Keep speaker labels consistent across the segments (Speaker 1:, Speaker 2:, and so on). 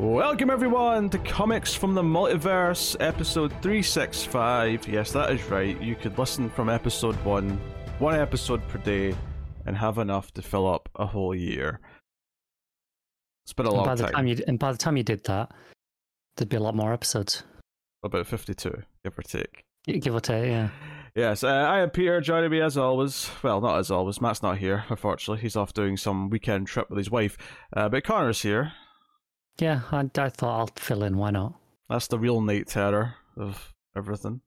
Speaker 1: Welcome everyone to Comics from the Multiverse, episode 365. Yes, that is right. You could listen from episode 1, one episode per day, and have enough to fill up a whole year. It's been a
Speaker 2: And
Speaker 1: long
Speaker 2: by the
Speaker 1: time.
Speaker 2: time you and by the time you did that, there'd be a lot more episodes,
Speaker 1: About 52, give or take.
Speaker 2: give or take. Yeah.
Speaker 1: Yes, uh, I am Peter, joining me as always. Well, not as always. Matt's not here, unfortunately. He's off doing some weekend trip with his wife. Uh, but Connor's here.
Speaker 2: Yeah, I, I thought I'll fill in. Why not?
Speaker 1: That's the real night terror of everything.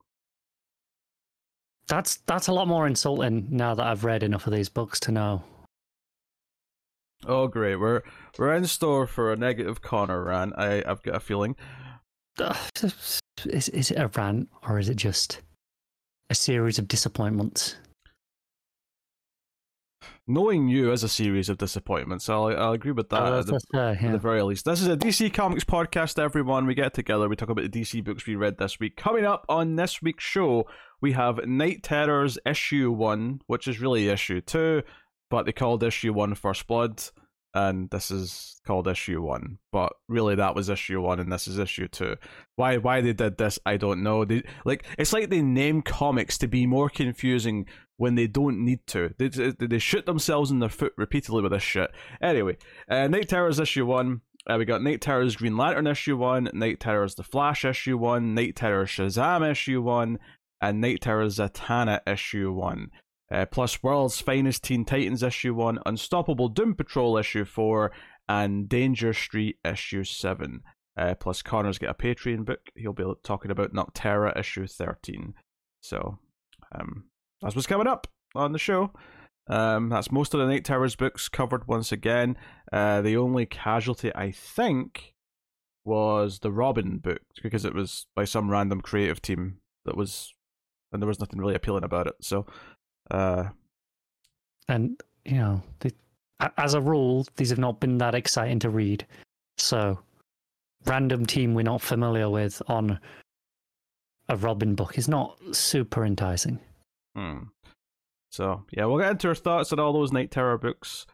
Speaker 2: That's that's a lot more insulting now that I've read enough of these books to know.
Speaker 1: Oh, great. We're we're in store for a negative Connor rant. I, I've got a feeling.
Speaker 2: Is is it a rant or is it just a series of disappointments?
Speaker 1: Knowing you as a series of disappointments, I'll, I'll agree with oh, that.
Speaker 2: Oh,
Speaker 1: at the-
Speaker 2: fair,
Speaker 1: at the very least. This is a DC Comics podcast, everyone. We get together, we talk about the DC books we read this week. Coming up on this week's show, we have Knight Terrors issue one, which is really issue two, but they called issue one First Blood, and this is called issue one. But really, that was issue one, and this is issue two. Why why they did this, I don't know. They like it's like they name comics to be more confusing when they don't need to. They they, shoot themselves in the foot repeatedly with this shit. Anyway, uh, Knight Terrors issue one. Uh, we got Knight Terrors Green Lantern issue one, Knight Terrors The Flash issue one, Knight Terrors Shazam issue one, and Knight Terrors Zatanna issue one. Uh, plus World's Finest Teen Titans issue one, Unstoppable Doom Patrol issue four, and Danger Street issue seven. Uh, plus Connor's got a Patreon book. He'll be talking about Noctera issue thirteen. So, um, that's what's coming up on the show. Um, that's most of the Knight Terrors books covered once again. Uh, the only casualty, I think, was the Robin book because it was by some random creative team that was, and there was nothing really appealing about it. So, uh,
Speaker 2: And you know, the, a- as a rule, these have not been that exciting to read. So, random team we're not familiar with on a Robin book is not super enticing.
Speaker 1: Hmm. so yeah, we'll get into our thoughts on all those Knight Terror books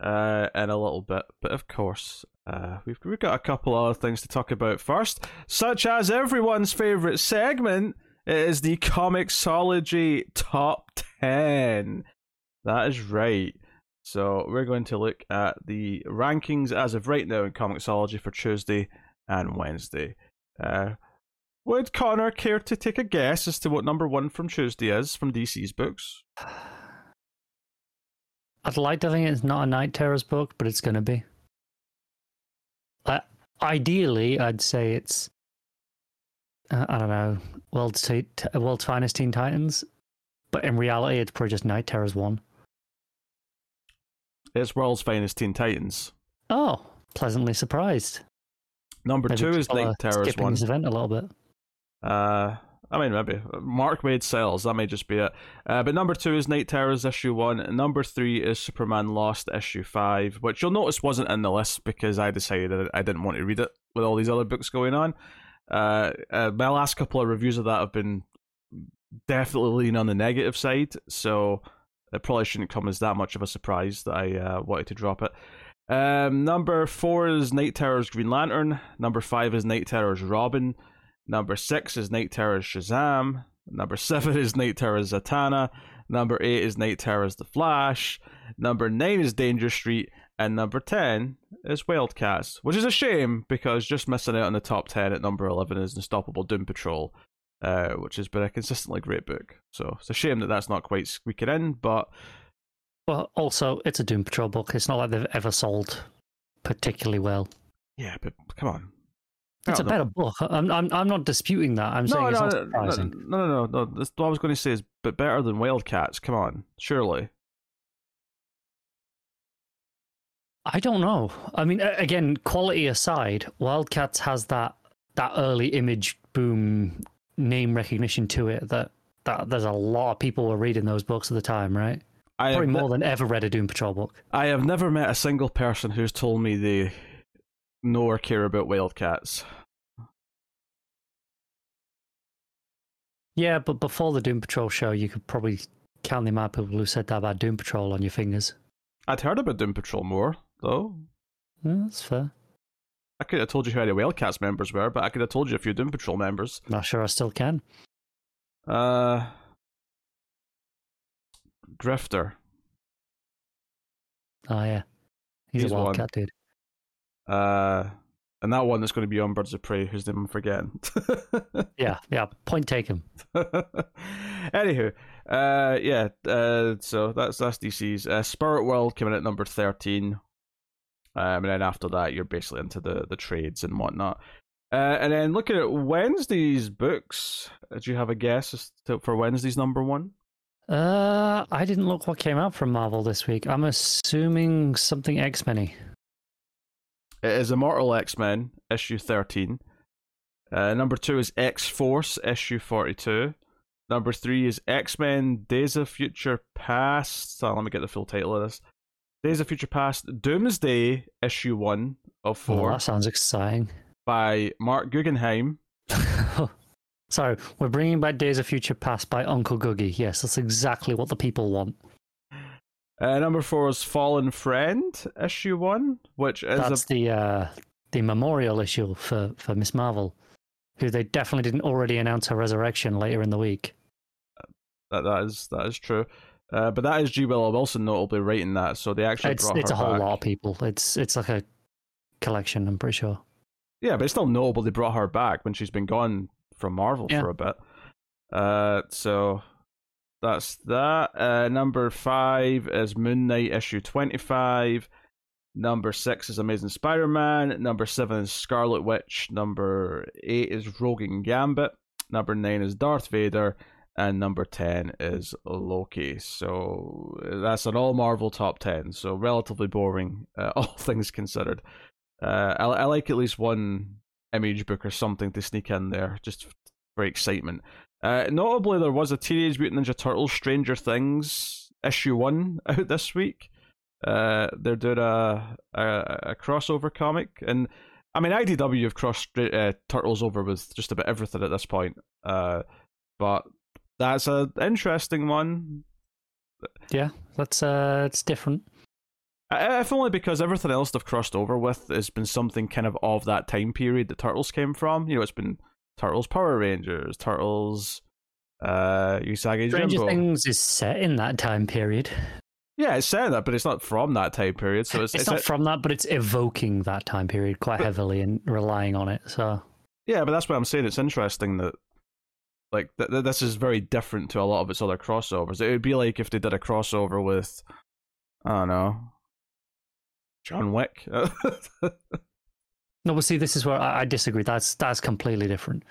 Speaker 1: uh, in a little bit. But of course, uh, we've we've got a couple other things to talk about first, such as everyone's favorite segment. It is the Comixology Top 10. That is right. So we're going to look at the rankings as of right now in Comixology for Tuesday and Wednesday. Uh, would Connor care to take a guess as to what number one from Tuesday is from DC's books?
Speaker 2: I'd like to think it's not a Knight Terrors book, but it's going to be. Uh, ideally, I'd say it's. Uh, I don't know, World's, T- T- World's Finest Teen Titans, but in reality, it's probably just Knight Terrors 1.
Speaker 1: It's World's Finest Teen Titans.
Speaker 2: Oh, pleasantly surprised.
Speaker 1: Number
Speaker 2: Maybe
Speaker 1: two is
Speaker 2: Knight
Speaker 1: Terrors
Speaker 2: skipping
Speaker 1: one.
Speaker 2: this event a little bit.
Speaker 1: Uh, I mean, maybe Mark made sales. That may just be it. Uh, but number two is Knight Terrors issue one. Number three is Superman Lost issue five, which you'll notice wasn't in the list because I decided that I didn't want to read it with all these other books going on. Uh, uh, my last couple of reviews of that have been definitely leaning on the negative side, so it probably shouldn't come as that much of a surprise that I uh, wanted to drop it. Um, number four is Knight Terrors Green Lantern. Number five is Knight Terrors Robin. Number six is Knight Terrors Shazam. Number seven is Knight Terrors Zatanna. Number eight is Knight Terrors The Flash. Number nine is Danger Street. And number 10 is Wildcats, which is a shame because just missing out on the top 10 at number 11 is Unstoppable Doom Patrol, uh, which has been a consistently great book. So it's a shame that that's not quite squeaking in, but
Speaker 2: Well, also, it's a Doom Patrol book. It's not like they've ever sold particularly well.
Speaker 1: yeah, but come on.
Speaker 2: It's a better book. I'm, I'm, I'm not disputing that. I'm saying
Speaker 1: No,
Speaker 2: it's
Speaker 1: no,
Speaker 2: not
Speaker 1: no, no,
Speaker 2: surprising.
Speaker 1: no, no, no, no. What I was going to say is, but better than Wildcats. Come on, surely.
Speaker 2: I don't know. I mean, again, quality aside, Wildcats has that that early image boom name recognition to it that that there's a lot of people were reading those books at the time, right?
Speaker 1: I
Speaker 2: Probably
Speaker 1: ne-
Speaker 2: more than ever read a Doom Patrol book.
Speaker 1: I have never met a single person who's told me they know or care about Wildcats.
Speaker 2: Yeah, but before the Doom Patrol show, you could probably count the amount of people who said that about Doom Patrol on your fingers.
Speaker 1: I'd heard about Doom Patrol more, though.
Speaker 2: Yeah, that's fair.
Speaker 1: I could have told you who any Wildcats members were, but I could have told you a few Doom Patrol members.
Speaker 2: Not sure I still can.
Speaker 1: Uh, Drifter.
Speaker 2: Oh yeah, he's,
Speaker 1: He's
Speaker 2: a
Speaker 1: one.
Speaker 2: wildcat dude.
Speaker 1: Uh, and that one that's going to be on Birds of Prey, whose name I'm forgetting.
Speaker 2: Yeah, yeah. Point taken.
Speaker 1: Anywho, uh, yeah. Uh, so that's that's DC's. Uh, Spirit World coming at number thirteen, um, and then after that, you're basically into the the trades and whatnot. Uh, and then looking at Wednesday's books, uh, do you have a guess as to, for Wednesday's number one?
Speaker 2: Uh, I didn't look what came out from Marvel this week. I'm assuming something X Men.
Speaker 1: It is Immortal X Men issue thirteen. Uh, number two is X Force issue forty two. Number three is X Men Days of Future Past. So let me get the full title of this. Days of Future Past Doomsday issue one of
Speaker 2: Oh,
Speaker 1: four
Speaker 2: that sounds exciting.
Speaker 1: by Mark Guggenheim.
Speaker 2: so we're bringing back Days of Future Past by Uncle Googie. Yes, that's exactly what the people want.
Speaker 1: Uh, number four is Fallen Friend issue one, which is
Speaker 2: That's
Speaker 1: a
Speaker 2: the uh, the memorial issue for for Miss Marvel, who they definitely didn't already announce her resurrection later in the week.
Speaker 1: that, that is that is true. Uh, but that is G. Willow Wilson notably writing that, so they actually
Speaker 2: It's
Speaker 1: brought
Speaker 2: it's
Speaker 1: her
Speaker 2: a whole
Speaker 1: back.
Speaker 2: lot of people. It's it's like a collection. I'm pretty sure.
Speaker 1: Yeah, but it's still notable they brought her back when she's been gone from Marvel
Speaker 2: Yeah.
Speaker 1: for a bit. Uh, so that's that. Uh, number five is Moon Knight issue twenty-five. Number six is Amazing Spider-Man. Number seven is Scarlet Witch. Number eight is Rogue and Gambit. Number nine is Darth Vader. And number 10 is Loki. So that's an all Marvel top 10. So relatively boring, uh, all things considered. Uh, I, I like at least one image book or something to sneak in there, just for excitement. Uh, notably, there was a Teenage Mutant Ninja Turtles Stranger Things issue one out this week. Uh, they're doing a, a a crossover comic, and I mean IDW have crossed uh, Turtles over with just about everything at this point. Uh, but that's an interesting one.
Speaker 2: Yeah, that's uh, it's different.
Speaker 1: If only because everything else they've crossed over with has been something kind of of that time period that Turtles came from. You know, it's been Turtles Power Rangers, Turtles uh Usagi
Speaker 2: Stranger
Speaker 1: Jimbo.
Speaker 2: Things is set in that time period.
Speaker 1: Yeah, it's saying that, but it's not from that time period. So it's,
Speaker 2: It's, not from that, but it's evoking that time period quite
Speaker 1: But-
Speaker 2: heavily and relying on it. So
Speaker 1: yeah, but that's what I'm saying. It's interesting that like th- th- this is very different to a lot of its other crossovers. It would be like if they did a crossover with I don't know John Wick.
Speaker 2: no, but see, this is where I, I disagree. That's that's completely different.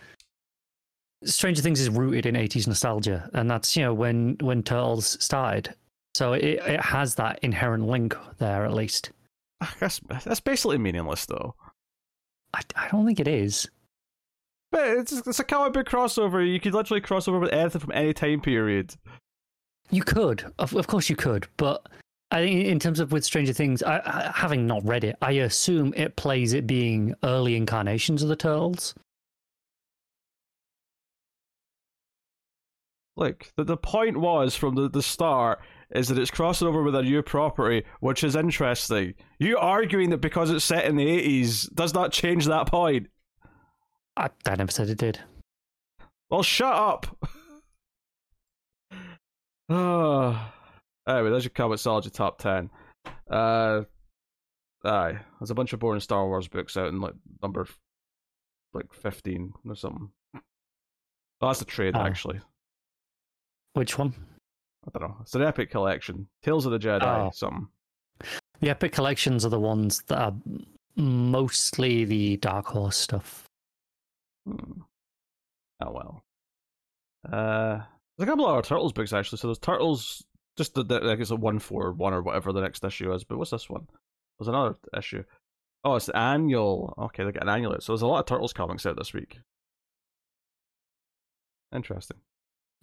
Speaker 2: Stranger Things is rooted in 80s nostalgia, and that's you know when when Turtles started. So it it has that inherent link there at least.
Speaker 1: I guess that's basically meaningless though.
Speaker 2: I, I don't think it is.
Speaker 1: But it's, it's a comic book crossover. You could literally cross over with anything from any time period.
Speaker 2: You could, of, of course, you could, but I think in terms of with Stranger Things, I, I, having not read it, I assume it plays it being early incarnations of the Turtles.
Speaker 1: Look, the, the point was from the, the start is that it's crossing over with a new property, which is interesting. You arguing that because it's set in the 80s does not change that point.
Speaker 2: I, I never said it did.
Speaker 1: Well, shut up. Oh. anyway, there's your Comixology top 10. Uh, aye, there's a bunch of boring Star Wars books out in like number like 15 or something. Oh, that's a trade,
Speaker 2: Oh.
Speaker 1: actually.
Speaker 2: Which one?
Speaker 1: I don't know. It's an epic collection. Tales of the Jedi,
Speaker 2: Oh.
Speaker 1: something.
Speaker 2: The epic collections are the ones that are mostly the Dark Horse stuff.
Speaker 1: Hmm. Oh well. Uh, there's a couple of other Turtles books actually. So there's Turtles, just the, the like it's a one four one or whatever the next issue is. But what's this one? There's another issue. Oh, it's the annual. Okay, they got an annual. So there's a lot of Turtles comics out this week. Interesting.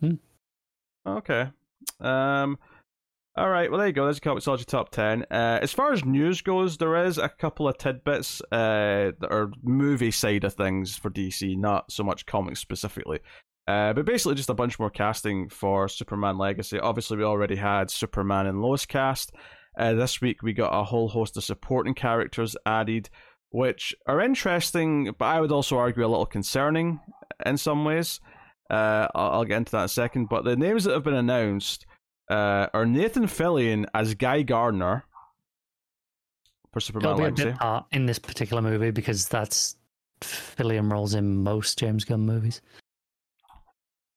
Speaker 2: Hmm.
Speaker 1: Okay. Um. All right. Well, there you go. There's a Comixology top ten. Uh, as far as news goes, there is a couple of tidbits uh, that are movie side of things for DC, not so much comics specifically. Uh, but basically, just a bunch more casting for Superman Legacy. Obviously, we already had Superman and Lois cast. Uh, this week, we got a whole host of supporting characters added. which are interesting, but I would also argue a little concerning in some ways. Uh, I'll, I'll, get into that in a second. But the names that have been announced uh, are Nathan Fillion as Guy Gardner for Superman
Speaker 2: It'll
Speaker 1: Legacy.
Speaker 2: a bit in this particular movie because that's Fillion roles in most James Gunn movies.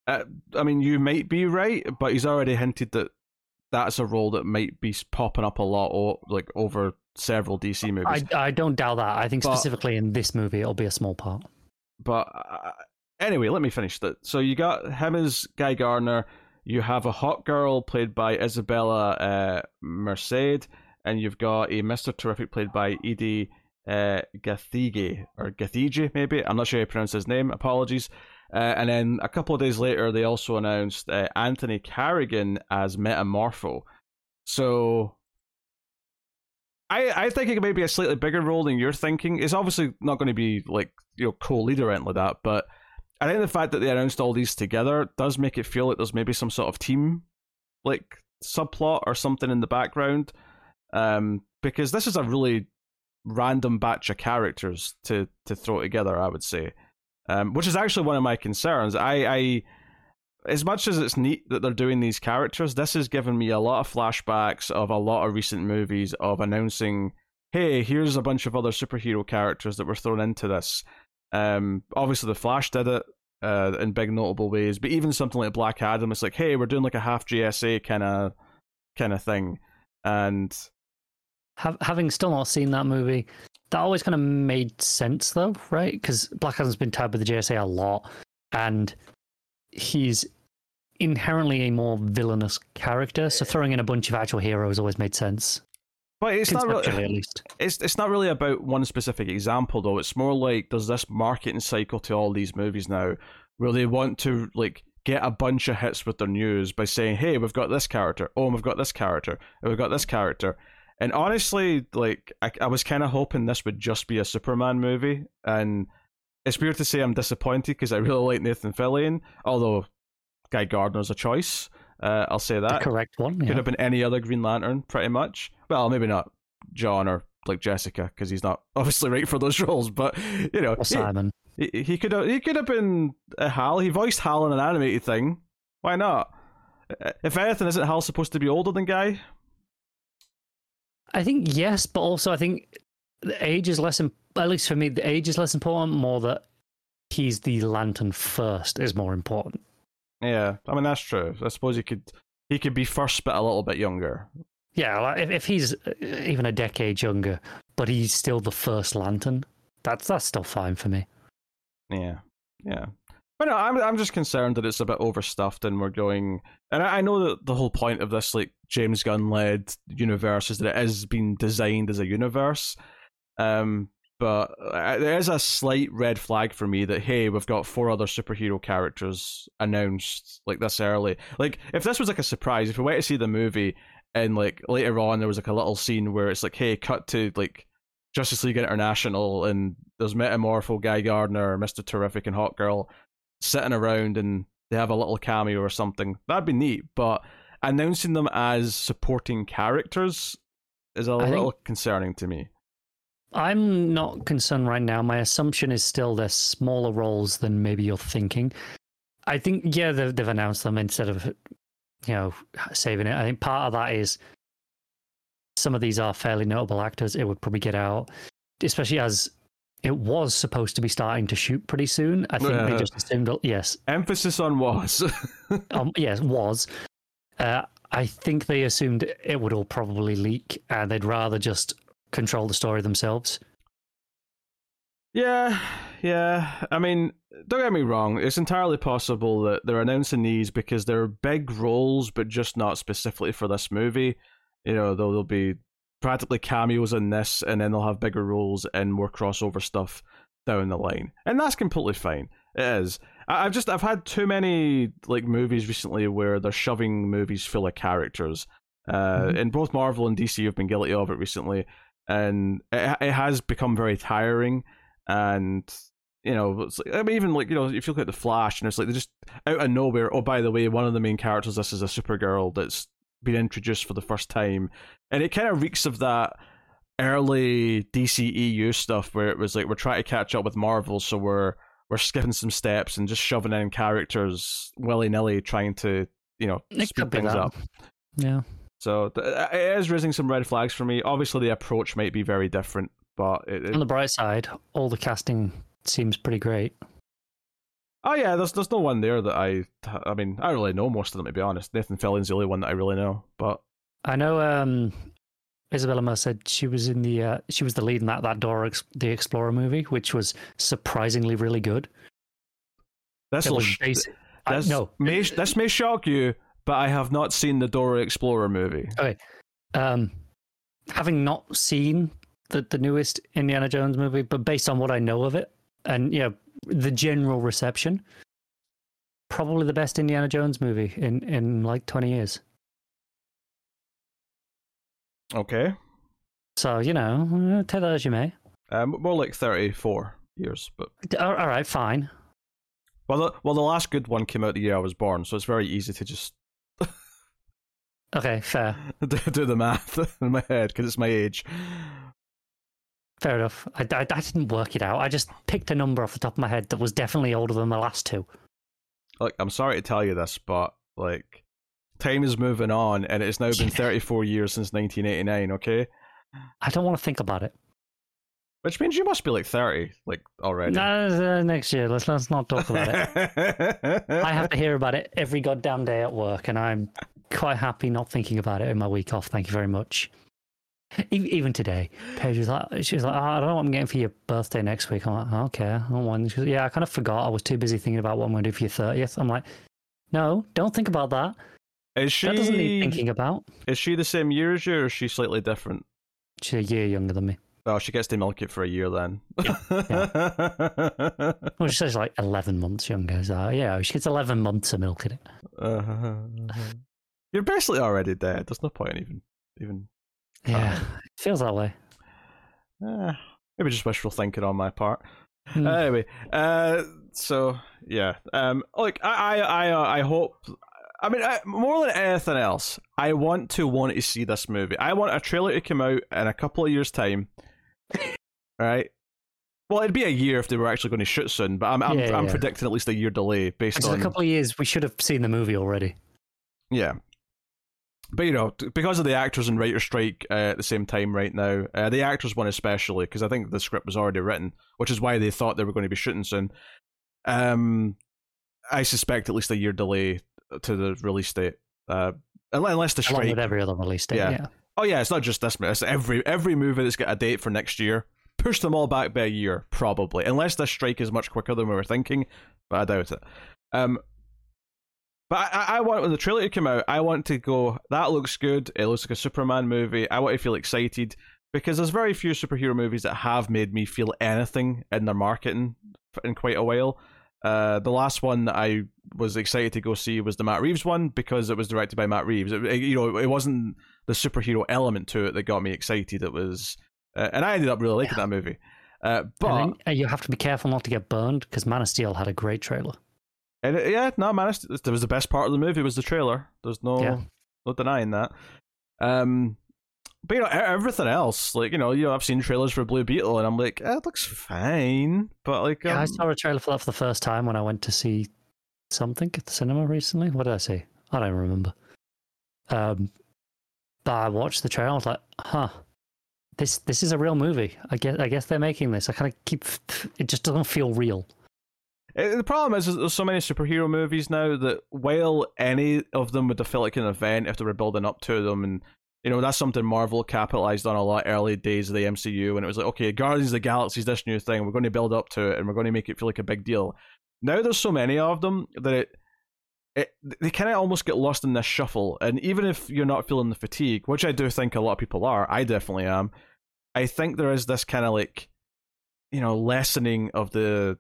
Speaker 1: Uh, I mean, you might be right, but he's already hinted that that's a role that might be popping up a lot, or like over several DC movies.
Speaker 2: I, I don't doubt that. I think but, specifically in this movie, it'll be a small part.
Speaker 1: But uh, anyway, let me finish that. So you got him as Guy Gardner. You have a Hawkgirl played by Isabela uh, Merced, and you've got a Mister Terrific played by Edi uh, Gathegi or Gathegi, maybe. I'm not sure how you pronounce his name. Apologies. Uh, and then a couple of days later, they also announced uh, Anthony Carrigan as Metamorpho. So I I think it may be a slightly bigger role than you're thinking. It's obviously not going to be like you know co-leader or anything like that, but I think the fact that they announced all these together does make it feel like there's maybe some sort of team like subplot or something in the background. Um, because this is a really random batch of characters to to throw together. I would say um, which is actually one of my concerns. I, I, as much as it's neat that they're doing these characters, this has given me a lot of flashbacks of a lot of recent movies of announcing, "Hey, here's a bunch of other superhero characters that were thrown into this." Um, obviously, the Flash did it uh, in big notable ways, but even something like Black Adam, it's like, "Hey, we're doing like a half JSA kind of kind of thing," and
Speaker 2: having still not seen that movie, that always kind of made sense though, right? Because Black Adam's been tagged with the JSA a lot, and he's inherently a more villainous character. So throwing in a bunch of actual heroes always made sense.
Speaker 1: But it's not really
Speaker 2: at least.
Speaker 1: It's it's not really about one specific example though. It's more like there's this marketing cycle to all these movies now where they want to like get a bunch of hits with their news by saying, "Hey, we've got this character. Oh, we've got this character. And we've got this character." And honestly, like I, I was kind of hoping this would just be a Superman movie, and it's weird to say I'm disappointed because I really like Nathan Fillion, although Guy Gardner's a choice. Uh, I'll say that
Speaker 2: the correct one
Speaker 1: yeah. could have been any other Green Lantern, pretty much. Well, maybe not John or like Jessica because he's not obviously right for those roles. But you know,
Speaker 2: or Simon.
Speaker 1: He, he, he could have he could have been a Hal. He voiced Hal in an animated thing. Why not? If anything, isn't Hal supposed to be older than Guy?
Speaker 2: I think yes, but also I think the age is less. Imp- at least for me, the age is less important. More that he's the lantern first is more important.
Speaker 1: Yeah, I mean that's true. I suppose he could he could be first, but a little bit younger.
Speaker 2: Yeah, like if if he's uh, even a decade younger, but he's still the first lantern, that's that's still fine for me.
Speaker 1: Yeah, yeah. But no, I'm I'm just concerned that it's a bit overstuffed and we're going. And I, I know that the whole point of this like James Gunn led universe is that it is being designed as a universe. Um, but uh, there is a slight red flag for me that hey, we've got four other superhero characters announced like this early. Like if this was like a surprise, if we went to see the movie and like later on there was like a little scene where it's like hey, cut to like Justice League International and there's Metamorpho, Guy Gardner, Mister Terrific, and Hawkgirl sitting around and they have a little cameo or something. That'd be neat, but announcing them as supporting characters is a I little concerning to me.
Speaker 2: I'm not concerned right now. My assumption is still they're smaller roles than maybe you're thinking. I think, yeah, they've, they've announced them instead of, you know, saving it. I think part of that is some of these are fairly notable actors. It would probably get out, especially as it was supposed to be starting to shoot pretty soon. I think uh, they just assumed, yes.
Speaker 1: Emphasis on was.
Speaker 2: um, yes, was. Uh, I think they assumed it would all probably leak and they'd rather just control the story themselves.
Speaker 1: Yeah, yeah. I mean, don't get me wrong. It's entirely possible that they're announcing these because they're big roles, but just not specifically for this movie. You know, they'll be practically cameos in this, and then they'll have bigger roles and more crossover stuff down the line, and that's completely fine. It is. I've just I've had too many like movies recently where they're shoving movies full of characters. Uh, mm-hmm. And both Marvel and DC have been guilty of it recently, and it, it has become very tiring. And you know, like, I mean, even like you know, if you look at the Flash, and it's like they just out of nowhere. Oh, by the way, one of the main characters, this is a Supergirl that's been introduced for the first time, and it kind of reeks of that early DCEU stuff where it was like we're trying to catch up with Marvel, so we're we're skipping some steps and just shoving in characters willy nilly, trying to you know
Speaker 2: It
Speaker 1: speed things up.
Speaker 2: Yeah.
Speaker 1: So th- uh, it is raising some red flags for me. Obviously, the approach might be very different, but it, it-
Speaker 2: On the bright side, all the casting seems pretty great.
Speaker 1: Oh yeah, there's there's no one there that I I mean I really know most of them to be honest. Nathan Fillion's the only one that I really know, but
Speaker 2: I know um, Isabela Merced she was in the uh, she was the lead in that that Dora Ex- the Explorer movie, which was surprisingly really good.
Speaker 1: this will sh-
Speaker 2: basi- I-
Speaker 1: this
Speaker 2: no,
Speaker 1: may this may shock you, but I have not seen the Dora Explorer movie.
Speaker 2: Okay, um, having not seen the the newest Indiana Jones movie, but based on what I know of it, and you know the general reception, probably the best Indiana Jones movie in in like twenty years.
Speaker 1: Okay,
Speaker 2: So you know, take that as you may.
Speaker 1: um, more like thirty four years, but
Speaker 2: All all right, fine.
Speaker 1: well, the, well, the last good one came out the year I was born, so it's very easy to just
Speaker 2: Okay, fair,
Speaker 1: do, do the math in my head because it's my age.
Speaker 2: Fair enough. I, I, I didn't work it out. I just picked a number off the top of my head that was definitely older than the last two.
Speaker 1: Look, I'm sorry to tell you this, but like, time is moving on, and it's now been 34 years since 1989. Okay,
Speaker 2: I don't want to think about it.
Speaker 1: which means you must be like 30, like already.
Speaker 2: No, uh, next year. Let's let's not talk about it. I have to hear about it every goddamn day at work, and I'm quite happy not thinking about it in my week off. Thank you very much. Even today, Paige was like, she was like, oh, I don't know what I'm getting for your birthday next week. I'm like, "Oh, okay, I don't want. She goes, yeah, I kind of forgot. I was too busy thinking about what I'm going to do for your thirtieth. I'm like, no, don't think about that.
Speaker 1: Is she?
Speaker 2: That doesn't need thinking about.
Speaker 1: Is she the same year as you, or is she slightly different?
Speaker 2: She's a year younger than me.
Speaker 1: Oh, she gets to milk it for a year then.
Speaker 2: Well, she says like eleven months younger. So yeah, she gets eleven months of milking it.
Speaker 1: Uh-huh. You're basically already dead. There's no point in even even.
Speaker 2: Yeah, feels that way.
Speaker 1: Eh, maybe just wishful thinking on my part.
Speaker 2: Hmm.
Speaker 1: anyway, uh, so yeah, um, like I, I, I, uh, I hope. I mean, I, more than anything else, I want to want to see this movie. I want a trailer to come out in a couple of years' time. right. Well, it'd be a year if they were actually going to shoot soon, but I'm, I'm,
Speaker 2: Yeah,
Speaker 1: I'm
Speaker 2: yeah.
Speaker 1: predicting at least a year delay based on
Speaker 2: a couple of years, we should have seen the movie already.
Speaker 1: Yeah. But you know, because of the actors and writer strike uh, at the same time right now, uh, the actors one especially, because I think the script was already written, which is why they thought they were going to be shooting soon. Um, I suspect at least a year delay to the release date, uh, unless the strike Along
Speaker 2: with every other release date.
Speaker 1: Yeah.
Speaker 2: Yeah.
Speaker 1: Oh yeah, it's not just this. It's every every movie that's got a date for next year. Push them all back by a year, probably, unless this strike is much quicker than we were thinking. But I doubt it. Um, but I, I- want when the trailer to come out, I want to go. That looks good. It looks like a Superman movie. I want to feel excited because there's very few superhero movies that have made me feel anything in their marketing in quite a while. Uh, the last one that I was excited to go see was the Matt Reeves one because it was directed by Matt Reeves. It, you know, it wasn't the superhero element to it that got me excited. It was, uh, and I ended up really liking that movie. Uh, but
Speaker 2: And then, uh, you have to be careful not to get burned because Man of Steel had a great trailer.
Speaker 1: And it- yeah, no, man, it was the best part of the movie was the trailer. There's no
Speaker 2: Yeah.
Speaker 1: no denying that. Um, but you know, everything else, like you know, you know, I've seen trailers for Blue Beetle, and I'm like, eh, it looks fine, but like,
Speaker 2: Yeah, I
Speaker 1: um,
Speaker 2: saw a trailer for that for the first time when I went to see something at the cinema recently. What did I see? I don't remember. Um, but I watched the trailer. I was like, huh. This this is a real movie. I guess I guess they're making this. I kind of keep it just doesn't feel real.
Speaker 1: Uh, The problem is, is there's so many superhero movies now that while any of them would have like an event if they were building up to them, and you know that's something Marvel capitalized on a lot early days of the MCU, and it was like, okay, Guardians of the Galaxy is this new thing, we're going to build up to it, and we're going to make it feel like a big deal. Now there's so many of them that it, it they kind of almost get lost in this shuffle, and even if you're not feeling the fatigue, which I do think a lot of people are, I definitely am. I think there is this kind of like, you know, lessening of the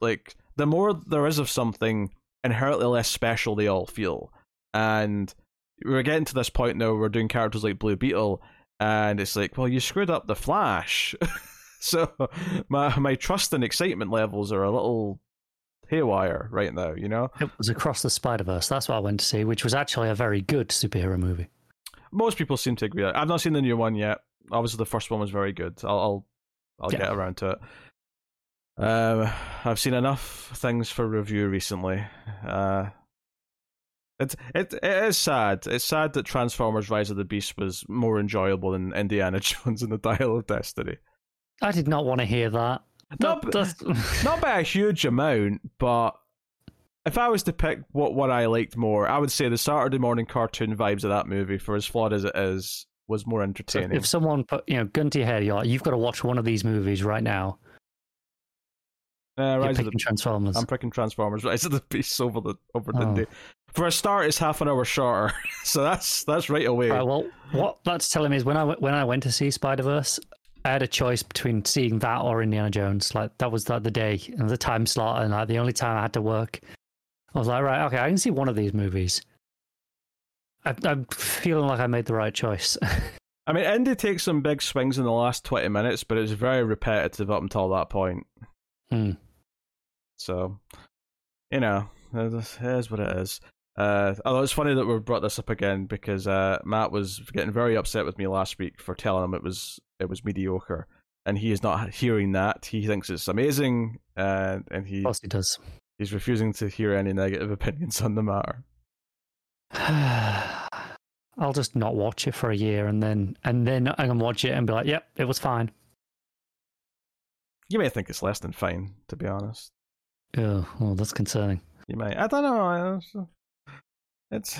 Speaker 1: like the more there is of something, inherently less special they all feel. And we're getting to this point now we're doing characters like Blue Beetle, and it's like, well, you screwed up the Flash. so my my trust and excitement levels are a little haywire right now, you know?
Speaker 2: It was Across the Spider Verse. That's what I went to see, which was actually a very good superhero movie.
Speaker 1: Most people seem to agree. I've not seen the new one yet. obviously the first one was very good. I'll I'll, I'll
Speaker 2: Yeah.
Speaker 1: get around to it. Um, I've seen enough things for review recently. Uh, it's it it is sad. It's sad that Transformers: Rise of the Beast was more enjoyable than Indiana Jones and the Dial of Destiny.
Speaker 2: I did not want to hear that.
Speaker 1: No,
Speaker 2: That- that's-
Speaker 1: Not by a huge amount, but if I was to pick what what I liked more, I would say the Saturday morning cartoon vibes of that movie, for as flawed as it is, was more
Speaker 2: So
Speaker 1: entertaining.
Speaker 2: if someone put, you know, gun to your head, you're like, you've got to watch one of these movies right now.
Speaker 1: Uh, Rise of the
Speaker 2: Transformers.
Speaker 1: I'm picking Transformers: Rise of the Beasts over the over
Speaker 2: Oh.
Speaker 1: Dindy. For a start, it's half an hour shorter, so that's that's right away.
Speaker 2: Right, well, what that's telling me is when I went- when I went to see Spider Verse, I had a choice between seeing that or Indiana Jones. Like that was like the day and the time slot, and like the only time I had to work. I was like, right, okay, I can see one of these movies. I, I'm feeling like I made the right choice.
Speaker 1: I mean, Indy takes some big swings in the last twenty minutes, but it's very repetitive up until that point.
Speaker 2: Hmm.
Speaker 1: So, you know, it is it is what it is. Uh, although it's funny that we brought this up again because uh, Matt was getting very upset with me last week for telling him it was it was mediocre, and he is not hearing that. He thinks it's amazing, uh, and he
Speaker 2: Of course he does.
Speaker 1: he's refusing to hear any negative opinions on the matter.
Speaker 2: I'll just not watch it for a year, and then and then I can watch it and be like, yep, it was fine.
Speaker 1: You may think it's less than fine, to be honest.
Speaker 2: Oh, well, that's concerning.
Speaker 1: You might. I don't know. It's.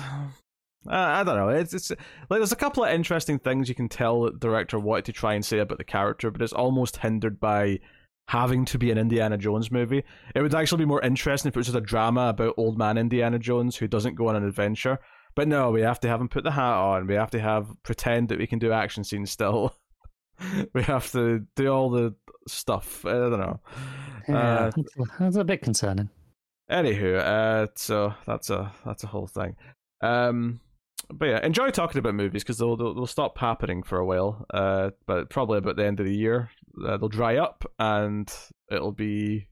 Speaker 1: I don't know. It's it's like there's a couple of interesting things you can tell the director wanted to try and say about the character, but it's almost hindered by having to be an Indiana Jones movie. It would actually be more interesting if it was just a drama about old man Indiana Jones who doesn't go on an adventure. But no, we have to have him put the hat on. We have to have pretend that we can do action scenes still. we have to do all the stuff. I don't know.
Speaker 2: Yeah,
Speaker 1: Uh,
Speaker 2: that's, a bit concerning.
Speaker 1: Anywho, uh, so that's a that's a whole thing. Um, but yeah, enjoy talking about movies because they'll, they'll they'll stop happening for a while. Uh, but probably about the end of the year, uh, they'll dry up and it'll be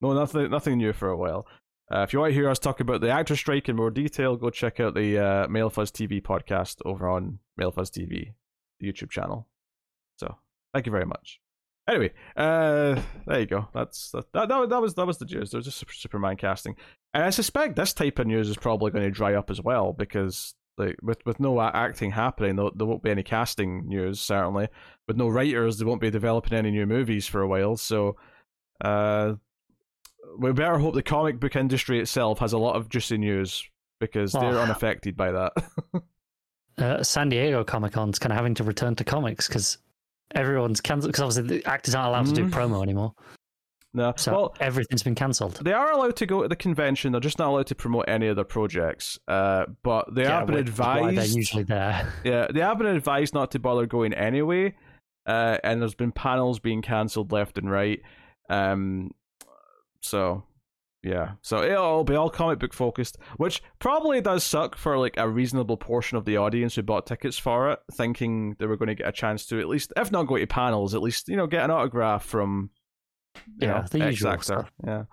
Speaker 1: no nothing nothing new for a while. Uh, if you want to hear us talk about the actor strike in more detail, go check out the uh, Mild Fuzz TV podcast over on Mild Fuzz TV, the YouTube channel. So thank you very much. Anyway, uh, there you go. That's that. That, that, that was that was the news. There was just Superman casting, and I suspect this type of news is probably going to dry up as well because like with with no acting happening, there, there won't be any casting news. Certainly, with no writers, they won't be developing any new movies for a while. So, uh, we better hope the comic book industry itself has a lot of juicy news because they're
Speaker 2: Oh.
Speaker 1: unaffected by that.
Speaker 2: Uh, San Diego Comic Con's kind of having to return to comics because everyone's cancelled. Because obviously the actors aren't allowed to do
Speaker 1: Mhm.
Speaker 2: promo anymore,
Speaker 1: no,
Speaker 2: so
Speaker 1: well,
Speaker 2: everything's been cancelled.
Speaker 1: They are allowed to go to the convention. They're just not allowed to promote any of their projects. Uh, but they have been
Speaker 2: which is why
Speaker 1: advised.
Speaker 2: they're usually there.
Speaker 1: Yeah, they have been advised not to bother going anyway. Uh, and there's been panels being cancelled left and right. Um, so yeah, so it'll be all comic book focused, which probably does suck for like a reasonable portion of the audience who bought tickets for it, thinking they were going to get a chance to at least, if not go to panels, at least you know get an autograph from
Speaker 2: Yeah,
Speaker 1: know,
Speaker 2: the usual
Speaker 1: actor.
Speaker 2: stuff.
Speaker 1: Yeah.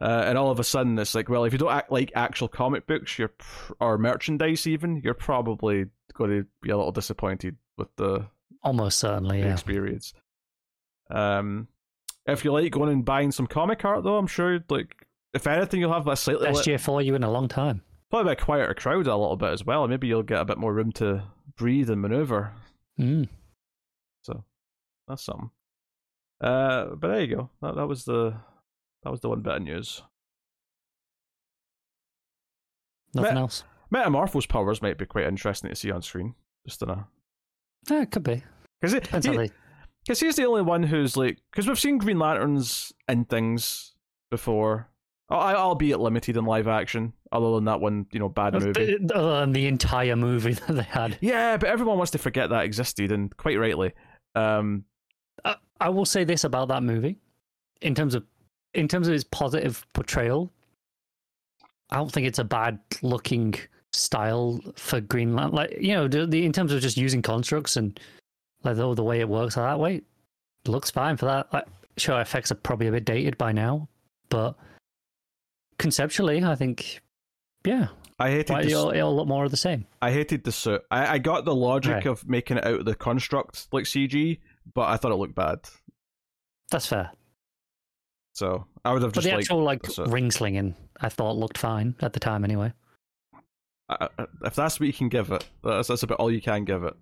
Speaker 1: Uh, and all of a sudden, it's like, well, if you don't act like actual comic books, you're pr- or merchandise, even, you're probably going to be a little disappointed with the,
Speaker 2: Almost certainly,
Speaker 1: the
Speaker 2: yeah.
Speaker 1: experience. Um, if you like going and buying some comic art, though, I'm sure, you'd like, if anything, you'll have a slightly
Speaker 2: Best
Speaker 1: lit-
Speaker 2: year for you in a long time.
Speaker 1: probably a quieter crowd a little bit as well. Maybe you'll get a bit more room to breathe and maneuver.
Speaker 2: Mm.
Speaker 1: So that's something. Uh, but there you go. That that was the that was the one bit of news.
Speaker 2: Nothing
Speaker 1: Met-
Speaker 2: else.
Speaker 1: Metamorpho's powers might be quite interesting to see on screen. Just in a
Speaker 2: Yeah, it could be.
Speaker 1: because
Speaker 2: Depends how they.
Speaker 1: because he's the only one who's like because we've seen Green Lanterns in things before, albeit limited in live action. Other than that one, you know, bad movie.
Speaker 2: Other than the entire movie that they had.
Speaker 1: Yeah, but everyone wants to forget that existed, and quite rightly. Um,
Speaker 2: I, I will say this about that movie, in terms of in terms of its positive portrayal. I don't think it's a bad looking style for Green Lantern. Like you know, the, the in terms of just using constructs and like the, the way it works that way, looks fine for that. Like, sure, effects are probably a bit dated by now, but conceptually, I think Yeah,
Speaker 1: I hated
Speaker 2: Why,
Speaker 1: the,
Speaker 2: it'll, it'll look more of the same.
Speaker 1: I hated the suit. I, I got the logic
Speaker 2: Right.
Speaker 1: of making it out of the construct like CG, but I thought it looked bad.
Speaker 2: That's fair.
Speaker 1: So I would have
Speaker 2: But
Speaker 1: just
Speaker 2: the
Speaker 1: like
Speaker 2: actual like
Speaker 1: the
Speaker 2: ring slinging, I thought looked fine at the time anyway.
Speaker 1: I- I- if that's what you can give it, that's that's about all you can give it.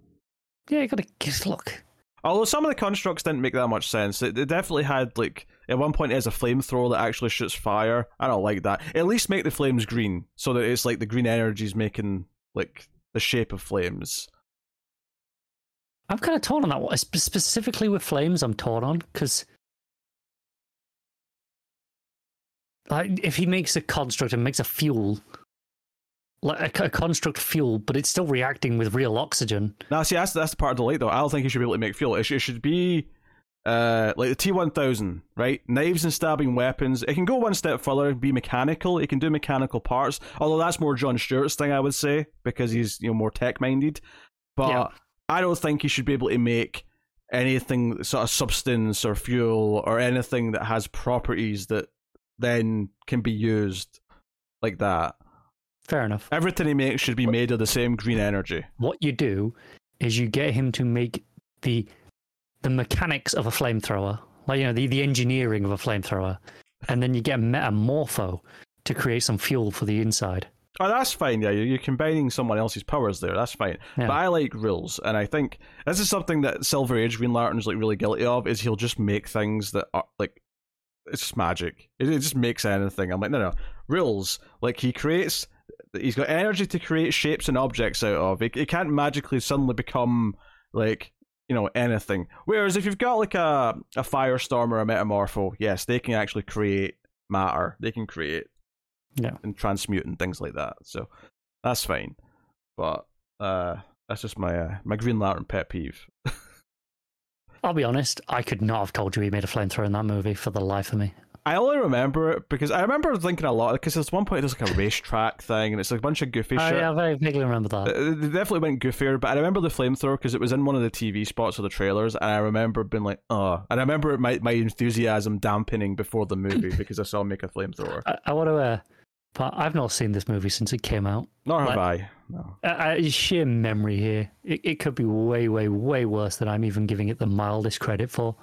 Speaker 2: Yeah, you gotta just look.
Speaker 1: Although some of the constructs didn't make that much sense. It, it definitely had like at one point it has a flamethrower that actually shoots fire. I don't like that. At least make the flames green so that it's like the green energy is making like the shape of flames.
Speaker 2: I'm kind of torn on that one. Specifically with flames, I'm torn on because, like, if he makes a construct and makes a fuel, like a, a construct fuel, but it's still reacting with real oxygen.
Speaker 1: Now, see, that's that's the part of the light though. I don't think you should be able to make fuel. It, sh- it should be uh like the T one thousand, right? Knives and stabbing weapons. It can go one step further, and be mechanical. It can do mechanical parts. Although that's more John Stewart's thing, I would say, because he's you know more tech minded. But
Speaker 2: Yeah.
Speaker 1: I don't think he should be able to make anything sort of substance or fuel or anything that has properties that then can be used like that.
Speaker 2: Fair enough.
Speaker 1: Everything he makes should be made of the same green energy.
Speaker 2: What you do is you get him to make the the mechanics of a flamethrower, like you know the, the engineering of a flamethrower, and then you get a metamorpho to create some fuel for the inside.
Speaker 1: Oh, that's fine. Yeah, you're, you're combining someone else's powers there. That's fine.
Speaker 2: Yeah.
Speaker 1: But I like rules, and I think this is something that Silver Age Green Lantern's like really guilty of. Is he'll just make things that are like it's just magic. It, it just makes anything. I'm like, no, no, rules. Like he creates. He's got energy to create shapes and objects out of. It, it can't magically suddenly become like you know anything. Whereas if you've got like a a firestorm or a metamorpho, yes, they can actually create matter. They can create
Speaker 2: Yeah.
Speaker 1: and transmute and things like that. So that's fine. But uh that's just my uh, my Green Lantern pet peeve.
Speaker 2: I'll be honest, I could not have told you he made a flamethrower in that movie for the life of me.
Speaker 1: I only remember it because I remember thinking a lot because there's one point there's like a racetrack thing and it's like a bunch of goofy
Speaker 2: I,
Speaker 1: shit.
Speaker 2: I very vaguely remember that.
Speaker 1: Uh, They definitely went goofier, but I remember the flamethrower because it was in one of the TV spots of the trailers, and I remember being like, "Oh!" And I remember my my enthusiasm dampening before the movie because I saw him make a flamethrower.
Speaker 2: I, I want to, uh, but I've not seen this movie since it came out.
Speaker 1: Nor have
Speaker 2: Like-
Speaker 1: I. No.
Speaker 2: Uh, uh, sheer memory here. It, it could be way, way, way worse than I'm even giving it the mildest credit for.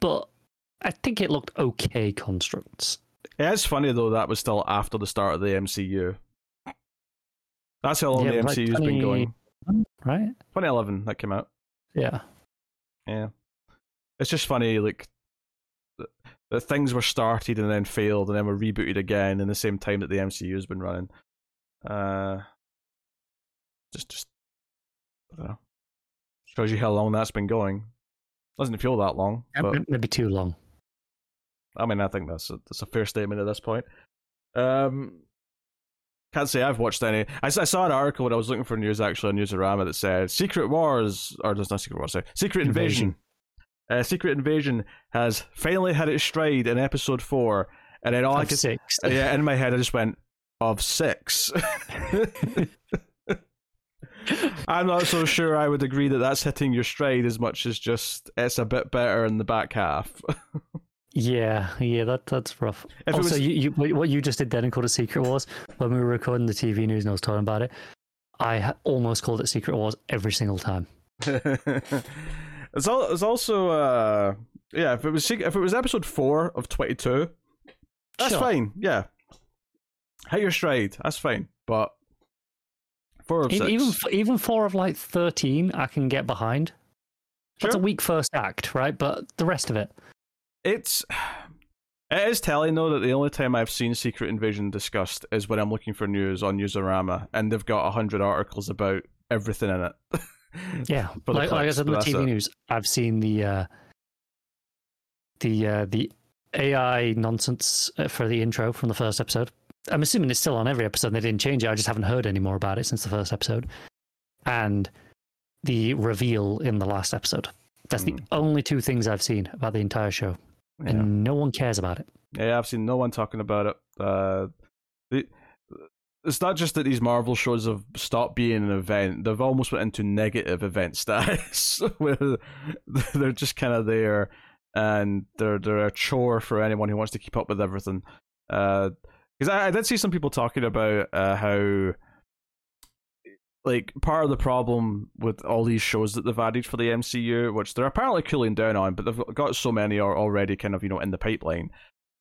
Speaker 2: But I think it looked okay constructs.
Speaker 1: It is funny though that was still after the start of the MCU. That's how long
Speaker 2: Yeah,
Speaker 1: the
Speaker 2: like
Speaker 1: MCU's been going.
Speaker 2: Right?
Speaker 1: 2011 that came out.
Speaker 2: Yeah.
Speaker 1: Yeah, it's just funny like that, things were started and then failed and then were rebooted again in the same time that the MCU's been running. Uh, just just I don't know. Shows you how long that's been going. Doesn't feel that long,
Speaker 2: Maybe too long.
Speaker 1: I mean, I think that's a, that's a fair statement at this point. Um, can't say I've watched any. I saw an article when I was looking for news actually on Newsarama that said Secret Wars, or there's not Secret Wars, sorry, Secret Invasion. Uh, Secret Invasion has finally had its stride in episode four, and then all I
Speaker 2: Of
Speaker 1: could,
Speaker 2: six.
Speaker 1: yeah, in my head I just went of six. I'm not so sure I would agree that that's hitting your stride as much as just it's a bit better in the back half.
Speaker 2: Yeah, yeah, that that's rough.
Speaker 1: If
Speaker 2: also,
Speaker 1: was-
Speaker 2: you, you, what you just did then and called it Secret Wars when we were recording the TV news and I was talking about it. I ha- almost called it Secret Wars every single time.
Speaker 1: it's all. It's also. Uh, yeah, if it was if it was episode four of twenty two, that's
Speaker 2: Sure.
Speaker 1: fine. Yeah, hit your stride. That's fine. But four of six.
Speaker 2: Even even four of like thirteen, I can get behind. That's a weak first act, right? But the rest of it,
Speaker 1: It's. It is telling though that the only time I've seen Secret Invasion discussed is when I'm looking for news on Newsarama, and they've got hundred articles about everything in it.
Speaker 2: yeah. Like, like I said in the TV
Speaker 1: it.
Speaker 2: news, I've seen the uh, the uh, the AI nonsense uh, for the intro from the first episode. I'm assuming it's still on every episode. They didn't change it. I just haven't heard any more about it since the first episode. And the reveal in the last episode. That's the
Speaker 1: Hmm.
Speaker 2: only two things I've seen about the entire show,
Speaker 1: Yeah.
Speaker 2: and no one cares about it.
Speaker 1: Yeah, I've seen no one talking about it. Uh, the, it's not just that these Marvel shows have stopped being an event; they've almost went into negative event status, where they're just kind of there and they're they're a chore for anyone who wants to keep up with everything. Because I, I, did see some people talking about uh, how like part of the problem with all these shows that they've added for the MCU, which they're apparently cooling down on, but they've got so many are already kind of you know in the pipeline,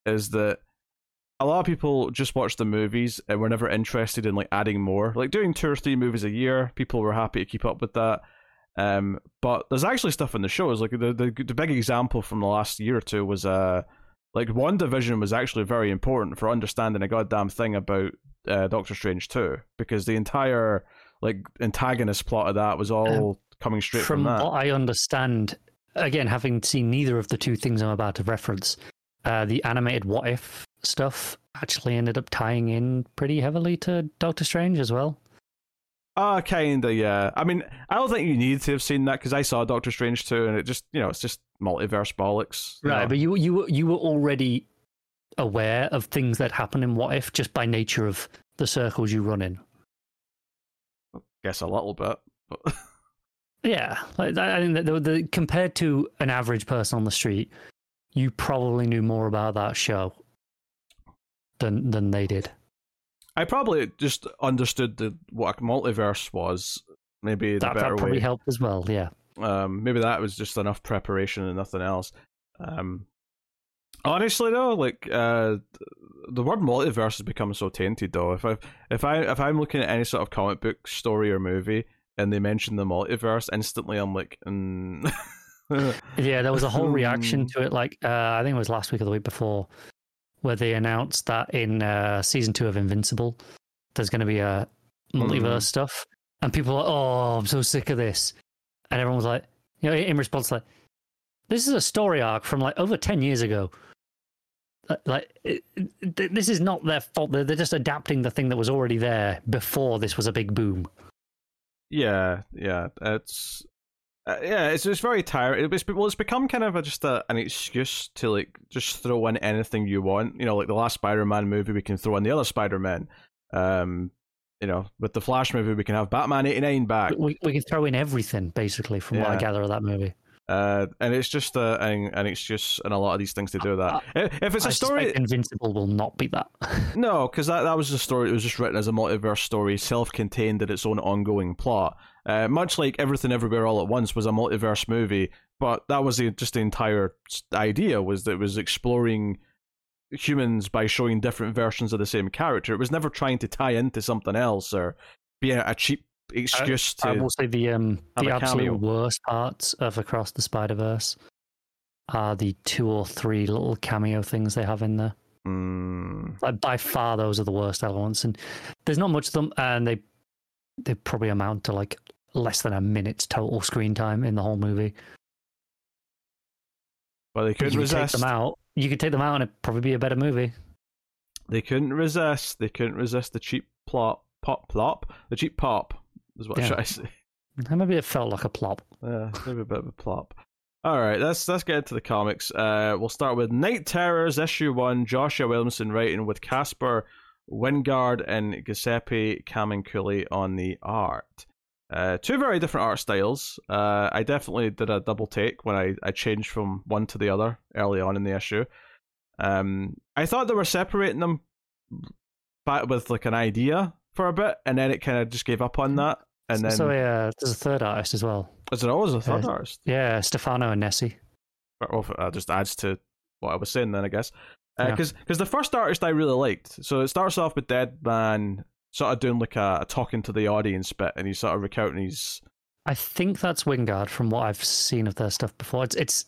Speaker 1: is that a lot of people just watch the movies and were never interested in like adding more. Like doing two or three movies a year, people were happy to keep up with that. Um, but there's actually stuff in the shows. Like the, the the big example from the last year or two was uh like one division was actually very important for understanding a goddamn thing about uh, Doctor Strange too, because the entire like antagonist plot of that was all um, coming straight from,
Speaker 2: from
Speaker 1: that.
Speaker 2: what I understand, again, having seen neither of the two things I'm about to reference, uh, the animated What If stuff actually ended up tying in pretty heavily to Doctor Strange as well.
Speaker 1: Ah, uh, kinda, yeah. I mean, I don't think you need to have seen that because I saw Doctor Strange too, and it just, you know, it's just multiverse bollocks.
Speaker 2: Right, but you you you were already aware of things that happen in What If just by nature of the circles you run in
Speaker 1: guess a little bit. But...
Speaker 2: yeah, like, I think that the, the, compared to an average person on the street, you probably knew more about that show than than they did.
Speaker 1: I probably just understood the, what a multiverse was. Maybe
Speaker 2: that,
Speaker 1: that
Speaker 2: probably
Speaker 1: way.
Speaker 2: helped as well. Yeah.
Speaker 1: Um, maybe that was just enough preparation and nothing else. Um, honestly though, like uh, the word multiverse has become so tainted though. If I if I if I'm looking at any sort of comic book story or movie and they mention the multiverse, instantly I'm like, mm.
Speaker 2: yeah, there was a whole reaction to it. Like uh, I think it was last week or the week before, where they announced that in uh, season two of Invincible, there's going to be a multiverse mm. stuff, and people are like, "Oh, I'm so sick of this," and everyone was like, you know, in response, like, "This is a story arc from like over ten years ago." like it, it, this is not their fault. They're, they're just adapting the thing that was already there before this was a big boom.
Speaker 1: Yeah, yeah, it's uh, yeah, it's it's very tiring. It's well, it's become kind of a, just a, an excuse to like just throw in anything you want. You know, like the last Spider-Man movie, we can throw in the other Spider-Man. Um, you know, with the Flash movie, we can have Batman '89 back.
Speaker 2: We we can throw in everything basically from yeah. what I gather of that movie.
Speaker 1: Uh, and it's just uh, an, an excuse and a lot of these things to do that. if it's a
Speaker 2: I
Speaker 1: story,
Speaker 2: Invincible will not be that.
Speaker 1: no, because that, that was a story. It was just written as a multiverse story, self-contained in its own ongoing plot. Uh, much like Everything Everywhere All at Once was a multiverse movie, but that was the, just the entire idea was that it was exploring humans by showing different versions of the same character. It was never trying to tie into something else or be a, a cheap excuse
Speaker 2: I,
Speaker 1: to.
Speaker 2: I will say the um the absolute worst parts of Across the Spider Verse are the two or three little cameo things they have in there.
Speaker 1: Mm.
Speaker 2: Like by far, those are the worst elements, and there's not much of them, and they they probably amount to like less than a minute's total screen time in the whole movie.
Speaker 1: Well, they couldn't
Speaker 2: you
Speaker 1: resist.
Speaker 2: Could take them out. You could take them out, and it'd probably be a better movie.
Speaker 1: They couldn't resist. They couldn't resist the cheap plot, pop, plop, the cheap pop is what yeah. should I say?
Speaker 2: Maybe it felt like a plop.
Speaker 1: Yeah, maybe a bit of a plop. All right, let's let's get into the comics. Uh, we'll start with Knight Terrors issue one. Joshua Williamson writing with Caspar Wijngaard and Giuseppe Camuncoli on the art. Uh, two very different art styles. Uh, I definitely did a double take when I, I changed from one to the other early on in the issue. Um, I thought they were separating them, but with like an idea for a bit, and then it kind of just gave up on that. And then
Speaker 2: so uh, there's a third artist as well.
Speaker 1: Is it always a third uh, artist?
Speaker 2: Yeah, Stefano Agnesi.
Speaker 1: Well, that just adds to what I was saying then, I guess. Because uh, yeah. because the first artist I really liked. So it starts off with Deadman sort of doing like a, a talking to the audience bit, and he's sort of recounting his.
Speaker 2: I think that's Wijngaard from what I've seen of their stuff before. It's it's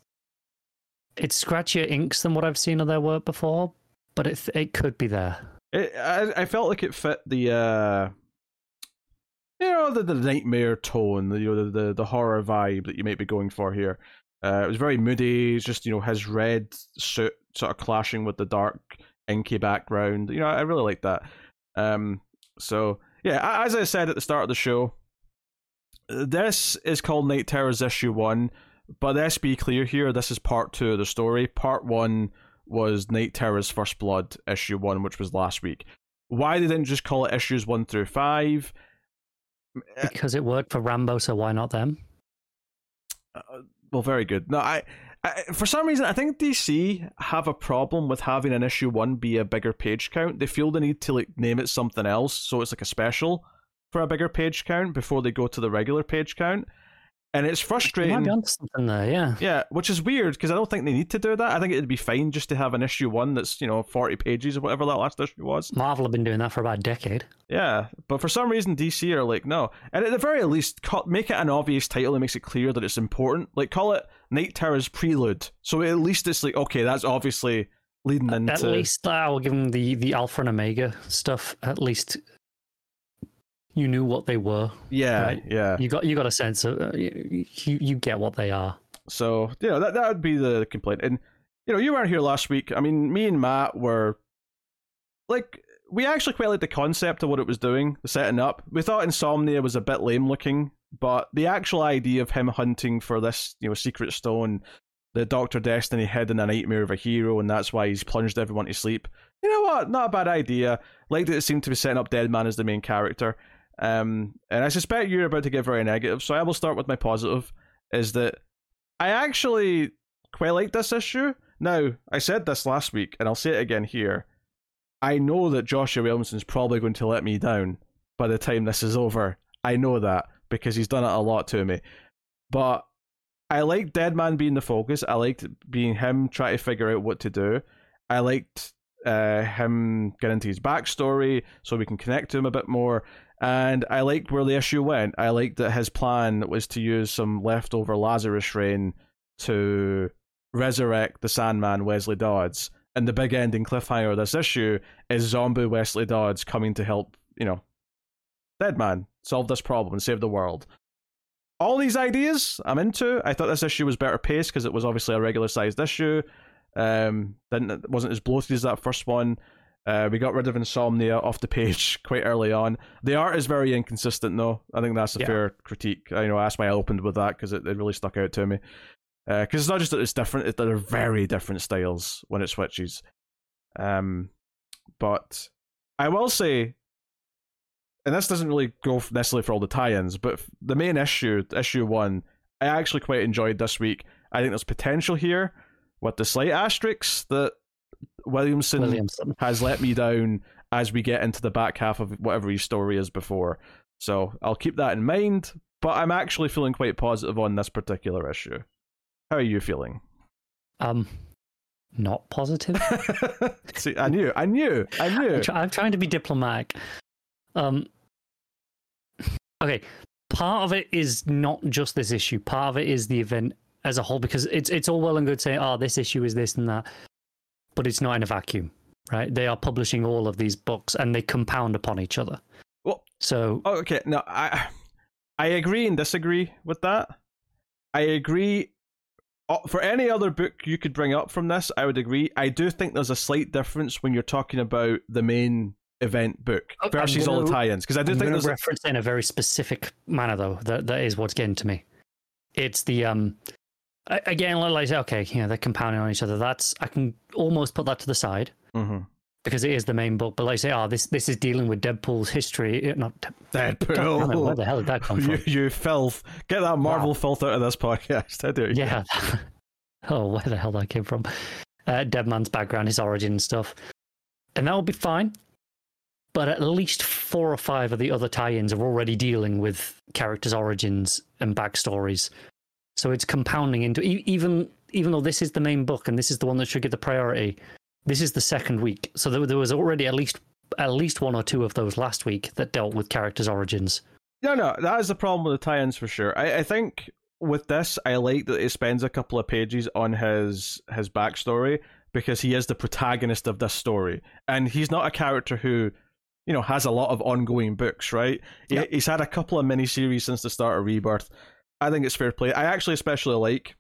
Speaker 2: it's scratchier inks than what I've seen of their work before, but it it could be there.
Speaker 1: It, I, I felt like it fit the uh, you know the, the nightmare tone, the, you know, the, the the horror vibe that you might be going for here. Uh, it was very moody. It's just you know his red suit sort of clashing with the dark inky background. You know, I really like that. Um, so yeah, as I said at the start of the show, this is called Knight Terrors issue one. But let's be clear here: this is part two of the story. Part one was Knight Terror's First Blood issue one, which was last week. Why they didn't just call it issues one through five?
Speaker 2: Because it worked for Rambo, so why not them?
Speaker 1: Uh, well, very good. No, I I, for some reason, I think DC have a problem with having an issue one be a bigger page count. They feel the need to like name it something else, so it's like a special for a bigger page count before they go to the regular page count and it's frustrating.
Speaker 2: Might be onto something there, yeah.
Speaker 1: Yeah, which is weird because I don't think they need to do that. I think it'd be fine just to have an issue one that's you know forty pages or whatever that last issue was.
Speaker 2: Marvel have been doing that for about a decade.
Speaker 1: Yeah, but for some reason DC are like no, and at the very least, make it an obvious title that makes it clear that it's important. Like call it Knight Terror's Prelude, so at least it's like okay, that's obviously leading into.
Speaker 2: At least I will give them the the Alpha and Omega stuff. At least you knew what they were.
Speaker 1: Yeah, right? yeah.
Speaker 2: You got you got a sense of uh, you you get what they are.
Speaker 1: So yeah, that that would be the complaint. And you know, you weren't here last week. I mean, me and Matt were like we actually quite liked the concept of what it was doing, the setting up. We thought Insomnia was a bit lame looking, but the actual idea of him hunting for this, you know, secret stone, the Doctor Destiny hid in a nightmare of a hero, and that's why he's plunged everyone to sleep. You know what? Not a bad idea. Like that it seemed to be setting up Deadman as the main character. Um, and I suspect you're about to get very negative, so I will start with my positive. Is that I actually quite like this issue. Now, I said this last week, and I'll say it again here. I know that Joshua Williamson's probably going to let me down by the time this is over. I know that because he's done it a lot to me. But I liked Deadman being the focus. I liked being him trying to figure out what to do. I liked uh, him getting into his backstory so we can connect to him a bit more. And I liked where the issue went. I liked that his plan was to use some leftover Lazarus rain to resurrect the Sandman Wesley Dodds. And the big ending cliffhanger of this issue is zombie Wesley Dodds coming to help, you know, Deadman solve this problem and save the world. All these ideas I'm into. I thought this issue was better paced because it was obviously a regular sized issue. Um, didn't it wasn't as bloated as that first one. Uh, we got rid of Insomnia off the page quite early on. The art is very inconsistent, though. I think that's a yeah. fair critique. I you know that's why I opened with that because it, it really stuck out to me. Because uh, it's not just that it's different; it's that they're very different styles when it switches. Um, but I will say, and this doesn't really go necessarily for all the tie-ins, but the main issue, issue one, I actually quite enjoyed this week. I think there's potential here with the slight asterisks that Williamson, Williamson, has let me down as we get into the back half of whatever his story is before. So I'll keep that in mind, but I'm actually feeling quite positive on this particular issue. How are you feeling?
Speaker 2: Um, not positive.
Speaker 1: See, I knew, I knew, I knew.
Speaker 2: I'm, try- I'm trying to be diplomatic. Um, okay, part of it is not just this issue. Part of it is the event as a whole, because it's it's all well and good saying, "Oh, this issue is this and that," but it's not in a vacuum, right? They are publishing all of these books and they compound upon each other.
Speaker 1: Well,
Speaker 2: so
Speaker 1: oh, okay, no, I I agree and disagree with that. I agree. Uh, for any other book you could bring up from this, I would agree. I do think there's a slight difference when you're talking about the main event book okay, versus gonna, all the tie-ins because I do
Speaker 2: I'm
Speaker 1: think there's
Speaker 2: reference in a very specific manner though. That that is what's getting to me. It's the um again, like okay, yeah, they're compounding on each other. That's I can almost put that to the side
Speaker 1: mm-hmm.
Speaker 2: because it is the main book. But like say, oh, this this is dealing with Deadpool's history. Not
Speaker 1: Deadpool.
Speaker 2: where the hell did that come from?
Speaker 1: You, you filth! Get that Marvel wow. filth out of this podcast. I do.
Speaker 2: Yeah. oh, where the hell that came from? Uh, Deadman's background, his origin and stuff, and that will be fine. But at least four or five of the other tie-ins are already dealing with characters' origins and backstories so it's compounding into even even though this is the main book and this is the one that should get the priority. This is the second week, so there, there was already at least at least one or two of those last week that dealt with characters' origins.
Speaker 1: No, no, that is the problem with the tie-ins for sure. I, I think with this, I like that it spends a couple of pages on his his backstory because he is the protagonist of this story, and he's not a character who, you know, has a lot of ongoing books. Right? Yep. He, he's had a couple of miniseries since the start of Rebirth, I think it's fair play. I actually especially like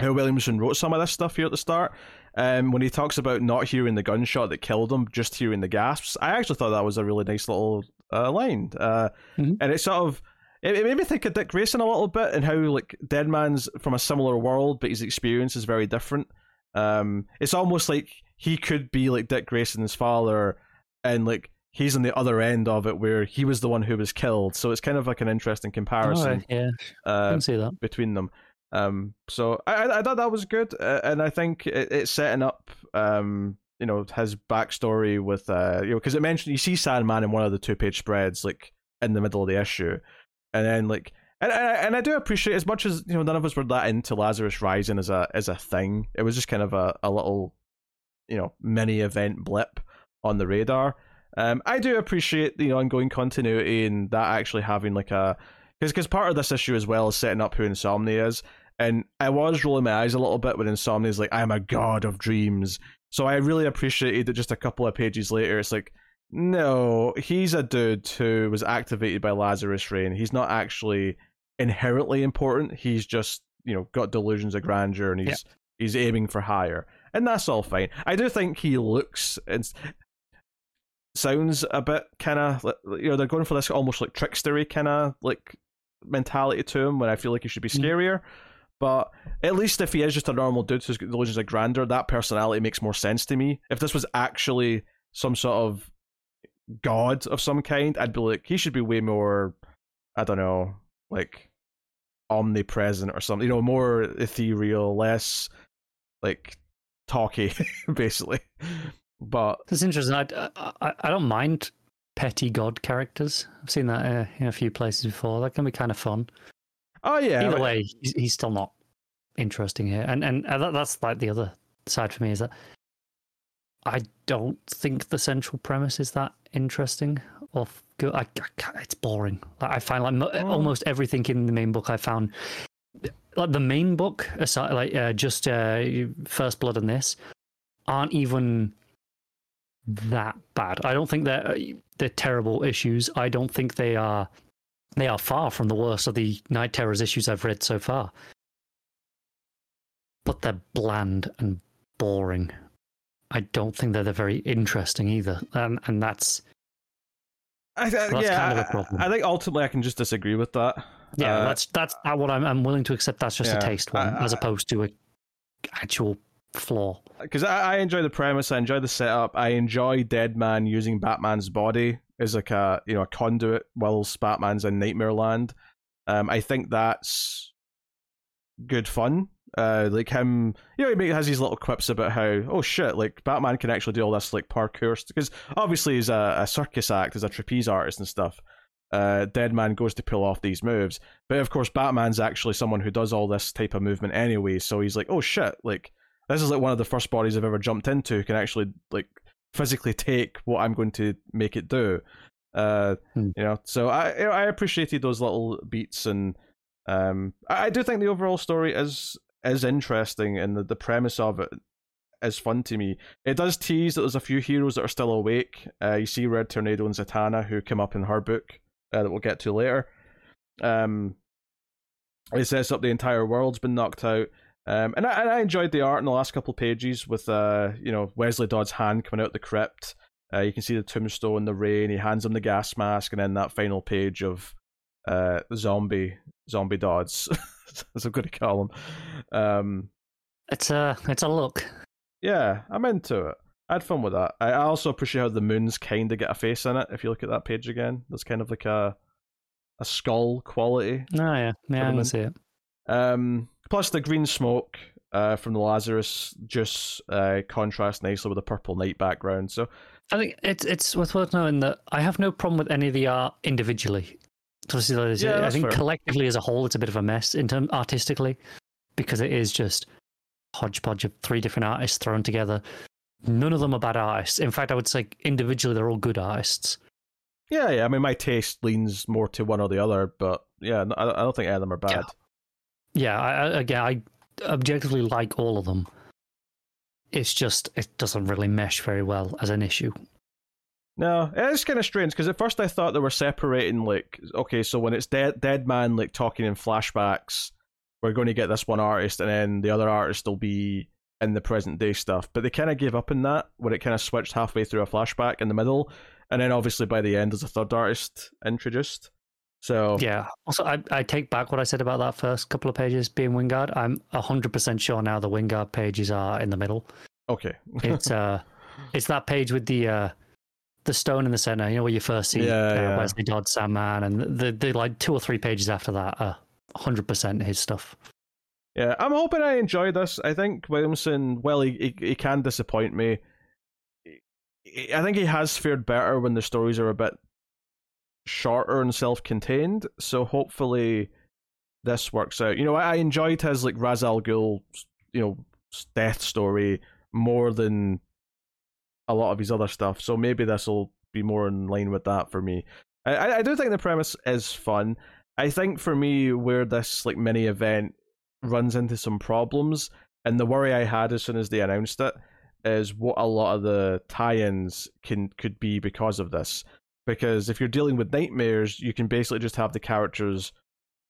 Speaker 1: how Williamson wrote some of this stuff here at the start. Um, when he talks about not hearing the gunshot that killed him, just hearing the gasps, I actually thought that was a really nice little uh, line. Uh, mm-hmm. And it sort of it, it, made me think of Dick Grayson a little bit and how like Deadman's from a similar world, but his experience is very different. Um, it's almost like he could be like Dick Grayson's father, and like he's on the other end of it where he was the one who was killed. So it's kind of like an interesting comparison.
Speaker 2: yeah, uh, I can see that
Speaker 1: between them. Um, so I, I thought that was good, uh, and I think it, it's setting up, um, you know, his backstory with, uh, you know, because it mentioned you see Sandman in one of the two page spreads, like in the middle of the issue, and then like, and and I do appreciate as much as you know, none of us were that into Lazarus Rising as a as a thing. It was just kind of a a little, you know, mini event blip on the radar. Um, I do appreciate the ongoing continuity and that actually having like a because because part of this issue as well is setting up who Insomnia is and I was rolling my eyes a little bit when Insomnia is like, I'm a god of dreams. So I really appreciated that just a couple of pages later, it's like, no, he's a dude who was activated by Lazarus Rain. He's not actually inherently important. He's just, you know, got delusions of grandeur and he's yeah. he's aiming for higher. And that's all fine. I do think he looks and sounds a bit kind of, you know, they're going for this almost like trickstery kind of like mentality to him when I feel like he should be mm. scarier. Mm. But at least if he is just a normal dude who's got delusions of grandeur, that personality makes more sense to me. If this was actually some sort of god of some kind, I'd be like, he should be way more, I don't know, like omnipresent or something. You know, more ethereal, less like talky, basically. But
Speaker 2: it's interesting. I, I I don't mind petty god characters. I've seen that uh, in a few places before. That can be kind of fun.
Speaker 1: Oh yeah.
Speaker 2: Either way, he's, he's still not interesting here, and and uh, that's like the other side for me is that I don't think the central premise is that interesting or good. I, I, it's boring. Like, I find like oh. almost everything in the main book I found like the main book aside like uh, just uh, first blood and this aren't even that bad. I don't think they're they're terrible issues. I don't think they are they are far from the worst of the Knight Terrors issues I've read so far. But they're bland and boring. I don't think they're, they're very interesting either. And and that's,
Speaker 1: I, that's yeah, kind of a problem. I think ultimately I can just disagree with that.
Speaker 2: Yeah, uh, that's that's what I'm. I'm willing to accept. That's just yeah, a taste one, I, as opposed to a actual flaw.
Speaker 1: Because I, I enjoy the premise, I enjoy the setup, I enjoy Deadman using Batman's body as like a you know a conduit whilst Batman's in Nightmare Land. Um, I think that's good fun. Uh, like him, you know, he has these little quips about how, oh shit, like Batman can actually do all this like parkour because obviously he's a, a circus act, as a trapeze artist and stuff. Uh, Deadman goes to pull off these moves, but of course Batman's actually someone who does all this type of movement anyway. So he's like, oh shit, like this is like one of the first bodies I've ever jumped into can actually like physically take what I'm going to make it do. Uh, hmm. You know, so I I appreciated those little beats, and um, I, I do think the overall story is is interesting, and the, the premise of it is fun to me. It does tease that there's a few heroes that are still awake. Uh, you see Red Tornado and Zatanna who come up in her book uh, that we'll get to later. Um, it sets up the entire world's been knocked out. Um, and I, and I enjoyed the art in the last couple of pages with uh, you know Wesley Dodd's hand coming out the crypt. Uh, you can see the tombstone, the rain. He hands him the gas mask, and then that final page of uh, zombie zombie Dodds, as I'm going to call him. Um,
Speaker 2: it's a it's a look.
Speaker 1: Yeah, I'm into it. I had fun with that. I also appreciate how the moons kind of get a face in it. If you look at that page again, there's kind of like a a skull quality.
Speaker 2: Oh yeah, yeah, I can see it.
Speaker 1: Um, plus the green smoke uh, from the Lazarus just uh, contrasts nicely with the purple night background. So
Speaker 2: I think it's it's worth knowing that I have no problem with any of the art individually. Yeah, I think fair. collectively as a whole, it's a bit of a mess in terms artistically because it is just hodgepodge of three different artists thrown together. None of them are bad artists. In fact, I would say individually they're all good artists.
Speaker 1: Yeah, yeah. I mean, my taste leans more to one or the other, but yeah, I don't think any of them are bad.
Speaker 2: Yeah yeah, I, again, I objectively like all of them. It's just it doesn't really mesh very well as an issue.
Speaker 1: No, it's kind of strange because at first I thought they were separating. Like, okay, so when it's dead, dead man like talking in flashbacks, we're going to get this one artist, and then the other artist will be in the present day stuff. But they kind of gave up on that when it kind of switched halfway through a flashback in the middle, and then obviously by the end there's a third artist introduced. So
Speaker 2: yeah. Also, I, I take back what I said about that first couple of pages being Wijngaard. I'm hundred percent sure now the Wijngaard pages are in the middle.
Speaker 1: Okay.
Speaker 2: it's uh, it's that page with the uh, the stone in the center. You know where you first see
Speaker 1: yeah, uh, yeah.
Speaker 2: Wesley Dodd, Sandman, and the the like two or three pages after that are hundred percent his stuff.
Speaker 1: Yeah, I'm hoping I enjoy this. I think Williamson, well, he, he, he can disappoint me. I think he has fared better when the stories are a bit shorter and self-contained. So hopefully this works out. You know, I, enjoyed his like Ra's al Ghul, you know, death story more than a lot of his other stuff. So maybe this will be more in line with that for me. I, I do think the premise is fun. I think for me, where this like mini event runs into some problems, and the worry I had as soon as they announced it is what a lot of the tie-ins can could be because of this. Because if you're dealing with nightmares, you can basically just have the characters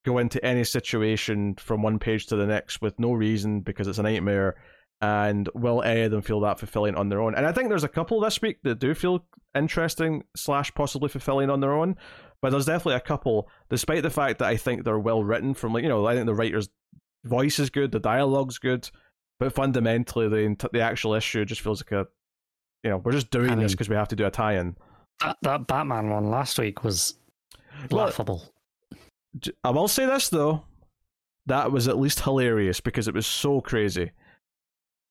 Speaker 1: go into any situation from one page to the next with no reason because it's a nightmare and will any of them feel that fulfilling on their own? And i think there's a couple this week that do feel interesting slash possibly fulfilling on their own but there's definitely a couple despite the fact that i think they're well written from like you know i think the writer's voice is good the dialogue's good but fundamentally the the actual issue just feels like a you know we're just doing I mean, this because we have to do a tie-in
Speaker 2: that, that batman one last week was laughable
Speaker 1: I will say this though, that was at least hilarious because it was so crazy.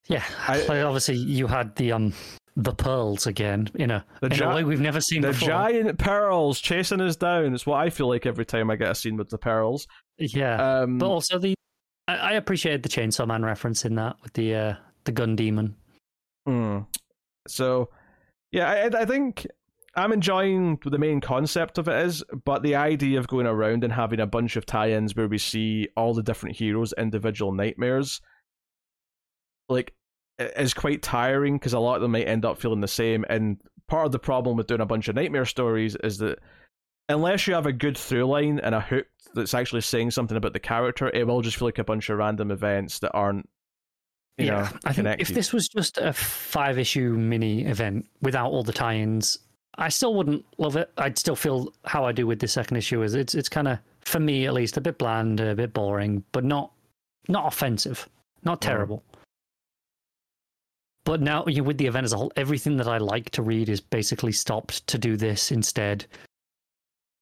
Speaker 2: Yeah, I, obviously you had the um the pearls again in a, the in gi- a way we've never seen
Speaker 1: the
Speaker 2: before.
Speaker 1: giant pearls chasing us down. It's what I feel like every time I get a scene with the pearls.
Speaker 2: Yeah, um, but also the I, I appreciated the Chainsaw Man reference in that with the uh, the gun demon.
Speaker 1: Mm. So, yeah, I I think I'm enjoying the main concept of it is, but the idea of going around and having a bunch of tie-ins where we see all the different heroes' individual nightmares, like, is quite tiring because a lot of them might end up feeling the same. And part of the problem with doing a bunch of nightmare stories is that unless you have a good through line and a hook that's actually saying something about the character, it will just feel like a bunch of random events that aren't yeah, know, I think
Speaker 2: if this was just a five issue mini event without all the tie ins, I still wouldn't love it. I'd still feel how I do with the second issue is it's it's kind of for me at least a bit bland, a bit boring, but not not offensive, not terrible. Mm. But now you with the event as a whole, everything that I like to read is basically stopped to do this instead.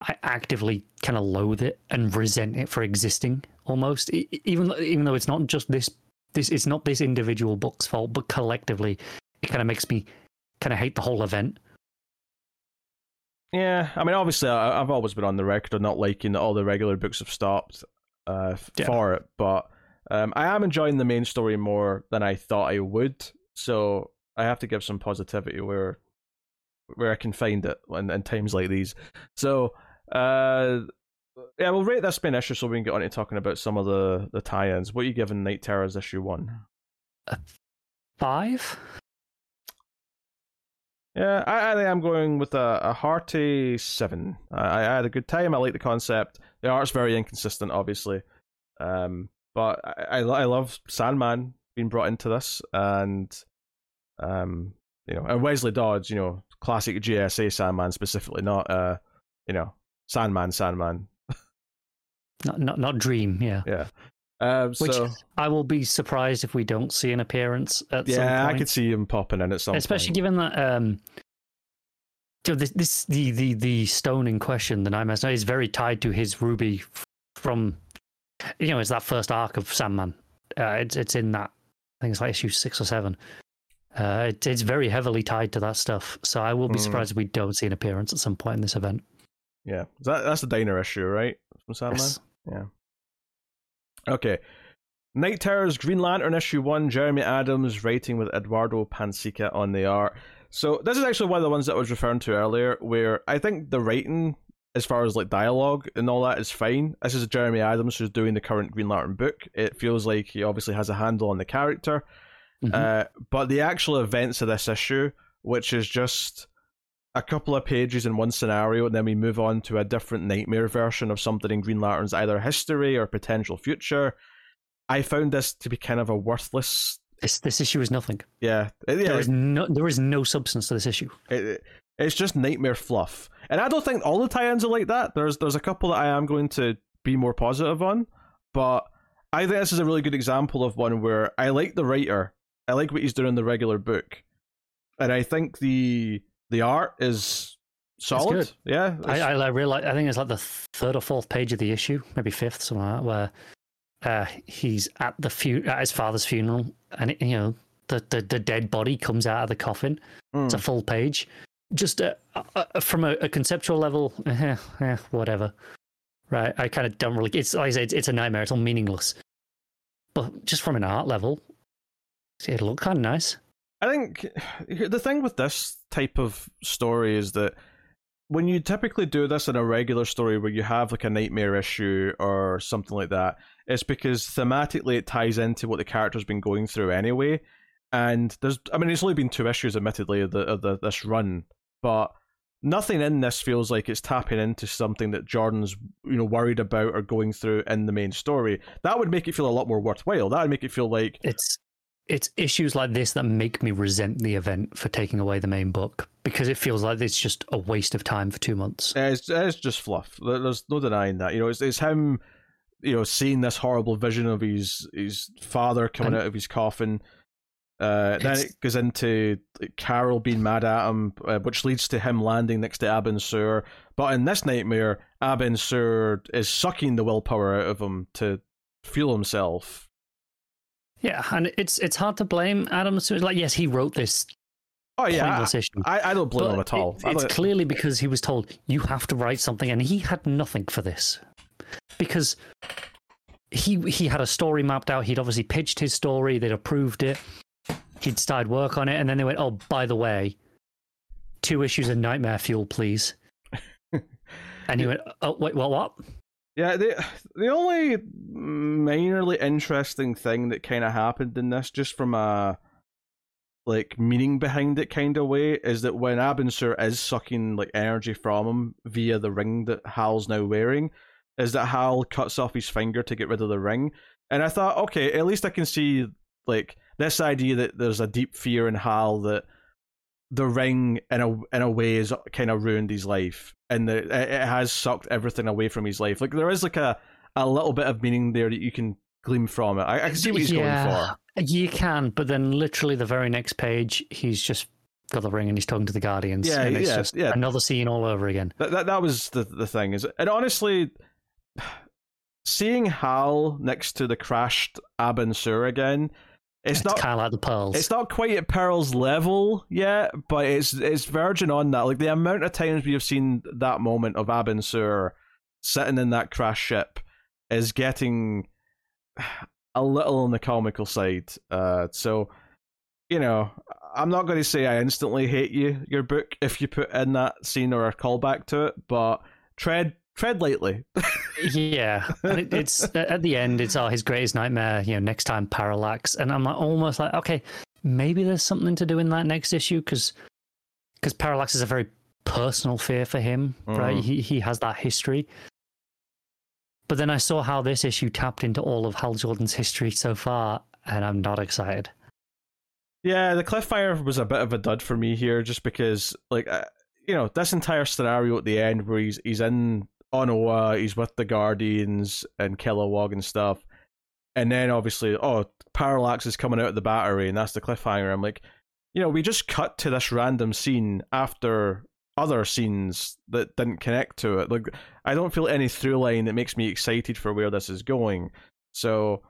Speaker 2: I actively kind of loathe it and resent it for existing almost, even even though it's not just this this it's not this individual book's fault, but collectively, it kind of makes me kind of hate the whole event
Speaker 1: yeah, I mean, obviously, I, have always been on the record of not liking that all the regular books have stopped uh, yeah. for it, but um, I am enjoying the main story more than I thought I would. So I have to give some positivity where where I can find it in, in times like these. So uh, yeah, we'll rate this main issue so we can get on to talking about some of the the tie-ins. What are you giving Knight Terrors issue one?
Speaker 2: A five.
Speaker 1: Yeah, I, I think I'm going with a, a hearty seven. I, I had a good time. I like the concept. The art's very inconsistent, obviously, um, but I, I, I love Sandman being brought into this, and um, you know, and Wesley Dodds, you know, classic JSA Sandman specifically, not uh, you know, Sandman, Sandman.
Speaker 2: not not not Dream, yeah.
Speaker 1: Yeah. Um, Which so,
Speaker 2: I will be surprised if we don't see an appearance at yeah,
Speaker 1: I could see him popping in at some point.
Speaker 2: Especially
Speaker 1: point.
Speaker 2: given that um, this, this the, the the stone in question, the Nightmares, is very tied to his ruby from you know, it's that first arc of Sandman. Uh, it's it's in that I think it's like issue six or seven. Uh, it, it's very heavily tied to that stuff, so I will be mm. surprised if we don't see an appearance at some point in this event.
Speaker 1: Yeah, that, that's the Diner issue, right? From Sandman. Yes. Yeah. Okay. Knight Terrors Green Lantern issue one, Jeremy Adams writing with Eduardo Pansica on the art. So this is actually one of the ones that I was referring to earlier, where I think the writing, as far as like dialogue and all that, is fine. This is Jeremy Adams who's doing the current Green Lantern book. It feels like he obviously has a handle on the character, mm-hmm. uh, but the actual events of this issue, which is just a couple of pages in one scenario, and then we move on to a different nightmare version of something in Green Lantern's either history or potential future. I found this to be kind of a worthless.
Speaker 2: This this issue is nothing.
Speaker 1: Yeah, uh, yeah.
Speaker 2: There is no there is no substance to this issue.
Speaker 1: It, it's just nightmare fluff, and I don't think all the tie-ins are like that. There's there's a couple that I am going to be more positive on, but I think this is a really good example of one where I like the writer, I like what he's doing in the regular book, and I think the the art is solid. Yeah,
Speaker 2: I, I, I realize. I think it's like the third or fourth page of the issue, maybe fifth, somewhere, like that, where uh, he's at the fu- at his father's funeral, and it, you know the, the the dead body comes out of the coffin.
Speaker 1: Mm.
Speaker 2: It's a full page. Just uh, uh, uh, from a, a, conceptual level, eh, eh, whatever. Right, I kind of don't really. It's like I said, it's, it's a nightmare. It's all meaningless. But just from an art level, it looked kind of nice.
Speaker 1: I think the thing with this type of story is that when you typically do this in a regular story where you have like a nightmare issue or something like that, it's because thematically it ties into what the character's been going through anyway. And there's, I mean, it's only been two issues, admittedly, of the of the this run, but nothing in this feels like it's tapping into something that Jordan's you know worried about or going through in the main story. That would make it feel a lot more worthwhile. That would make it feel like
Speaker 2: it's it's issues like this that make me resent the event for taking away the main book because it feels like it's just a waste of time for two months.
Speaker 1: It's, it's just fluff. There's no denying that. You know, it's, it's him, you know, seeing this horrible vision of his his father coming and, out of his coffin. Uh, then it goes into Carol being mad at him, uh, which leads to him landing next to Abin Sur. But in this nightmare, Abin Sur is sucking the willpower out of him to fuel himself
Speaker 2: yeah, and it's it's hard to blame Adam. Like, yes, he wrote this.
Speaker 1: Oh yeah, I, I, don't blame him at all.
Speaker 2: It, it's clearly because he was told you have to write something, and he had nothing for this because he he had a story mapped out. He'd obviously pitched his story. They'd approved it. He'd started work on it, and then they went, "Oh, by the way, two issues of Nightmare Fuel, please." and he went, "Oh, wait, well, what?"
Speaker 1: Yeah, the the only minorly interesting thing that kind of happened in this, just from a like meaning behind it kind of way, is that when Abin Sur is sucking like energy from him via the ring that Hal's now wearing, is that Hal cuts off his finger to get rid of the ring, and I thought, okay, at least I can see like this idea that there's a deep fear in Hal that the ring in a in a way has kind of ruined his life, and the, it has sucked everything away from his life. Like there is like a a little bit of meaning there that you can glean from it. I, I can see what he's yeah, going for.
Speaker 2: You can, but then literally the very next page, he's just got the ring and he's talking to the Guardians. Yeah, and it's yeah, just yeah. another scene all over again.
Speaker 1: That, that that was the the thing is, and honestly, seeing Hal next to the crashed Abin Sur again
Speaker 2: it's, it's not kind of like the pearls.
Speaker 1: It's not quite at Pearl's level yet, but it's it's verging on that. Like the amount of times we have seen that moment of Abin Sur sitting in that crash ship is getting a little on the comical side. Uh, so you know, I'm not going to say I instantly hate you your book if you put in that scene or a callback to it, but tread tread lightly.
Speaker 2: yeah, it, it's at the end. It's oh, his greatest nightmare. You know, next time parallax, and I'm almost like, okay, maybe there's something to do in that next issue because because parallax is a very personal fear for him, mm. right? He he has that history. But then I saw how this issue tapped into all of Hal Jordan's history so far, and I'm not excited.
Speaker 1: Yeah, the Cliffhanger was a bit of a dud for me here, just because, like, uh, you know, this entire scenario at the end where he's he's in Oa, he's with the Guardians and Kilowog and stuff. And then obviously, oh, Parallax is coming out of the battery, and that's the cliffhanger. I'm like, you know, we just cut to this random scene after other scenes that didn't connect to it. Like, I don't feel any through line that makes me excited for where this is going. So,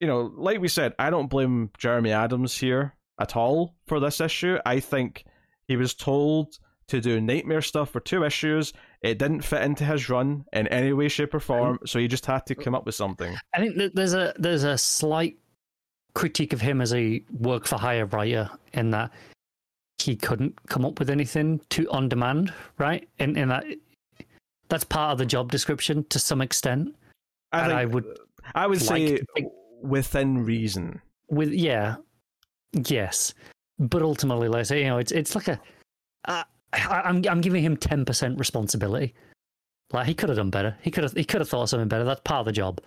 Speaker 1: you know, like we said, I don't blame Jeremy Adams here at all for this issue. I think he was told to do nightmare stuff for two issues. It didn't fit into his run in any way, shape, or form, so he just had to come up with something.
Speaker 2: I think there's a there's a slight critique of him as a work for hire writer in that he couldn't come up with anything to on demand, right? In in that that's part of the job description to some extent.
Speaker 1: I, think, I would I would like say within reason.
Speaker 2: With yeah, yes, but ultimately, let's say you know it's it's like a. Uh, I, am I'm, I'm giving him ten percent responsibility. Like he could have done better. He could have he could have thought of something better. That's part of the job.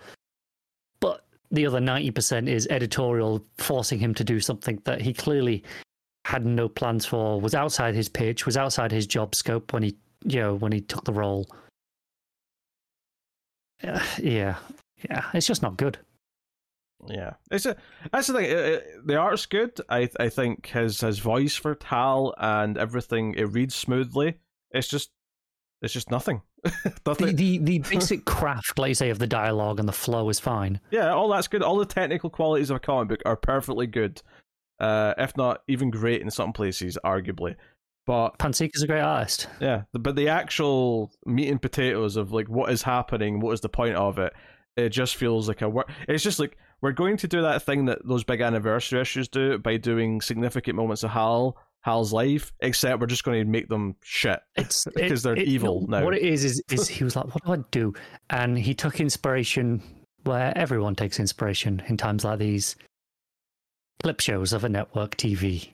Speaker 2: But the other ninety percent is editorial forcing him to do something that he clearly had no plans for. Was outside his pitch. Was outside his job scope when he you know when he took the role. Uh, yeah, yeah. It's just not good.
Speaker 1: Yeah, it's a that's the thing. It, it, the art's good. I I think his his voice for Hal and everything it reads smoothly. It's just it's just nothing.
Speaker 2: the, the the basic craft, like you say, of the dialogue and the flow is fine.
Speaker 1: Yeah, all that's good. All the technical qualities of a comic book are perfectly good, uh, if not even great in some places, arguably. But
Speaker 2: is a great artist.
Speaker 1: Yeah, but the actual meat and potatoes of like what is happening, what is the point of it, it just feels like a work. It's just like we're going to do that thing that those big anniversary issues do by doing significant moments of Hal Hal's life, except we're just going to make them shit
Speaker 2: it's
Speaker 1: because they're it, evil now.
Speaker 2: What it is is is he was like, "What do I do?" And he took inspiration where everyone takes inspiration in times like these clip shows of a network TV.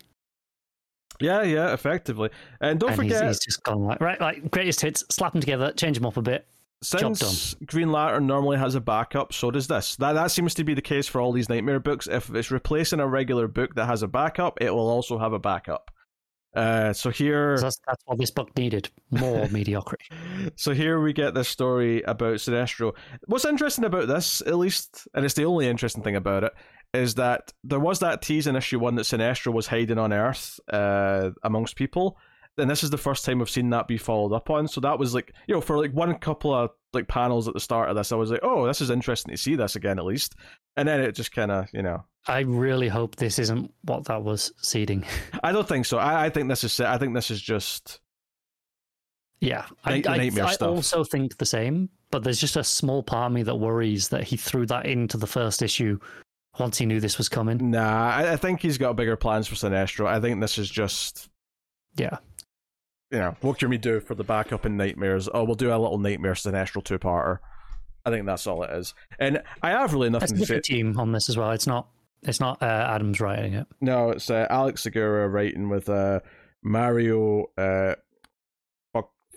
Speaker 1: Yeah, yeah, effectively. And don't
Speaker 2: and
Speaker 1: forget,
Speaker 2: he's, he's, just gone like right, like greatest hits, slap them together, change them up a bit.
Speaker 1: Since Green Lantern normally has a backup, so does this. That that seems to be the case for all these Nightmare books. If it's replacing a regular book that has a backup, it will also have a backup. Uh, so here,
Speaker 2: that's, that's what this book needed more mediocrity.
Speaker 1: So here we get this story about Sinestro. What's interesting about this, at least, and it's the only interesting thing about it, is that there was that tease in issue one that Sinestro was hiding on Earth uh, amongst people. And this is the first time I've seen that be followed up on. So that was like, you know, for like one couple of like panels at the start of this, I was like, oh, this is interesting to see this again at least. And then it just kind of, you know.
Speaker 2: I really hope this isn't what that was seeding.
Speaker 1: I don't think so. I, I think this is. I think this is just.
Speaker 2: Yeah, I, I, I also think the same, but there's just a small part of me that worries that he threw that into the first issue once he knew this was coming.
Speaker 1: Nah, I, I think he's got bigger plans for Sinestro. I think this is just,
Speaker 2: yeah,
Speaker 1: you know, what can we do for the backup in Nightmares? Oh, we'll do a little Nightmare Sinestro two parter. I think that's all it is. And I have really nothing
Speaker 2: to
Speaker 1: say.
Speaker 2: team on this as well. It's not. It's not uh, Adams writing it.
Speaker 1: No, it's uh, Alex Segura writing with uh, Mario uh,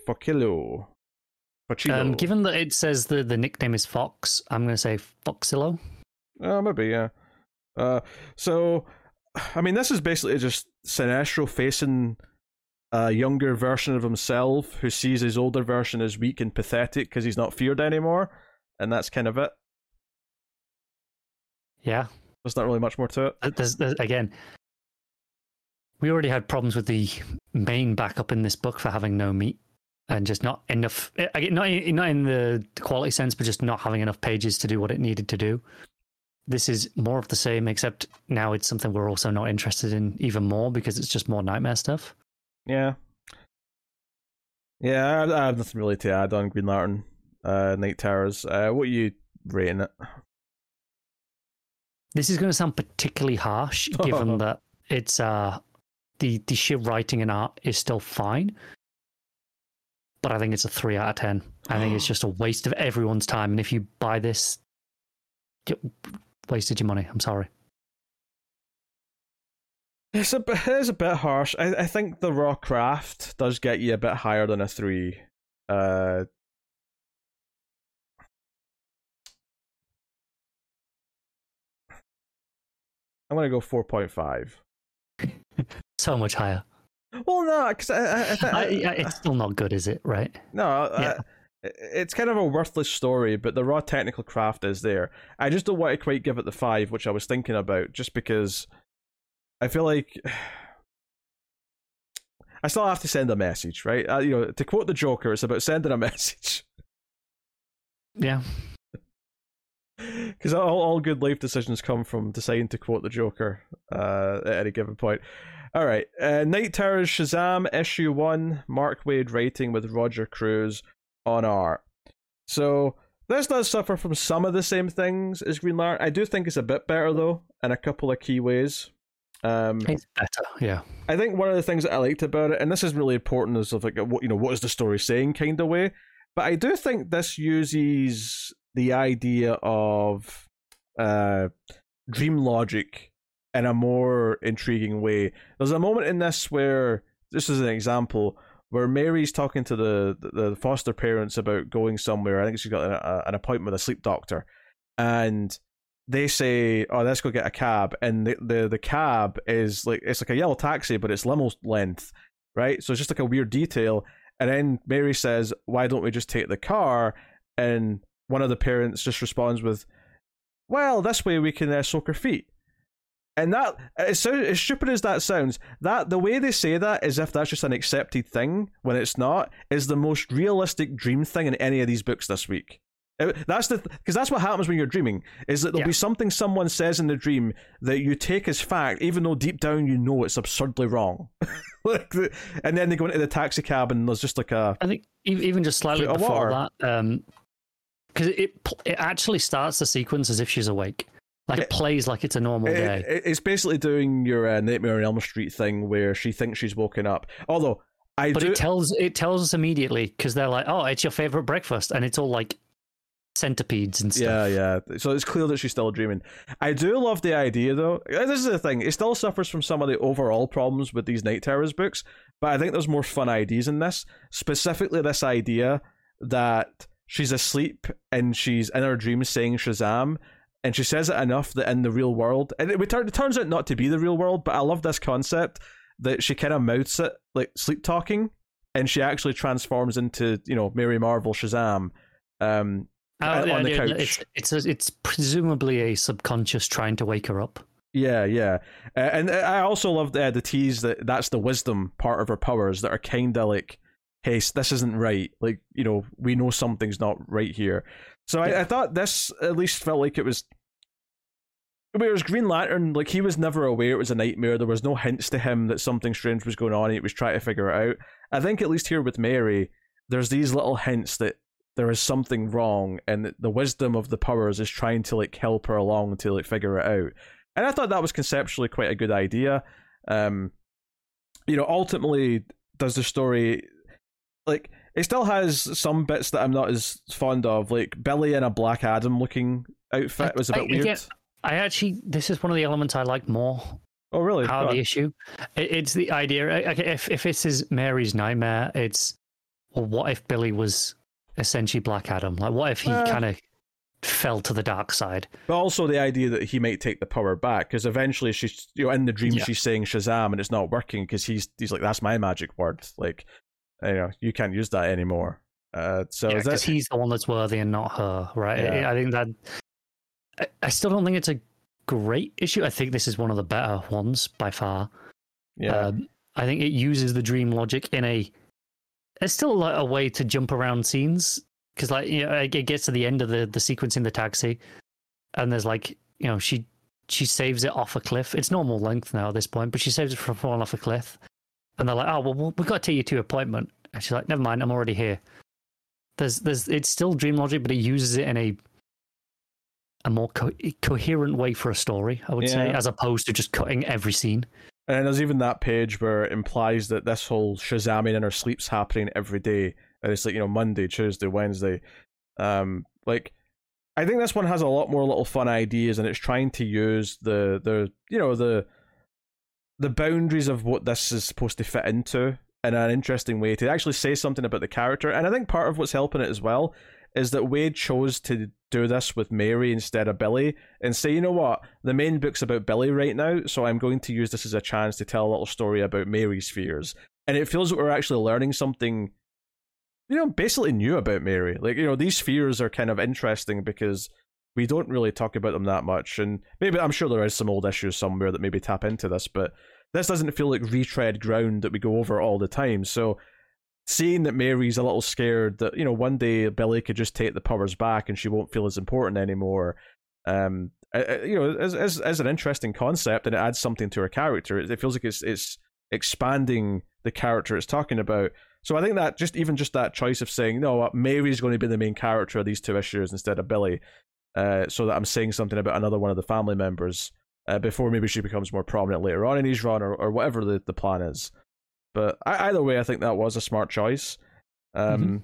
Speaker 1: Foccillo.
Speaker 2: Um, given that it says the, the nickname is Fox, I'm going to say Foxillo.
Speaker 1: Oh, maybe, yeah. Uh, so, I mean, this is basically just Sinestro facing a younger version of himself who sees his older version as weak and pathetic because he's not feared anymore, and that's kind of it.
Speaker 2: Yeah.
Speaker 1: There's not really much more to
Speaker 2: it. There's, there's, again, we already had problems with the main backup in this book for having no meat and just not enough eh, not not in the quality sense but just not having enough pages to do what it needed to do this is more of the same, except now it's something we're also not interested in even more because it's just more nightmare stuff.
Speaker 1: Yeah. Yeah, I, I have nothing really to add on Green Lantern, uh, Knight Terrors. Uh, what are you rating it?
Speaker 2: This is going to sound particularly harsh, given that it's uh, the the sheer writing and art is still fine, but I think it's a three out of ten. I think it's just a waste of everyone's time. And if you buy this, wasted your money. I'm sorry.
Speaker 1: It's a bit, it's a bit harsh. I, I think the raw craft does get you a bit higher than a three. Uh, I'm gonna go four point five.
Speaker 2: so much higher.
Speaker 1: Well, no, because I, I, I,
Speaker 2: it's still not good, is it? Right?
Speaker 1: No, yeah it's kind of a worthless story, but the raw technical craft is there. I just don't want to quite give it the five, which I was thinking about, just because I feel like I still have to send a message, right? Uh, you know, to quote the Joker, it's about sending a message.
Speaker 2: Yeah.
Speaker 1: Because all, all good life decisions come from deciding to quote the Joker uh, at any given point. All right. Uh, Knight Terrors Shazam, issue one, Mark Waid writing with Roger Cruz on art. So this does suffer from some of the same things as Green Lantern. I do think it's a bit better though, in a couple of key ways. Um,
Speaker 2: it's better, yeah.
Speaker 1: I think one of the things that I liked about it, and this is really important, is of like what you know, what is the story saying kind of way. But I do think this uses the idea of uh, dream logic in a more intriguing way. There's a moment in this where this is an example where Mary's talking to the, the foster parents about going somewhere. I think she's got a, an appointment with a sleep doctor, and they say, "Oh, let's go get a cab." And the, the the cab is like it's like a yellow taxi, but it's limo length, right? So it's just like a weird detail. And then Mary says, "Why don't we just take the car?" And one of the parents just responds with, "Well, this way we can uh, soak our feet." And that as, so, as stupid as that sounds, that the way they say that is if that's just an accepted thing when it's not is the most realistic dream thing in any of these books this week. That's the because that's what happens when you're dreaming. Is that there'll yeah. be something someone says in the dream that you take as fact, even though deep down you know it's absurdly wrong. like, the, and then they go into the taxi cab and there's just like a.
Speaker 2: I think even just slightly before water. that, because um, it it actually starts the sequence as if she's awake. Like it, it plays like it's a normal
Speaker 1: it,
Speaker 2: day.
Speaker 1: It, it's basically doing your uh, Nightmare on Elm Street thing where she thinks she's woken up. Although I
Speaker 2: but
Speaker 1: do...
Speaker 2: it tells it tells us immediately because they're like, "Oh, it's your favorite breakfast," and it's all like centipedes and stuff.
Speaker 1: Yeah, yeah. So it's clear that she's still dreaming. I do love the idea, though. This is the thing. It still suffers from some of the overall problems with these Knight Terrors books, but I think there's more fun ideas in this. Specifically, this idea that she's asleep and she's in her dreams saying Shazam, and she says it enough that in the real world, and it, it turns out not to be the real world, but I love this concept that she kind of mouths it like sleep talking, and she actually transforms into you know Mary Marvel Shazam. Um,
Speaker 2: Oh, yeah, on the couch. It's it's a, it's presumably a subconscious trying to wake her up.
Speaker 1: Yeah, yeah, uh, and uh, I also love uh, the tease that that's the wisdom part of her powers that are kind of like, hey, this isn't right. Like you know, we know something's not right here. So I, I thought this at least felt like it was. Whereas Green Lantern, like he was never aware it was a nightmare. There was no hints to him that something strange was going on. He was trying to figure it out. I think at least here with Mary, there's these little hints that there is something wrong and the wisdom of the powers is trying to like help her along to like figure it out. And i thought that was conceptually quite a good idea. Um you know ultimately does the story like it still has some bits that i'm not as fond of like billy in a black adam looking outfit was a bit I, weird.
Speaker 2: I actually this is one of the elements i like more.
Speaker 1: Oh really?
Speaker 2: How the issue. It, it's the idea if, if this is mary's nightmare it's well, what if billy was essentially Black Adam? Like, what if he uh, kind of fell to the dark side?
Speaker 1: But also the idea that he might take the power back because eventually she's you know in the dream yeah. she's saying Shazam and it's not working because he's he's like that's my magic word like you know you can't use that anymore. Uh, so
Speaker 2: because
Speaker 1: that...
Speaker 2: he's the one that's worthy and not her, right? Yeah. I think that I, I still don't think it's a great issue. I think this is one of the better ones by far.
Speaker 1: Yeah. Um,
Speaker 2: I think it uses the dream logic in a it's still like a way to jump around scenes because like you know, it gets to the end of the the sequence in the taxi, and there's like you know she she saves it off a cliff. It's normal length now at this point, but she saves it from falling off a cliff. And they're like, "Oh well, we've got to take you to your appointment." And she's like, "Never mind, I'm already here." There's there's it's still dream logic, but it uses it in a a more co- coherent way for a story, I would yeah. say, as opposed to just cutting every scene.
Speaker 1: And there's even that page where it implies that this whole Shazamming in her sleep's happening every day. And it's like, you know, Monday, Tuesday, Wednesday. Um, like, I think this one has a lot more little fun ideas and it's trying to use the, the you know, the the boundaries of what this is supposed to fit into in an interesting way to actually say something about the character. And I think part of what's helping it as well is that Waid chose to do this with Mary instead of Billy and say, you know what, the main book's about Billy right now, so I'm going to use this as a chance to tell a little story about Mary's fears. And it feels that we're actually learning something, you know, basically new about Mary. Like, you know, these fears are kind of interesting because we don't really talk about them that much. And maybe I'm sure there is some old issues somewhere that maybe tap into this, but this doesn't feel like retread ground that we go over all the time. So seeing that Mary's a little scared that you know one day Billy could just take the powers back and she won't feel as important anymore. Um, you know, as as as an interesting concept and it adds something to her character. It, feels like it's it's expanding the character it's talking about. So I think that just even just that choice of saying no, Mary's going to be the main character of these two issues instead of Billy, uh, so that I'm saying something about another one of the family members uh, before maybe she becomes more prominent later on in his run or, or whatever the, the plan is. But either way, I think that was a smart choice. Um, mm-hmm.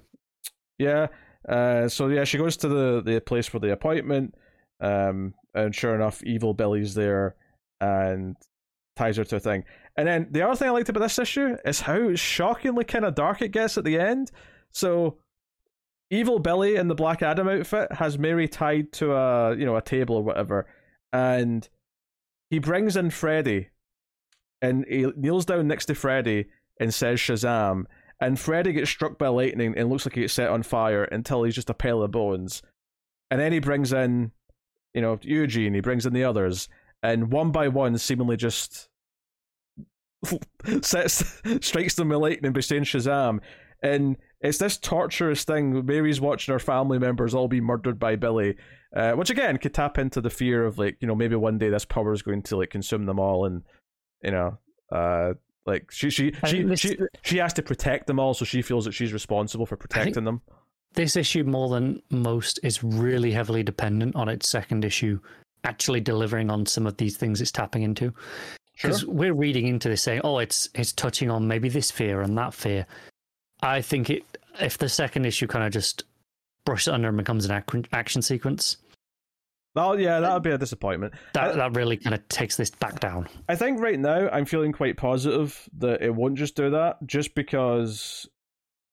Speaker 1: Yeah. Uh, so yeah, she goes to the the place for the appointment, um, and sure enough, evil Billy's there and ties her to a thing. And then the other thing I liked about this issue is how shockingly kind of dark it gets at the end. So evil Billy in the Black Adam outfit has Mary tied to a you know a table or whatever, and he brings in Freddy, and he kneels down next to Freddy and says Shazam, and Freddy gets struck by lightning and looks like he gets set on fire until he's just a pile of bones. And then he brings in, you know, Eugene, he brings in the others, and one by one, seemingly just sets strikes them with lightning by saying Shazam, and it's this torturous thing. Mary's watching her family members all be murdered by Billy, uh, which again could tap into the fear of like you know maybe one day this power is going to like consume them all, and you know, uh, like she she she this, she, she has to protect them all, so she feels that she's responsible for protecting them.
Speaker 2: This issue, more than most, is really heavily dependent on its second issue actually delivering on some of these things it's tapping into. Because sure. we're reading into this saying, "Oh, it's it's touching on maybe this fear and that fear." I think it if the second issue kind of just brushes under and becomes an action, action sequence.
Speaker 1: Oh yeah, that would be a disappointment.
Speaker 2: That I, that really kind of takes this back down.
Speaker 1: I think right now I'm feeling quite positive that it won't just do that, just because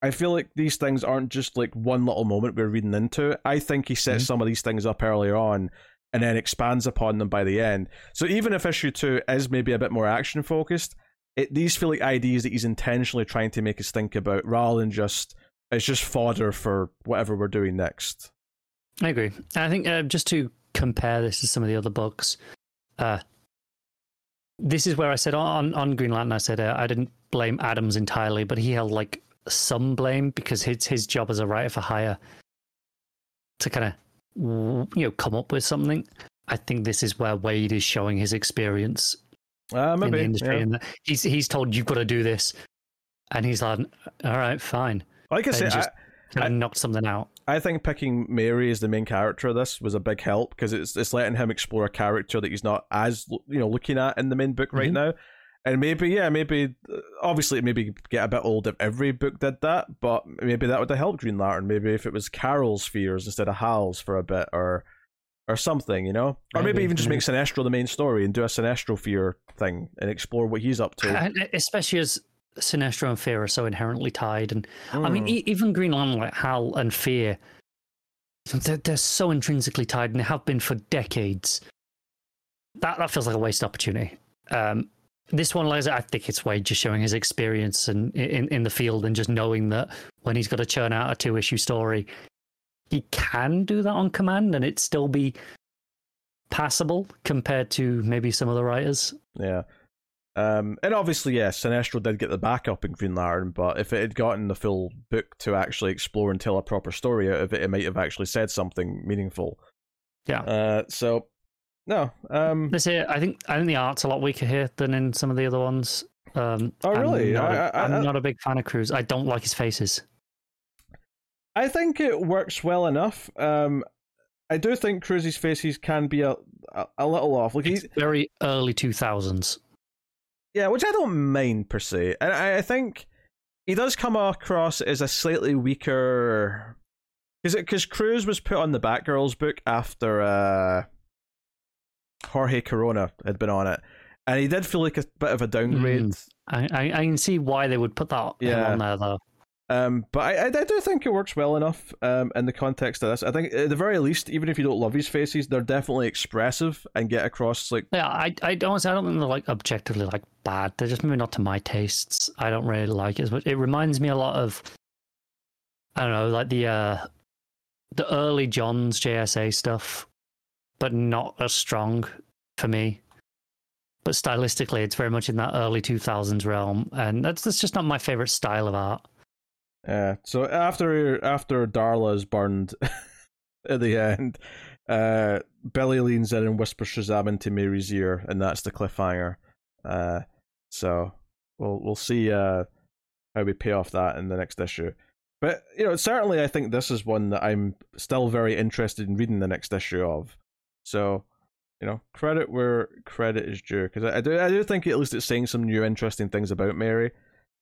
Speaker 1: I feel like these things aren't just like one little moment we're reading into. I think he sets mm-hmm. some of these things up earlier on and then expands upon them by the end. So even if issue two is maybe a bit more action focused, it these feel like ideas that he's intentionally trying to make us think about rather than just it's just fodder for whatever we're doing next.
Speaker 2: I agree. I think uh, just to compare this to some of the other books, uh, this is where I said on on Green Lantern, I said uh, I didn't blame Adams entirely, but he held like some blame because his his job as a writer for hire to kind of you know come up with something. I think this is where Waid is showing his experience
Speaker 1: uh, maybe, in the industry,
Speaker 2: yeah. and he's he's told you've got to do this, and he's like, all right, fine.
Speaker 1: Like I said, just
Speaker 2: I, kind of knocked something out.
Speaker 1: I think picking Mary as the main character of this was a big help because it's it's letting him explore a character that he's not as you know looking at in the main book right mm-hmm. now. And maybe, yeah, maybe, obviously, maybe get a bit old if every book did that, but maybe that would have helped Green Lantern. Maybe if it was Carol's fears instead of Hal's for a bit, or or something, you know? Or maybe, maybe even just make Sinestro the main story and do a Sinestro fear thing and explore what he's up to.
Speaker 2: Especially as Sinestro and Fear are so inherently tied. And mm. I mean, hmm. e- even Green Lantern, like Hal and Fear, they're, they're so intrinsically tied and they have been for decades. That, that feels like a waste opportunity. Um, this one, like I think it's Waid just showing his experience and in, in the field and just knowing that when he's got to churn out a two issue story, he can do that on command and it still be passable compared to maybe some other writers.
Speaker 1: Yeah. Um, and obviously, yes, Sinestro did get the backup in Green Lantern, but if it had gotten the full book to actually explore and tell a proper story out of it, it might have actually said something meaningful.
Speaker 2: Yeah.
Speaker 1: Uh, so, no. Um,
Speaker 2: this here, I think, I think the art's a lot weaker here than in some of the other ones. Um,
Speaker 1: oh, really?
Speaker 2: I'm, not,
Speaker 1: I,
Speaker 2: I, am not a big fan of Cruz. I don't like his faces.
Speaker 1: I think it works well enough. Um, I do think Cruz's faces can be a a, a little off. Like he's
Speaker 2: very early two thousands.
Speaker 1: Yeah, which I don't mind per se, and I, I think he does come across as a slightly weaker. Because because Cruz was put on the Batgirls book after uh, Jorge Corona had been on it, and he did feel like a bit of a downgrade. Mm,
Speaker 2: I, I, I can see why they would put that yeah. on there though.
Speaker 1: Um, but I, I, do think it works well enough um, in the context of this. I think at the very least, even if you don't love his faces, they're definitely expressive and get across like.
Speaker 2: Yeah, I I don't I don't think they're like objectively like bad. They're just maybe not to my tastes. I don't really like it. But it reminds me a lot of. I don't know, like the uh, the early Johns JSA stuff, but not as strong for me. But stylistically, it's very much in that early two thousands realm, and that's that's just not my favorite style of art.
Speaker 1: Yeah. So after after Darla is burned at the end, uh, Billy leans in and whispers Shazam into Mary's ear, and that's the cliffhanger. Uh, so we'll we'll see uh, how we pay off that in the next issue. But you know, certainly, I think this is one that I'm still very interested in reading the next issue of. So, you know, credit where credit is due, because I, I, do I do think at least it's saying some new interesting things about Mary.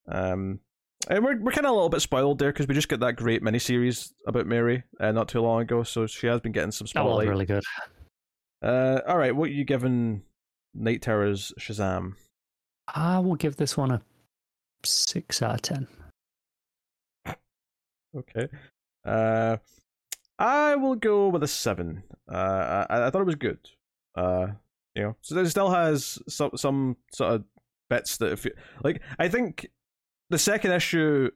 Speaker 1: Um, and we're we're kind of a little bit spoiled there because we just got that great miniseries about Mary uh, not too long ago, so she has been getting some spotlight.
Speaker 2: That was really good.
Speaker 1: Uh, all right, what are you giving Knight Terrors Shazam?
Speaker 2: I will give this one a six out of ten.
Speaker 1: okay. Uh, I will go with a seven. Uh, I, I thought it was good. Uh, you know, so it still has some some sort of bits that if you, like I think the second issue,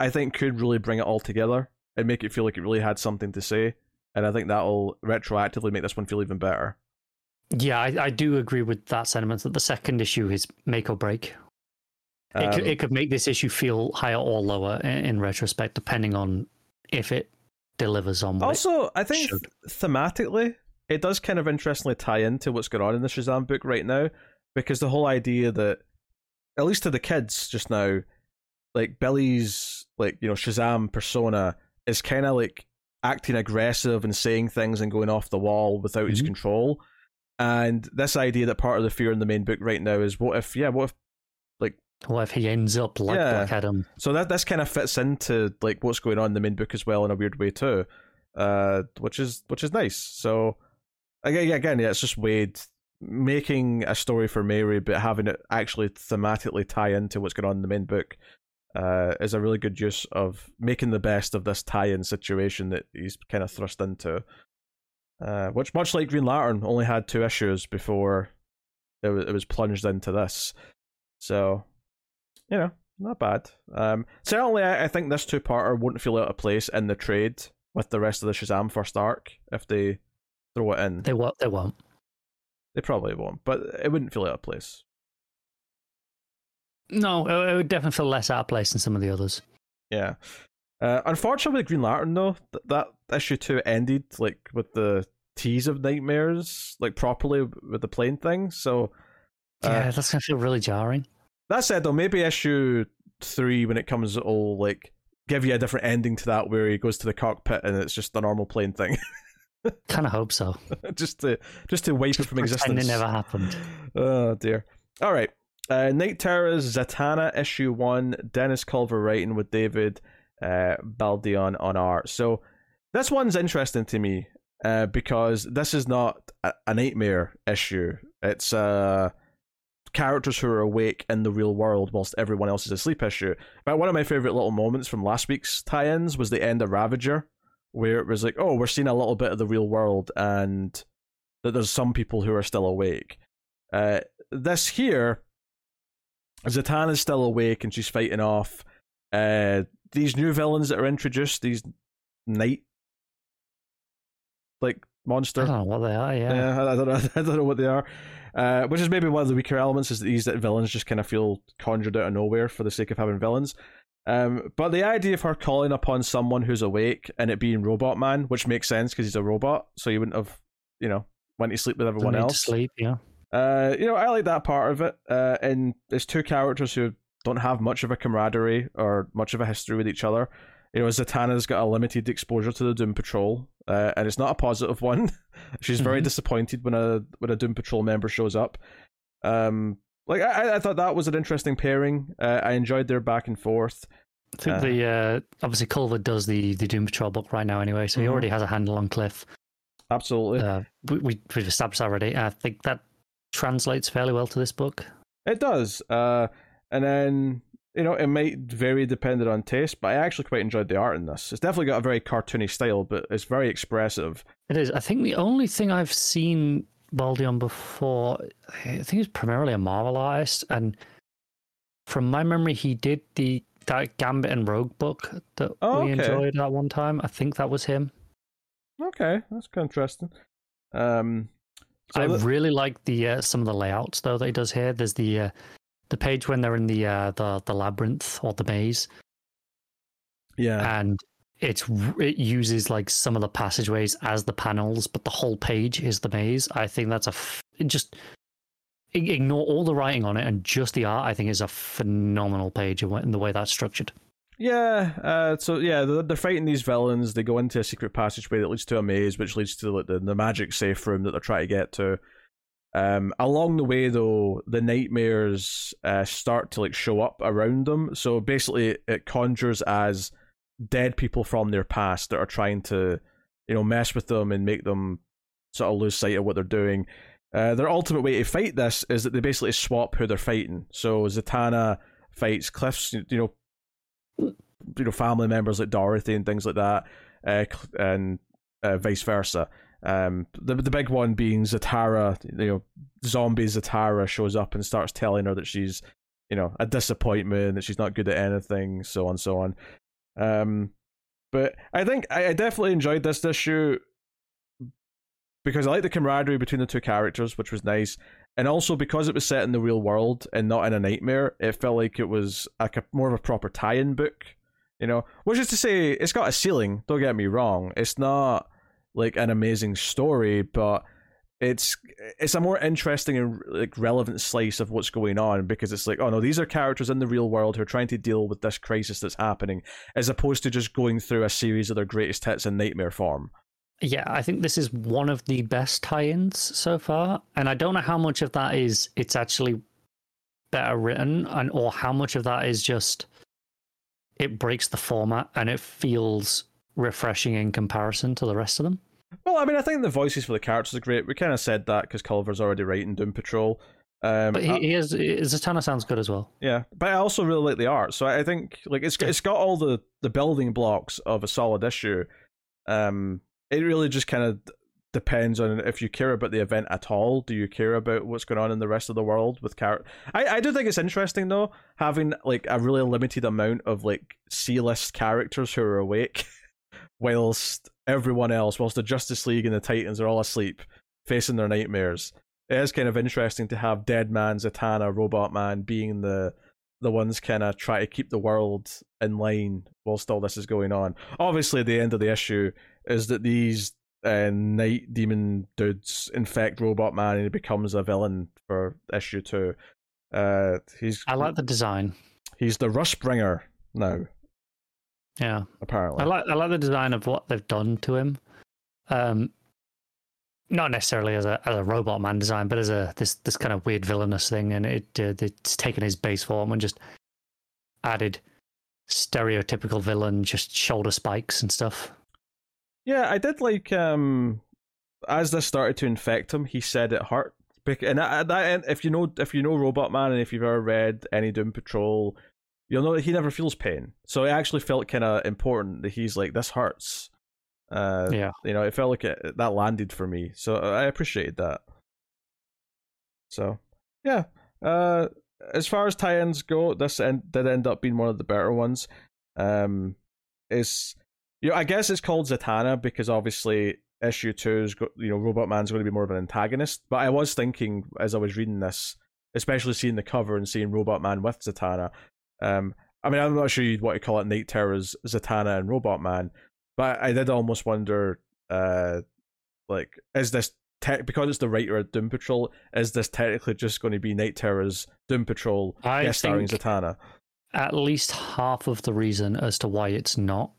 Speaker 1: I think, could really bring it all together and make it feel like it really had something to say. And I think that'll retroactively make this one feel even better.
Speaker 2: Yeah, I, I do agree with that sentiment that the second issue is make or break. It,
Speaker 1: Um,
Speaker 2: could, it could make this issue feel higher or lower in, in retrospect, depending on if it delivers on what it-
Speaker 1: Also, I think
Speaker 2: should.
Speaker 1: thematically, it does kind of interestingly tie into what's going on in the Shazam book right now, because the whole idea that, at least to the kids just now, like Billy's like you know Shazam persona is kind of like acting aggressive and saying things and going off the wall without his
Speaker 2: Mhm.
Speaker 1: control, and this idea that part of the fear in the main book right now is what if yeah what if like
Speaker 2: what if he ends up like
Speaker 1: Yeah.
Speaker 2: Black Adam?
Speaker 1: so that this kind of fits into like what's going on in the main book as well in a weird way too, uh, which is which is nice. So again, again, yeah, it's just Waid making a story for Mary, but having it actually thematically tie into what's going on in the main book. Uh, is a really good use of making the best of this tie-in situation that he's kind of thrust into. Uh, which, much like Green Lantern, only had two issues before it was, it was plunged into this. So, you know, not bad. Um, certainly, I, I think this two-parter wouldn't feel out of place in the trade with the rest of the Shazam first arc if they throw it in.
Speaker 2: They won't. They won't.
Speaker 1: They probably won't, but it wouldn't feel out of place.
Speaker 2: No, it, it would definitely feel less out of place than some of the others.
Speaker 1: Yeah. Uh, unfortunately, with Green Lantern though, th- that issue two ended like with the tease of nightmares, like properly with the plane thing. So uh,
Speaker 2: Yeah, that's gonna feel really jarring.
Speaker 1: that said, though, maybe issue three when it comes, will like give you a different ending to that, where he goes to the cockpit and it's just a normal plane thing,
Speaker 2: Kind of hope so.
Speaker 1: just to just to wipe it from existence.
Speaker 2: it never happened.
Speaker 1: Oh dear. All right. Uh, Knight Terror's Zatanna issue one. Dennis Culver writing with David uh, Baldeón on art. So this one's interesting to me uh, because this is not a, nightmare issue. It's uh, characters who are awake in the real world whilst everyone else is asleep issue. But one of my favorite little moments from last week's tie-ins was the end of Ravager, where it was like, oh, we're seeing a little bit of the real world and that there's some people who are still awake. Uh, this here, Zatanna's still awake and she's fighting off uh, these new villains that are introduced. These night like
Speaker 2: I don't know what they are. Yeah.
Speaker 1: Yeah, I, don't know. I don't know what they are. Uh, which is maybe one of the weaker elements is that these villains just kind of feel conjured out of nowhere for the sake of having villains. Um, but the idea of her calling upon someone who's awake and it being Robot Man, which makes sense because he's a robot, so he wouldn't have, you know, went to sleep with everyone else.
Speaker 2: sleep. Yeah.
Speaker 1: Uh, you know, I like that part of it. Uh, and there's two characters who don't have much of a camaraderie or much of a history with each other. You know, Zatanna's got a limited exposure to the Doom Patrol, uh, and it's not a positive one. She's very
Speaker 2: Mhm.
Speaker 1: disappointed when a when a Doom Patrol member shows up. Um, like I, I thought that was an interesting pairing. Uh, I enjoyed their back and forth.
Speaker 2: I think
Speaker 1: Uh,
Speaker 2: the uh, obviously Culver does the the Doom Patrol book right now anyway, so he
Speaker 1: Mhm.
Speaker 2: already has a handle on Cliff.
Speaker 1: Absolutely,
Speaker 2: Uh, we, we we've established already. I think that translates fairly well to this book.
Speaker 1: it does. Uh, and then you know it might vary depending on taste, but I actually quite enjoyed the art in this. It's definitely got a very cartoony style, but it's very expressive.
Speaker 2: It is. I think the only thing I've seen Baldeón before, I think he's primarily a Marvel artist, and from my memory, he did the that Gambit and Rogue book that
Speaker 1: Oh,
Speaker 2: we
Speaker 1: okay.
Speaker 2: enjoyed at one time. I think that was him.
Speaker 1: Okay, that's kind of interesting. Um, so
Speaker 2: I really like the uh, some of the layouts though that he does here. There's the uh, the page when they're in the uh, the the labyrinth or the maze,
Speaker 1: yeah,
Speaker 2: and it's it uses like some of the passageways as the panels, but the whole page is the maze. I think that's a f- just ignore all the writing on it and just the art. I think is a phenomenal page in the way that's structured.
Speaker 1: Yeah. Uh, so yeah, they're, they're fighting these villains. They go into a secret passageway that leads to a maze, which leads to like, the the magic safe room that they're trying to get to. Um, along the way, though, the nightmares uh, start to like show up around them. So basically, it conjures as dead people from their past that are trying to, you know, mess with them and make them sort of lose sight of what they're doing. Uh, their ultimate way to fight this is that they basically swap who they're fighting. So Zatanna fights Cliff's, you know, you know, family members like Dorothy and things like that, uh, and uh, vice versa. Um, the the big one being Zatara, you know, zombie Zatara shows up and starts telling her that she's, you know, a disappointment, that she's not good at anything, so on, so on. Um, but I think I, I definitely enjoyed this issue because I like the camaraderie between the two characters, which was nice, and also because it was set in the real world and not in a nightmare, it felt like it was like a more of a proper tie-in book. You know, which is to say, it's got a ceiling. Don't get me wrong; it's not like an amazing story, but it's it's a more interesting and like relevant slice of what's going on because it's like oh no these are characters in the real world who are trying to deal with this crisis that's happening as opposed to just going through a series of their greatest hits in nightmare form
Speaker 2: yeah i think this is one of the best tie-ins so far and i don't know how much of that is it's actually better written and or how much of that is just it breaks the format and it feels refreshing in comparison to the rest of them
Speaker 1: well, I mean, I think the voices for the characters are great. We kind of said that because Culver's already writing Doom Patrol. Um,
Speaker 2: but he, he is Zatanna sounds good as well.
Speaker 1: Yeah, but I also really like the art. So I think like it's it's got all the the building blocks of a solid issue. Um, it really just kind of depends on if you care about the event at all. Do you care about what's going on in the rest of the world with character? I I do think it's interesting though having like a really limited amount of like C list characters who are awake, whilst everyone else, whilst the Justice League and the Titans are all asleep, facing their nightmares. It is kind of interesting to have Deadman, Zatanna, Robot Man being the the ones kind of try to keep the world in line whilst all this is going on. Obviously, the end of the issue is that these uh, night demon dudes infect Robot Man and he becomes a villain for issue two. Uh, he's
Speaker 2: I like the design.
Speaker 1: He's the Rush Bringer now.
Speaker 2: Yeah,
Speaker 1: apparently.
Speaker 2: I like I like the design of what they've done to him. Um, not necessarily as a as a robot man design, but as a this this kind of weird villainous thing, and it uh, it's taken his base form and just added stereotypical villain, just shoulder spikes and stuff.
Speaker 1: Yeah, I did like um as this started to infect him, he said it hurt. And that, that, if you know if you know Robot Man and if you've ever read any Doom Patrol you'll know that he never feels pain. So it actually felt kind of important that he's like, this hurts. Uh,
Speaker 2: yeah.
Speaker 1: You know, it felt like it, that landed for me. So I appreciated that. So, yeah. Uh, as far as tie-ins go, this end, did end up being one of the better ones. Um, is you know, I guess it's called Zatanna because obviously issue two is you know Robot Man's going to be more of an antagonist. But I was thinking as I was reading this, especially seeing the cover and seeing Robot Man with Zatanna, um, I mean, I'm not sure you'd want to call it Knight Terrors, Zatanna, and Robot Man, but I did almost wonder, uh, like, is this te- because it's the writer of Doom Patrol? Is this technically just going to be Knight Terrors, Doom Patrol, I guest starring Zatanna?
Speaker 2: At least half of the reason as to why it's not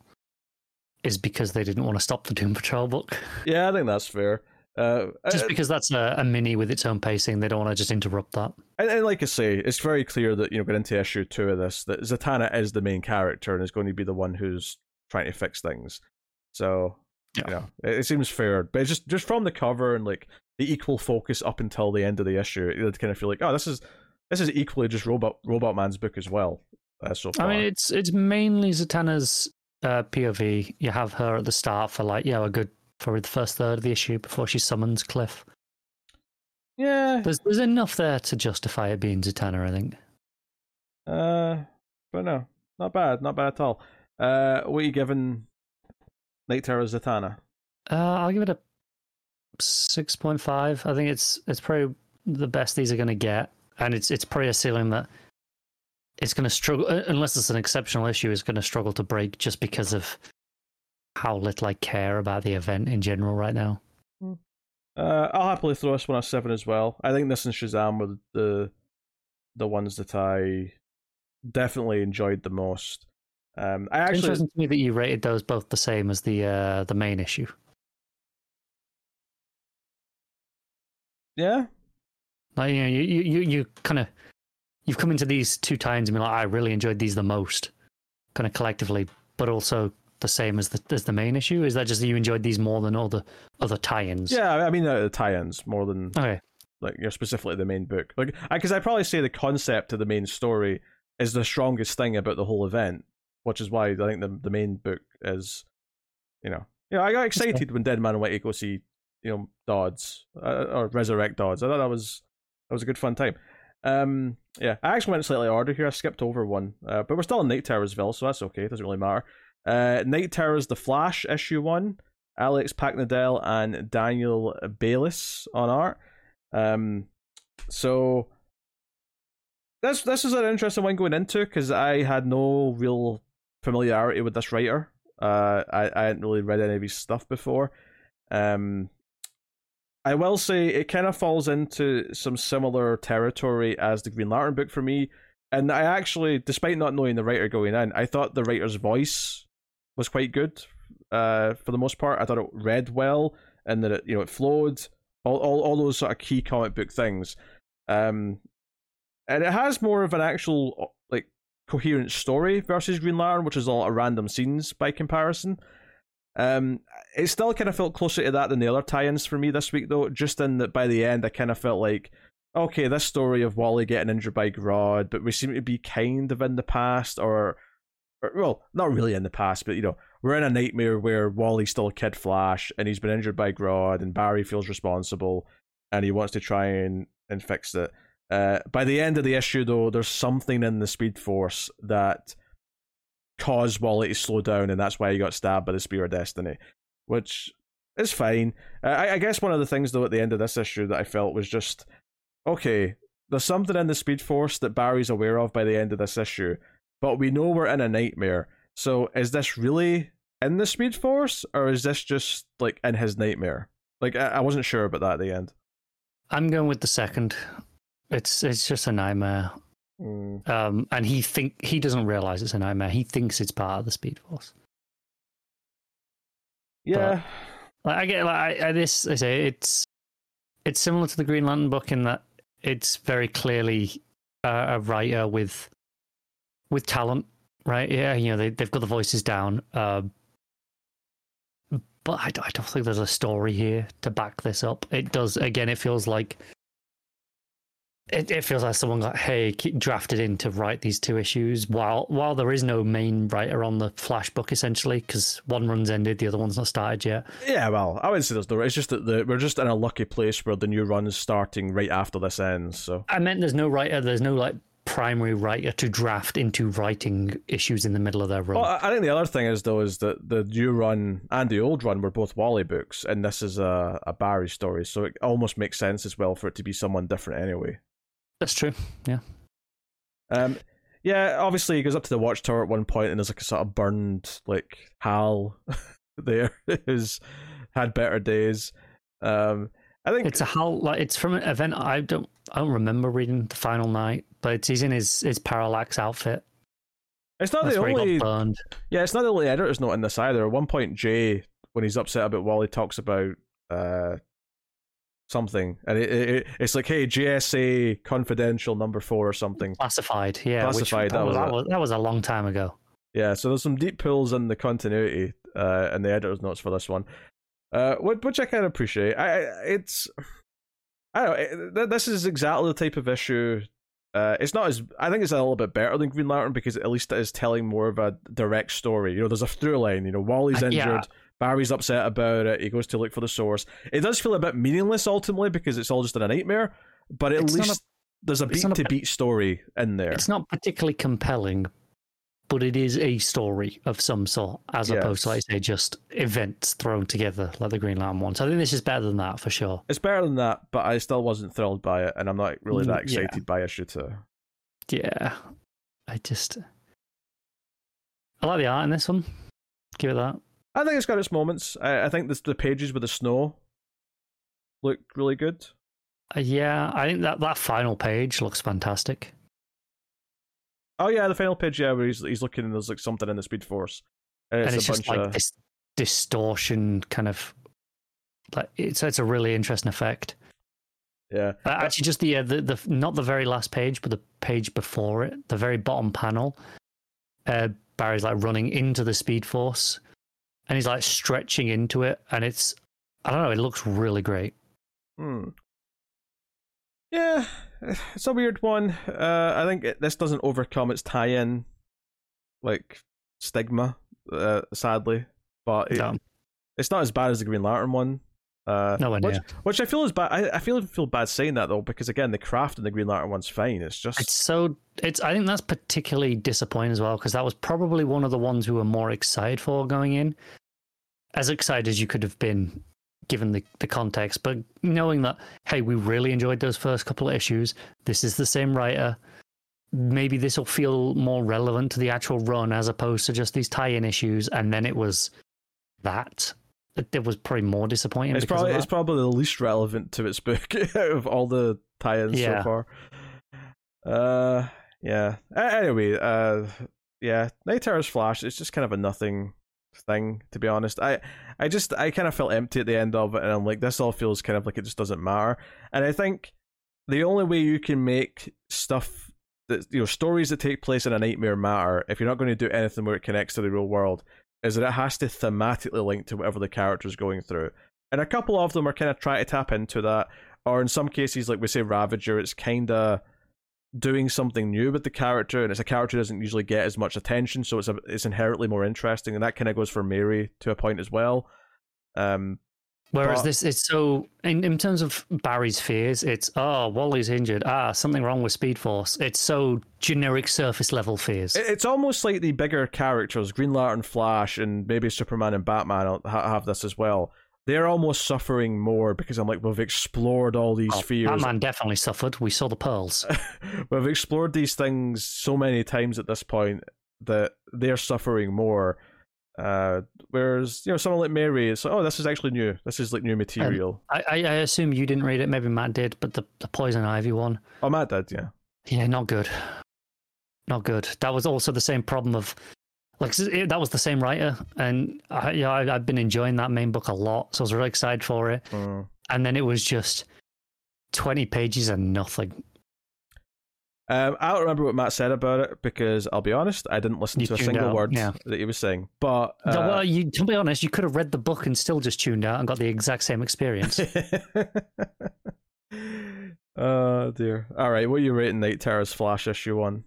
Speaker 2: is because they didn't want to stop the Doom Patrol book.
Speaker 1: Yeah, I think that's fair. Uh,
Speaker 2: just because that's a, a, mini with its own pacing, they don't want to just interrupt that.
Speaker 1: And, and, like I say, it's very clear that you know, going into issue two of this, that Zatanna is the main character and is going to be the one who's trying to fix things. So yeah. you know, it, it seems fair. But just just from the cover and like the equal focus up until the end of the issue, you kind of feel like, oh, this is this is equally just Robot Robot Man's book as well. Uh, so far.
Speaker 2: I mean, it's it's mainly Zatanna's uh, POV. You have her at the start for like, yeah, a good for the first third of the issue before she summons Cliff.
Speaker 1: Yeah,
Speaker 2: there's there's enough there to justify it being Zatanna, I think.
Speaker 1: Uh, but no, not bad, not bad at all. Uh, what are you giving Knight Terror Zatanna?
Speaker 2: Uh, I'll give it a six point five. I think it's it's probably the best these are going to get, and it's it's probably a ceiling that it's going to struggle unless it's an exceptional issue. It's going to struggle to break just because of how little I care about the event in general right now.
Speaker 1: Hmm. Uh, I'll happily throw this one a seven as well. I think this and Shazam were the the ones that I definitely enjoyed the most. Um, I actually
Speaker 2: interesting to me that you rated those both the same as the uh, the main issue.
Speaker 1: Yeah,
Speaker 2: like you know, you you you kind of you've come into these two times and been like, I really enjoyed these the most, kind of collectively, but also the same as the as the main issue? Is that just that you enjoyed these more than all the other tie-ins?
Speaker 1: Yeah, I mean uh, the tie-ins more than
Speaker 2: okay.
Speaker 1: Like you know, specifically the main book. Like, because I probably say the concept of the main story is the strongest thing about the whole event, which is why I think the the main book is, you know, you know, I got excited when Deadman went to go see, you know, Dodds uh, or resurrect Dodds. I thought that was that was a good fun time. Um, yeah, I actually went slightly order here. I skipped over one, uh, but we're still in Knight Terrorsville, so that's okay. It doesn't really matter. Uh, Knight Terrors The Flash issue one. Alex Paknadel and Daniel Bayliss on art. Um, so this this is an interesting one going into because I had no real familiarity with this writer. Uh, I I hadn't really read any of his stuff before. Um, I will say it kind of falls into some similar territory as the Green Lantern book for me. And I actually, despite not knowing the writer going in, I thought the writer's voice was quite good. Uh, for the most part, I thought it read well and that it, you know, it flowed. All, all, all those sort of key comic book things. Um, and it has more of an actual like coherent story versus Green Lantern, which is a lot of random scenes by comparison. Um, it still kind of felt closer to that than the other tie-ins for me this week, though. Just in that by the end, I kind of felt like, okay, this story of Wally getting injured by Grodd, but we seem to be kind of in the past, or, or well, not really in the past, but you know, we're in a nightmare where Wally's still Kid Flash, and he's been injured by Grodd, and Barry feels responsible, and he wants to try and and fix it. Uh, by the end of the issue, though, there's something in the Speed Force that caused Wally to slow down, and that's why he got stabbed by the Spear of Destiny, which is fine. Uh, I, I guess one of the things, though, at the end of this issue that I felt was just okay, there's something in the Speed Force that Barry's aware of by the end of this issue, but we know we're in a nightmare. So is this really in the Speed Force, or is this just like in his nightmare? Like I, I wasn't sure about that at the end.
Speaker 2: I'm going with the second. It's it's just a nightmare.
Speaker 1: Mm.
Speaker 2: Um, and he think he doesn't realize it's a nightmare. He thinks it's part of the Speed Force.
Speaker 1: Yeah,
Speaker 2: Like I get like I, I, this I say it's it's similar to the Green Lantern book in that it's very clearly uh, a writer with with talent, right? Yeah, you know they they've got the voices down. Uh, but I, I don't think there's a story here to back this up. It does again. It feels like it, it feels like someone got hey drafted in to write these two issues while while there is no main writer on the Flash book essentially because one run's ended, the other one's not started yet.
Speaker 1: yeah. Well, I wouldn't say there's no. It's just that the, we're just in a lucky place where the new run's starting right after this ends. So
Speaker 2: I meant there's no writer, there's no like primary writer to draft into writing issues in the middle of their run.
Speaker 1: Well, I think the other thing is though is that the new run and the old run were both Wally books, and this is a, a Barry story, so it almost makes sense as well for it to be someone different anyway.
Speaker 2: That's true. Yeah.
Speaker 1: Um, yeah, obviously he goes up to the watchtower at one point, and there's like a sort of burned like Hal there who's had better days. Um, I think
Speaker 2: It's a how like it's from an event I don't I don't remember reading the final night, but it's, he's in his his parallax outfit.
Speaker 1: it's not
Speaker 2: That's
Speaker 1: the only
Speaker 2: burned.
Speaker 1: Yeah, it's not the only editor's not in this either. At one point, Jay, when he's upset about Wally, talks about uh, something, and it, it, it's like, "Hey, JSA Confidential Number Four or something."
Speaker 2: Classified, yeah.
Speaker 1: Classified, that
Speaker 2: that,
Speaker 1: was
Speaker 2: that was that was a long time ago.
Speaker 1: Yeah, so there's some deep pulls in the continuity uh, and the editor's notes for this one, uh, which, which I kind of appreciate. I, it's I don't know. It, this is exactly the type of issue. Uh, it's not as I think it's a little bit better than Green Lantern because at least it is telling more of a direct story. You know, there's a through line. You know, Wally's injured.
Speaker 2: yeah.
Speaker 1: Barry's upset about it. He goes to look for the source. It does feel a bit meaningless ultimately because it's all just in a nightmare. But at
Speaker 2: It's
Speaker 1: least there's a beat
Speaker 2: a
Speaker 1: to
Speaker 2: bit-
Speaker 1: beat story in there.
Speaker 2: It's not particularly compelling, but it is a story of some sort, as opposed to, like I say, just events thrown together like the Green Lantern one. So I think this is better than that for sure.
Speaker 1: It's better than that, but I still wasn't thrilled by it, and I'm not really
Speaker 2: Mm,
Speaker 1: that
Speaker 2: yeah.
Speaker 1: excited by issue two.
Speaker 2: Yeah, I just I like the art in this one. Give it that.
Speaker 1: I think it's got its moments. I, I think this, the pages with the snow look really good.
Speaker 2: Uh, yeah, I think that that final page looks fantastic.
Speaker 1: Oh yeah, the final page, yeah, where he's he's looking and there's like something in the Speed Force, and it's,
Speaker 2: and it's
Speaker 1: a
Speaker 2: just
Speaker 1: bunch
Speaker 2: like
Speaker 1: of
Speaker 2: this distortion kind of like it's it's a really interesting effect.
Speaker 1: yeah.
Speaker 2: Uh, actually, just the, uh, the the not the very last page, but the page before it, the very bottom panel. Uh, Barry's like running into the Speed Force, and he's like stretching into it, and it's I don't know, it looks really great.
Speaker 1: Hmm. Yeah, it's a weird one. Uh, I think it, this doesn't overcome its tie-in, like stigma, uh, sadly. But it,
Speaker 2: No.
Speaker 1: it's not as bad as the Green Lantern one. Uh,
Speaker 2: Nowhere
Speaker 1: which, which I feel is bad. I, I feel feel bad saying that though, because again, the craft and the Green Lantern one's fine. It's just
Speaker 2: It's so it's I think that's particularly disappointing as well because that was probably one of the ones we were more excited for going in. as excited as you could have been given the, the context, but knowing that, hey, we really enjoyed those first couple of issues. This is the same writer. Maybe this will feel more relevant to the actual run as opposed to just these tie in issues. And then it was that. It, was probably more disappointing.
Speaker 1: It's probably it's probably the least relevant to its book out of all the tie-ins
Speaker 2: Yeah.
Speaker 1: so far. Uh, yeah. Anyway, uh, yeah, Knight Terror's Flash. It's just kind of a nothing thing, to be honest. I, I just I kind of felt empty at the end of it, and I'm like, this all feels kind of like it just doesn't matter. And I think the only way you can make stuff that you know stories that take place in a nightmare matter if you're not going to do anything where it connects to the real world is that it has to thematically link to whatever the character's going through. And a couple of them are kind of trying to tap into that, or in some cases, like we say Ravager, it's kind of doing something new with the character, and it's a character doesn't usually get as much attention, so it's a, it's inherently more interesting, and that kind of goes for Mary to a point as well. Um,
Speaker 2: Whereas
Speaker 1: But-
Speaker 2: this, it's so in, in terms of Barry's fears, it's oh Wally's injured, ah something wrong with Speed Force. It's so generic surface level fears.
Speaker 1: It's almost like the bigger characters, Green Lantern, Flash, and maybe Superman and Batman have this as well. They're almost suffering more because I'm like, we've explored all these
Speaker 2: Oh,
Speaker 1: fears.
Speaker 2: Batman definitely suffered. We saw the pearls.
Speaker 1: we've explored these things so many times at this point that they're suffering more. Uh, whereas, you know, someone like Mary, it's like, oh, this is actually new. This is like new material.
Speaker 2: I, I, I assume you didn't read it. Maybe Matt did, but the, the Poison Ivy one,
Speaker 1: oh, Matt did, yeah.
Speaker 2: yeah, not good. Not good. That was also the same problem of like it, that was the same writer, and I, yeah, I, I've been enjoying that main book a lot, so I was really excited for it.
Speaker 1: Mm.
Speaker 2: And then it was just twenty pages and nothing.
Speaker 1: Um, I don't remember what Matt said about it because I'll be honest, I didn't listen
Speaker 2: You
Speaker 1: to a single
Speaker 2: out,
Speaker 1: word
Speaker 2: yeah.
Speaker 1: that he was saying. But uh,
Speaker 2: well, you, to be honest, you could have read the book and still just tuned out and got the exact same experience.
Speaker 1: oh dear. All right, what are you rating Knight Terror's Flash issue one?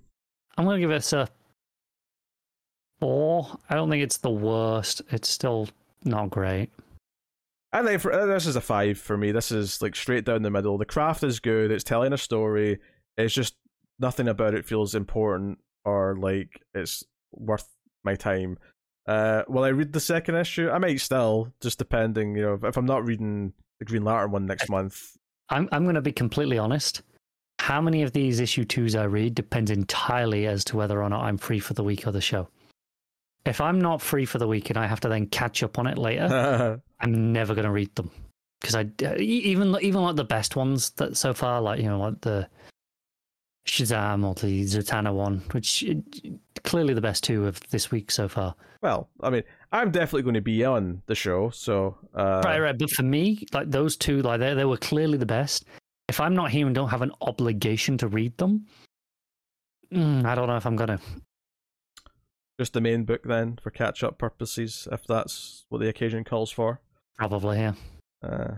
Speaker 2: I'm gonna give it a four. I don't think it's the worst. It's still not great.
Speaker 1: I think for, uh, this is a five for me. This is like straight down the middle. The craft is good. It's telling a story. It's just nothing about it feels important or like it's worth my time. Uh, will I read the second issue? I might still, just depending. You know, if, I'm not reading the Green Lantern one next month.
Speaker 2: I'm I'm gonna be completely honest. How many of these issue twos I read depends entirely as to whether or not I'm free for the week or the show. If I'm not free for the week and I have to then catch up on it later, I'm never going to read them because I even even like the best ones that so far, like you know, like the Shazam or the Zatanna one, which uh, clearly the best two of this week so far.
Speaker 1: well, I mean, I'm definitely going to be on the show, so uh,
Speaker 2: right, right. But for me, like those two, like they they were clearly the best. If I'm not here and don't have an obligation to read them, mm, I don't know if I'm gonna.
Speaker 1: just the main book then for catch up purposes, if that's what the occasion calls for.
Speaker 2: Probably, yeah,
Speaker 1: Uh,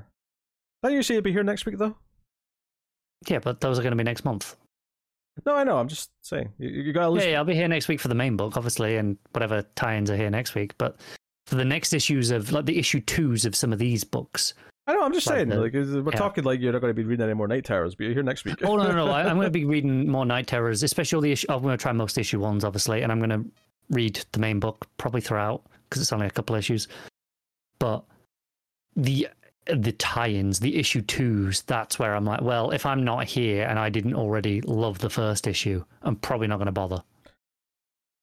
Speaker 1: didn't you say you'd be here next week though?
Speaker 2: yeah. But those are going to be next month.
Speaker 1: No, I know. I'm just saying. You, you got to
Speaker 2: Yeah,
Speaker 1: listen.
Speaker 2: yeah, I'll be here next week for the main book, obviously, and whatever tie-ins are here next week. But for the next issues of like the issue twos of some of these books.
Speaker 1: I know. I'm just
Speaker 2: Like
Speaker 1: saying.
Speaker 2: the-
Speaker 1: like we're
Speaker 2: yeah.
Speaker 1: talking like you're not going to be reading any more Knight Terrors, but you're here next week.
Speaker 2: Oh no, no, no! I, I'm going to be reading more Knight Terrors, especially all the issue. I'm going to try most issue ones, obviously, and I'm going to read the main book probably throughout because it's only a couple issues. But the the tie-ins, the issue twos, that's where I'm like, well, if I'm not here and I didn't already love the first issue, I'm probably not going to bother.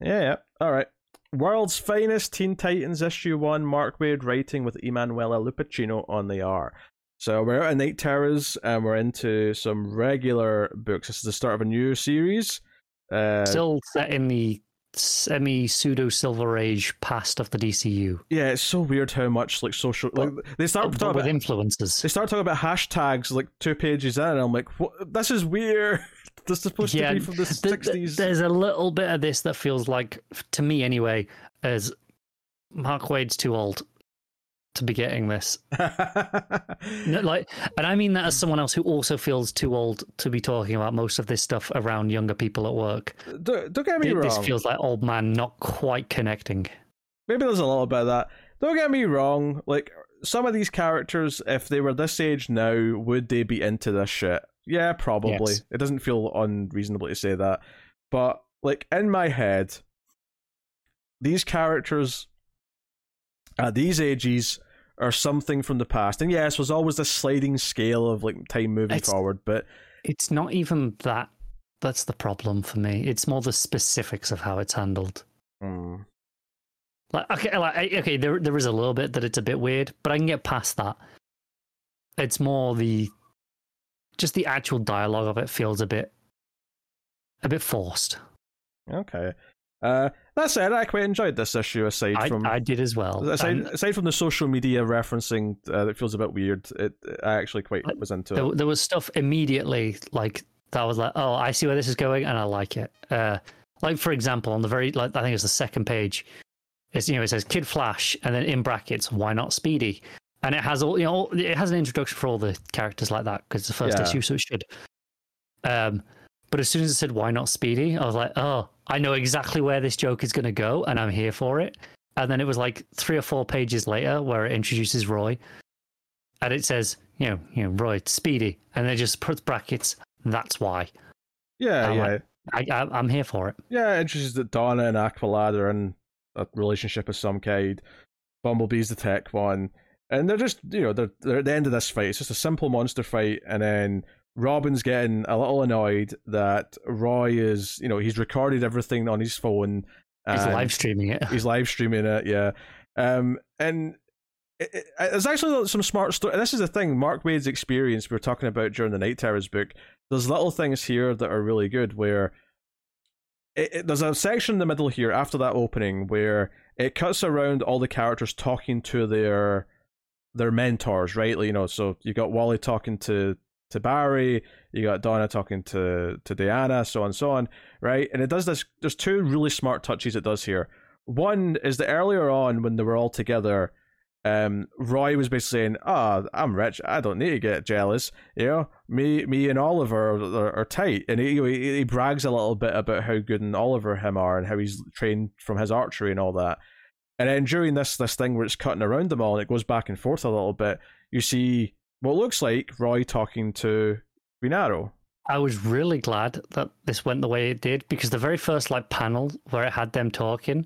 Speaker 1: Yeah, yeah. All right. World's Finest Teen Titans issue one, Mark Waid writing with Emanuela Lupacchino on the R. So we're out of Knight Terrors and we're into some regular books. This is the start of a new series. Uh,
Speaker 2: Still set in the semi pseudo Silver Age past of the DCU,
Speaker 1: yeah, it's so weird how much like social like they start talking
Speaker 2: with
Speaker 1: about,
Speaker 2: influences.
Speaker 1: they start talking about hashtags like two pages in, and I'm like, what? This is weird. This is supposed to be from the
Speaker 2: th- th-
Speaker 1: sixties.
Speaker 2: There's a little bit of this that feels like, to me anyway, as Mark Waid's too old to be getting this. No, like, and I mean that as someone else who also feels too old to be talking about most of this stuff around younger people at work.
Speaker 1: don't, don't get me wrong.
Speaker 2: This feels like old man not quite connecting.
Speaker 1: maybe there's a little bit of that. Don't get me wrong, like some of these characters, if they were this age now, would they be into this shit? Yeah, probably.
Speaker 2: Yes.
Speaker 1: It doesn't feel unreasonable to say that. But like in my head, these characters at these ages are something from the past. And yes, was always this sliding scale of like time moving
Speaker 2: It's-
Speaker 1: forward, but
Speaker 2: It's not even that. That's the problem for me. It's more the specifics of how it's handled.
Speaker 1: hmm,
Speaker 2: Like okay, like okay, there there is a little bit that it's a bit weird, but I can get past that. It's more the just the actual dialogue of it feels a bit a bit forced.
Speaker 1: okay. Uh, that said, I quite enjoyed this issue. Aside
Speaker 2: I,
Speaker 1: from
Speaker 2: I did as well.
Speaker 1: aside,
Speaker 2: And
Speaker 1: aside from the social media referencing uh, that feels a bit weird, it I actually quite was into
Speaker 2: there,
Speaker 1: it.
Speaker 2: there was stuff immediately like that was like, oh, I see where this is going, and I like it. Uh, like for example, on the very like I think it's the second page, it's you know it says Kid Flash, and then in brackets, why not Speedy? And it has all you know, it has an introduction for all the characters like that because it's the first
Speaker 1: Yeah.
Speaker 2: issue, so it should. Um, but as soon as it said why not Speedy, I was like, oh, I know exactly where this joke is going to go, and I'm here for it. And then it was like three or four pages later where it introduces Roy, and it says, you know, you know, Roy, Speedy, and then it just puts brackets. That's why.
Speaker 1: Yeah,
Speaker 2: I'm
Speaker 1: yeah,
Speaker 2: like- I, I, I'm here for it.
Speaker 1: yeah. Interested that Donna and Aqualad are in a relationship of some kind. Bumblebee's the tech one, and they're just you know they're they're at the end of this fight. It's just a simple monster fight, and then Robin's getting a little annoyed that Roy is you know he's recorded everything on his phone.
Speaker 2: He's live streaming it.
Speaker 1: He's live streaming it, yeah. Um, and it, it, there's actually some smart story. This is the thing, Mark Waid's experience we were talking about during the Knight Terrors book. There's little things here that are really good. Where it, it- there's a section in the middle here after that opening where it cuts around all the characters talking to their their mentors, right? Like, You know, so you got Wally talking to to Barry, you got Donna talking to to Diana, so on and so on, right? And it does this. There's two really smart touches it does here. One is that earlier on when they were all together, um, Roy was basically saying, "Ah, I'm rich. I don't need to get jealous. You know, me, me and Oliver are, are, are tight." And he, he he brags a little bit about how good and Oliver him are and how he's trained from his archery and all that. And then during this this thing where it's cutting around them all and it goes back and forth a little bit, you see what looks like Roy talking to Green Arrow.
Speaker 2: I was really glad that this went the way it did because the very first like panel where it had them talking,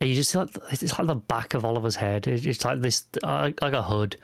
Speaker 2: you just like it's like the back of Oliver's head. It's like this, like a hood.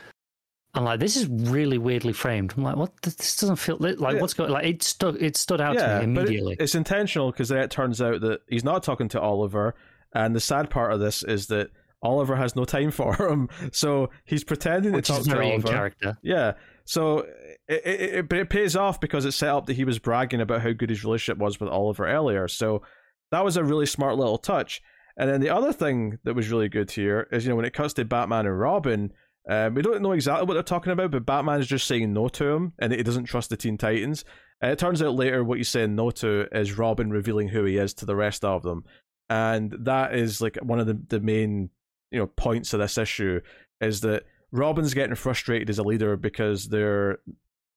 Speaker 2: I'm like, this is really weirdly framed. I'm like, what? This doesn't feel like
Speaker 1: Yeah.
Speaker 2: what's going. Like it stood, it stood out to me
Speaker 1: but it-
Speaker 2: immediately.
Speaker 1: it's intentional because then it turns out that he's not talking to Oliver, and the sad part of this is that Oliver has no time for him, so he's pretending
Speaker 2: which
Speaker 1: to talk to
Speaker 2: very
Speaker 1: Oliver.
Speaker 2: character.
Speaker 1: Yeah, so it, it, it but it pays off because it's set up that he was bragging about how good his relationship was with Oliver earlier. So that was a really smart little touch. And then the other thing that was really good here is you know when it cuts to Batman and Robin. Um, we don't know exactly what they're talking about, but Batman is just saying no to him, and that he doesn't trust the Teen Titans. And it turns out later what he's saying no to is Robin revealing who he is to the rest of them, and that is like one of the the main you know points of this issue is that Robin's getting frustrated as a leader because they're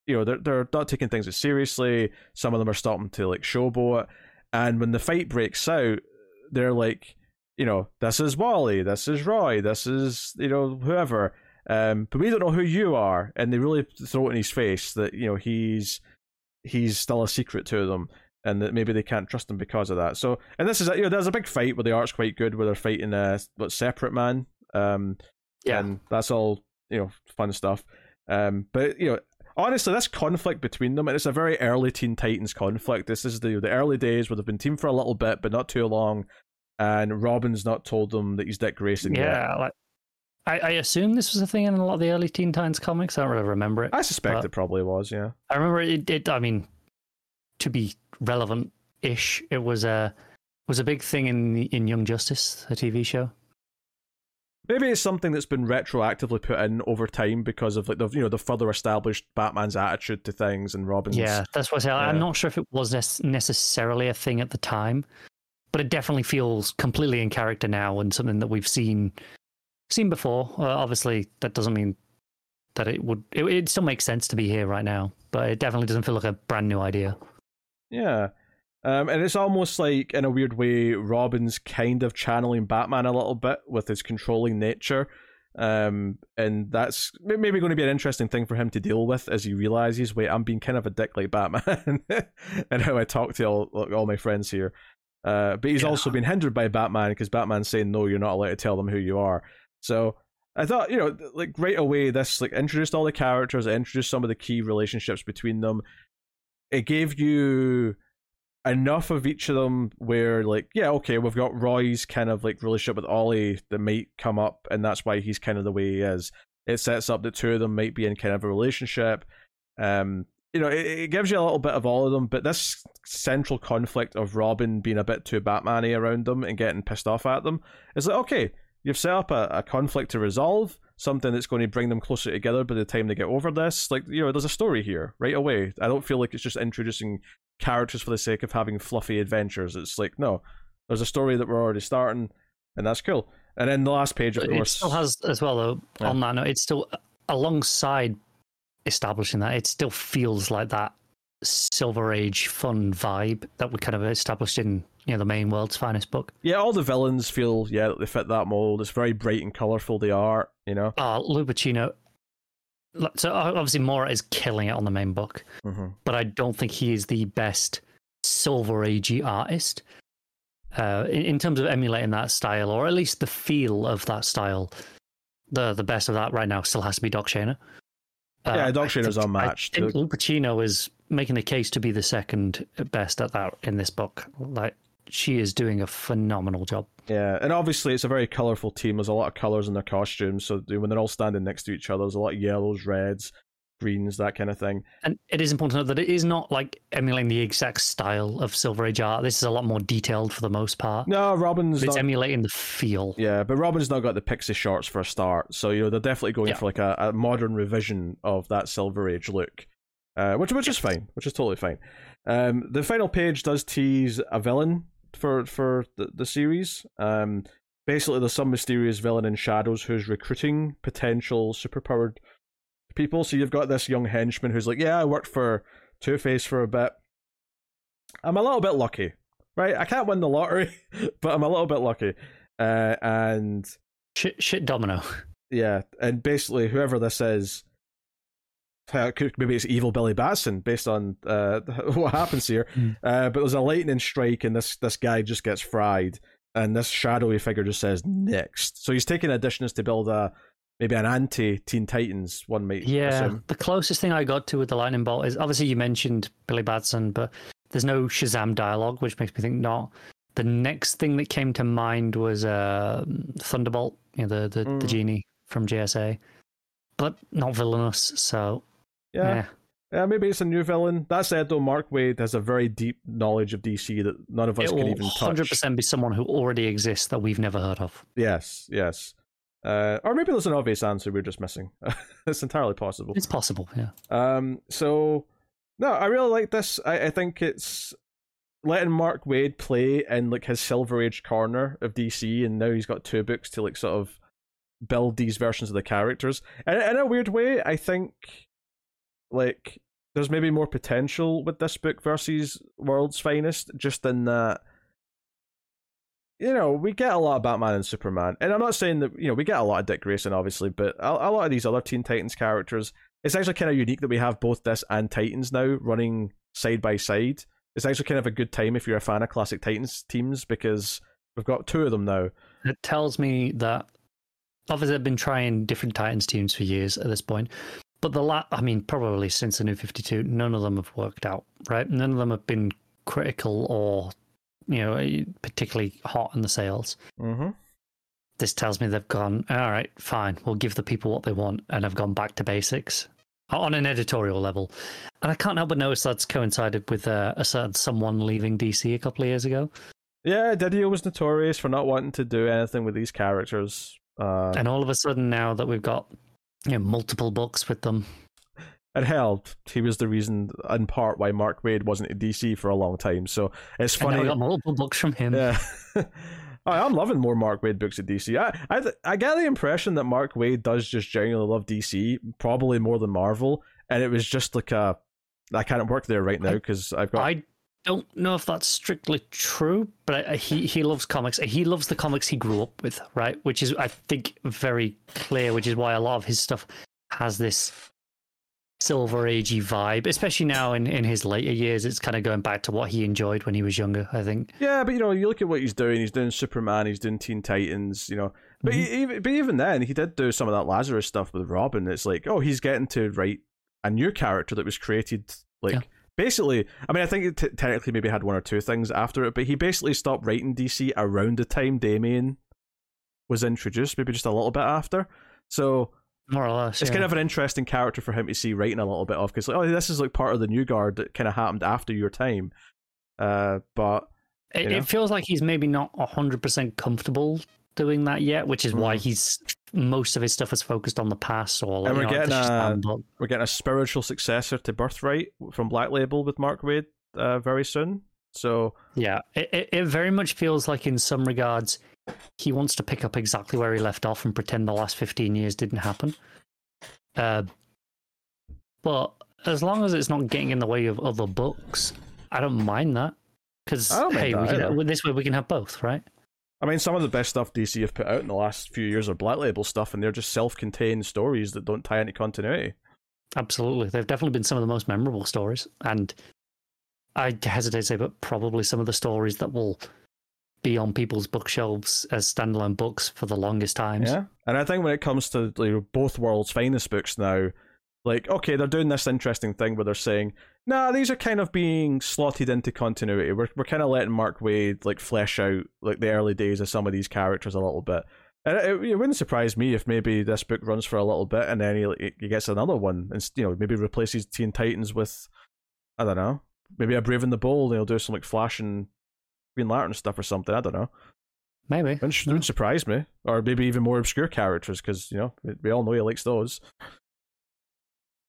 Speaker 1: you know they're they're not taking things as seriously. Some of them are starting to like showboat, and when the fight breaks out, they're like, you know, this is Wally, this is Roy, this is you know whoever, um, but we don't know who you are, and they really throw it in his face that you know he's he's still a secret to them. And that maybe they can't trust him because of that. So, and this is you know, there's a big fight where the art's quite good, where they're fighting a what separate man, um,
Speaker 2: Yeah,
Speaker 1: and that's all you know fun stuff um but you know honestly this conflict between them and it's a very early teen titans conflict this is the the early days where they've been teamed for a little bit but not too long and robin's not told them that he's dick grayson yet
Speaker 2: yeah. Like, I, I assume this was a thing in a lot of the early Teen Titans comics. I don't really remember it.
Speaker 1: i suspect it probably was yeah
Speaker 2: I remember it, it. I mean, to be relevant-ish, it was a was a big thing in in Young Justice, a TV show.
Speaker 1: maybe it's something that's been retroactively put in over time because of like the you know the further established batman's attitude to things and robin's
Speaker 2: Yeah, that's what I say. I'm not sure if it was necessarily a thing at the time, but it definitely feels completely in character now and something that we've seen seen before. Uh, obviously, that doesn't mean that it would. It, it still makes sense to be here right now, but it definitely doesn't feel like a brand new idea.
Speaker 1: Yeah. Um, and it's almost like, in a weird way, Robin's kind of channeling Batman a little bit with his controlling nature. Um, and that's maybe going to be an interesting thing for him to deal with as he realizes, wait, I'm being kind of a dick like Batman, and how I talk to all, like, all my friends here. Uh, but he's
Speaker 2: Yeah.
Speaker 1: also been hindered by Batman because Batman's saying, no, you're not allowed to tell them who you are. So I thought, you know, like right away, this like introduced all the characters, introduced some of the key relationships between them. It gave you enough of each of them where, like, yeah, okay, we've got Roy's kind of like relationship with Ollie that might come up, and that's why he's kind of the way he is. It sets up that two of them might be in kind of a relationship. Um, you know, it, it gives you a little bit of all of them, but this central conflict of Robin being a bit too Batman-y around them and getting pissed off at them is like, okay, you've set up a, a conflict to resolve, something that's going to bring them closer together by the time they get over this. Like, you know, there's a story here right away. I don't feel like it's just introducing characters for the sake of having fluffy adventures. It's like, no, there's a story that we're already starting, and that's cool. And then the last page, of
Speaker 2: it
Speaker 1: course.
Speaker 2: still has as well though.
Speaker 1: Yeah.
Speaker 2: On that note, it's still alongside establishing that. It still feels like that Silver Age fun vibe that we kind of established in you know the main world's finest book.
Speaker 1: Yeah, all the villains feel, yeah, they fit that mold. It's very bright and colorful, the art, you know?
Speaker 2: Uh, Lupacchino. So obviously, Mora is killing it on the main book,
Speaker 1: Mm-hmm.
Speaker 2: but I don't think he is the best Silver Agey artist. Uh, in, in terms of emulating that style, or at least the feel of that style, the the best of that right now still has to be Doc Shaner. Uh,
Speaker 1: Yeah, Doc Shaner's unmatched.
Speaker 2: I think Lupacchino is making the case to be the second best at that in this book. Like she is doing a phenomenal job.
Speaker 1: Yeah, and obviously it's a very colorful team. There's a lot of colors in their costumes, so when they're all standing next to each other, there's a lot of yellows, reds, greens, that kind of thing.
Speaker 2: And it is important to note that it is not like emulating the exact style of Silver Age art. This is a lot more detailed for the most part.
Speaker 1: No, Robin's
Speaker 2: But it's
Speaker 1: not.
Speaker 2: emulating the feel.
Speaker 1: Yeah, but Robin's not got the pixie shorts for a start, so you know they're definitely going
Speaker 2: Yeah.
Speaker 1: for like a, a modern revision of that Silver Age look, uh, which which is fine, which is totally fine. Um, the final page does tease a villain for for the, the series. Um, basically, there's some mysterious villain in Shadows who's recruiting potential superpowered people. So you've got this young henchman who's like, "Yeah, I worked for Two Face for a bit. I'm a little bit lucky, right? I can't win the lottery, but I'm a little bit lucky." Uh, and
Speaker 2: Shit, shit domino.
Speaker 1: yeah, and basically whoever this is, uh, maybe it's evil Billy Batson based on uh, what happens here.
Speaker 2: Mm.
Speaker 1: Uh, but there's a lightning strike, and this this guy just gets fried, and this shadowy figure just says next. So he's taking additions to build a maybe an anti Teen Titans. One might
Speaker 2: Yeah,
Speaker 1: assume.
Speaker 2: the closest thing I got to with the lightning bolt is obviously you mentioned Billy Batson, but there's no Shazam dialogue, which makes me think not. The next thing that came to mind was uh, Thunderbolt, you know, the the, the
Speaker 1: Mm.
Speaker 2: genie from JSA, but not villainous. So
Speaker 1: Yeah.
Speaker 2: yeah,
Speaker 1: Yeah, maybe it's a new villain. That said, though, Mark Waid has a very deep knowledge of DC that none of us
Speaker 2: it
Speaker 1: can even
Speaker 2: hundred
Speaker 1: touch.
Speaker 2: percent be someone who already exists that we've never heard of.
Speaker 1: Yes, yes. Uh, or maybe there's an obvious answer we're just missing. it's entirely possible.
Speaker 2: It's possible, yeah.
Speaker 1: Um, so no, I really like this. I, I think it's letting Mark Waid play in like his Silver Age corner of DC, and now he's got two books to like sort of build these versions of the characters. And in a weird way, I think like there's maybe more potential with this book versus World's Finest, just in that you know, we get a lot of Batman and Superman, and I'm not saying that you know we get a lot of Dick Grayson, obviously, but a, a lot of these other Teen Titans characters, it's actually kind of unique that we have both this and Titans now running side by side. It's actually kind of a good time if you're a fan of classic Titans teams because we've got two of them now.
Speaker 2: It tells me that obviously they've been trying different Titans teams for years at this point, but the la- I mean, probably since the New Fifty Two, none of them have worked out. Right? None of them have been critical or you know particularly hot in the sales.
Speaker 1: Mm-hmm.
Speaker 2: This tells me they've gone all right, fine. We'll give the people what they want, and have gone back to basics on an editorial level. And I can't help but notice that's coincided with uh, a certain someone leaving DC a couple of years ago.
Speaker 1: Yeah, DiDio was notorious for not wanting to do anything with these characters. Uh,
Speaker 2: And all of a sudden, now that we've got you know, multiple books with them,
Speaker 1: it helped. He was the reason, in part, why Mark Waid wasn't at DC for a long time. So it's
Speaker 2: and
Speaker 1: funny.
Speaker 2: we got multiple books from him.
Speaker 1: Yeah. I- I'm loving more Mark Waid books at DC. I, I I get the impression that Mark Waid does just genuinely love DC, probably more than Marvel, and it was just like a I can't work there right now because I've got
Speaker 2: I don't know if that's strictly true, but I, he he loves comics. He loves the comics he grew up with, right? Which is, I think, very clear. Which is why a lot of his stuff has this silver agey vibe, especially now in, in his later years. It's kind of going back to what he enjoyed when he was younger. I think.
Speaker 1: Yeah, but you know, you look at what he's doing. He's doing Superman. He's doing Teen Titans. You know, but
Speaker 2: Mhm.
Speaker 1: he, even but even then, he did do some of that Lazarus stuff with Robin. It's like, oh, he's getting to write a new character that was created like.
Speaker 2: Yeah.
Speaker 1: Basically, I mean, I think it t- technically maybe had one or two things after it, but he basically stopped writing DC around the time Damian was introduced, maybe just a little bit after. So
Speaker 2: More or less.
Speaker 1: it's
Speaker 2: yeah.
Speaker 1: kind of an interesting character for him to see writing a little bit of because like, oh, this is like part of the new guard that kind of happened after your time. Uh, but
Speaker 2: It, it feels like he's maybe not hundred percent comfortable doing that yet, which is why
Speaker 1: Mm.
Speaker 2: he's most of his stuff is focused on the past or like,
Speaker 1: And we're getting a- we're getting a spiritual successor to Birthright from Black Label with Mark Waid uh, very soon. So
Speaker 2: Yeah, it, it it very much feels like in some regards he wants to pick up exactly where he left off and pretend the last fifteen years didn't happen. Uh, but as long as it's not getting in the way of other books, I don't mind that. Because
Speaker 1: I don't mind
Speaker 2: hey,
Speaker 1: that
Speaker 2: we can, this way we can have both, right?
Speaker 1: I mean, some of the best stuff DC have put out in the last few years are Black Label stuff, and they're just self-contained stories that don't tie into continuity.
Speaker 2: Absolutely, they've definitely been some of the most memorable stories, and I hesitate to say, but probably some of the stories that will be on people's bookshelves as standalone books for the longest times.
Speaker 1: Yeah, and I think when it comes to like, both worlds' finest books now, like okay, they're doing this interesting thing where they're saying, "Nah, these are kind of being slotted into continuity. We're we're kind of letting Mark Waid like flesh out like the early days of some of these characters a little bit." And it, it wouldn't surprise me if maybe this book runs for a little bit and then he, he gets another one, and you know maybe replaces Teen Titans with, I don't know, maybe a Brave and the Bold. And he'll do some like Flash and Green Lantern stuff or something. I don't know.
Speaker 2: Maybe.
Speaker 1: Wouldn't,
Speaker 2: No.
Speaker 1: wouldn't surprise me. Or maybe even more obscure characters, because, you know, we all know he likes those.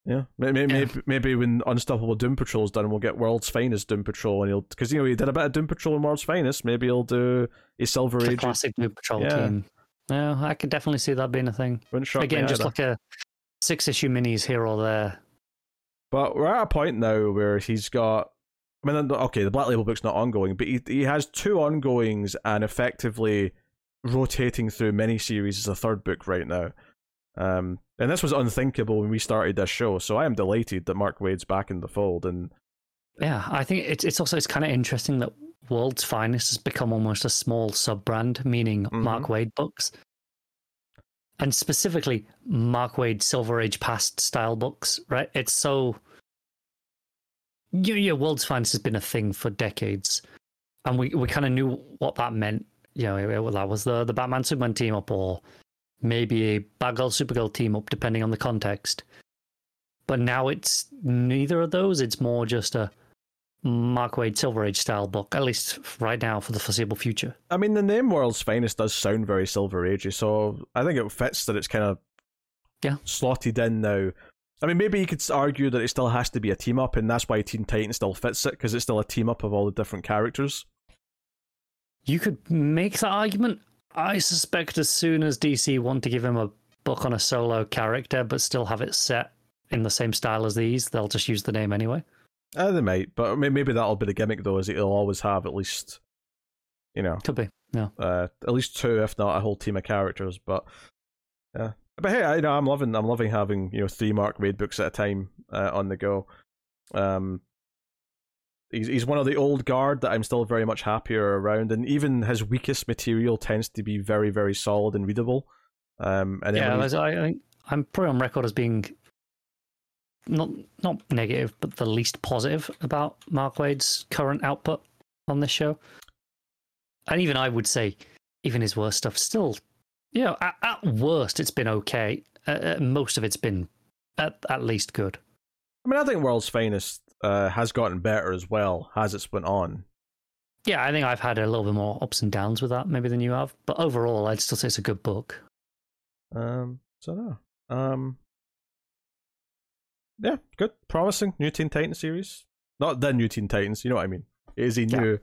Speaker 1: Yeah. Maybe,
Speaker 2: Yeah.
Speaker 1: maybe, maybe when Unstoppable Doom Patrol's done, we'll get World's Finest Doom Patrol, and he'll, because, you know, he did a bit of Doom Patrol in World's Finest. Maybe he'll do a Silver Age.
Speaker 2: classic Doom Patrol
Speaker 1: Yeah.
Speaker 2: team. No, I could definitely see that being a thing.
Speaker 1: Wouldn't shock me
Speaker 2: Again, just
Speaker 1: either.
Speaker 2: like a six issue minis here or there.
Speaker 1: But we're at a point now where he's got. I mean, okay, the Black Label book's not ongoing, but he he has two ongoings and effectively rotating through miniseries as a third book right now. Um, and this was unthinkable when we started this show, so I am delighted that Mark Waid's back in the fold. And
Speaker 2: Yeah, I think it's it's also it's kind of interesting that World's Finest has become almost a small sub brand, meaning
Speaker 1: Mm-hmm.
Speaker 2: Mark Waid books, and specifically Mark Waid Silver Age past style books. Right? It's so. Yeah, yeah. World's Finest has been a thing for decades, and we we kind of knew what that meant. You know, that was the the Batman Superman team up, or maybe a Batgirl Supergirl team up, depending on the context. But now it's neither of those. It's more just a Mark Waid Silver Age style book, at least right now for the foreseeable future.
Speaker 1: I mean, the name World's Finest does sound very Silver Agey, so I think it fits that it's kind of
Speaker 2: Yeah.
Speaker 1: slotted in now. I mean, maybe you could argue that it still has to be a team up, and that's why Teen Titans still fits it because it's still a team up of all the different characters.
Speaker 2: You could make that argument. I suspect as soon as DC want to give him a book on a solo character, but still have it set in the same style as these, they'll just use the name anyway.
Speaker 1: Uh, they might, but maybe that'll be the gimmick though, is it'll always have at least, you know,
Speaker 2: Could be. No.
Speaker 1: uh, at least two, if not a whole team of characters. But yeah, but hey, I, you know, I'm loving, I'm loving having you know three Mark Waid books at a time uh, on the go. Um, he's he's one of the old guard that I'm still very much happier around, and even his weakest material tends to be very, very solid and readable. Um, and
Speaker 2: Yeah, I, I'm probably on record as being not not negative, but the least positive about Mark Waid's current output on this show. And even I would say, even his worst stuff, still, you know, at, at worst, it's been okay. Uh, most of it's been at, at least good.
Speaker 1: I mean, I think World's Finest uh, has gotten better as well as it's went on.
Speaker 2: Yeah, I think I've had a little bit more ups and downs with that, maybe than you have. But overall, I'd still say it's a good book.
Speaker 1: Um, so no. Um, yeah, good, promising new Teen Titans series. Not the new Teen Titans, you know what I mean. It is a
Speaker 2: Yeah.
Speaker 1: new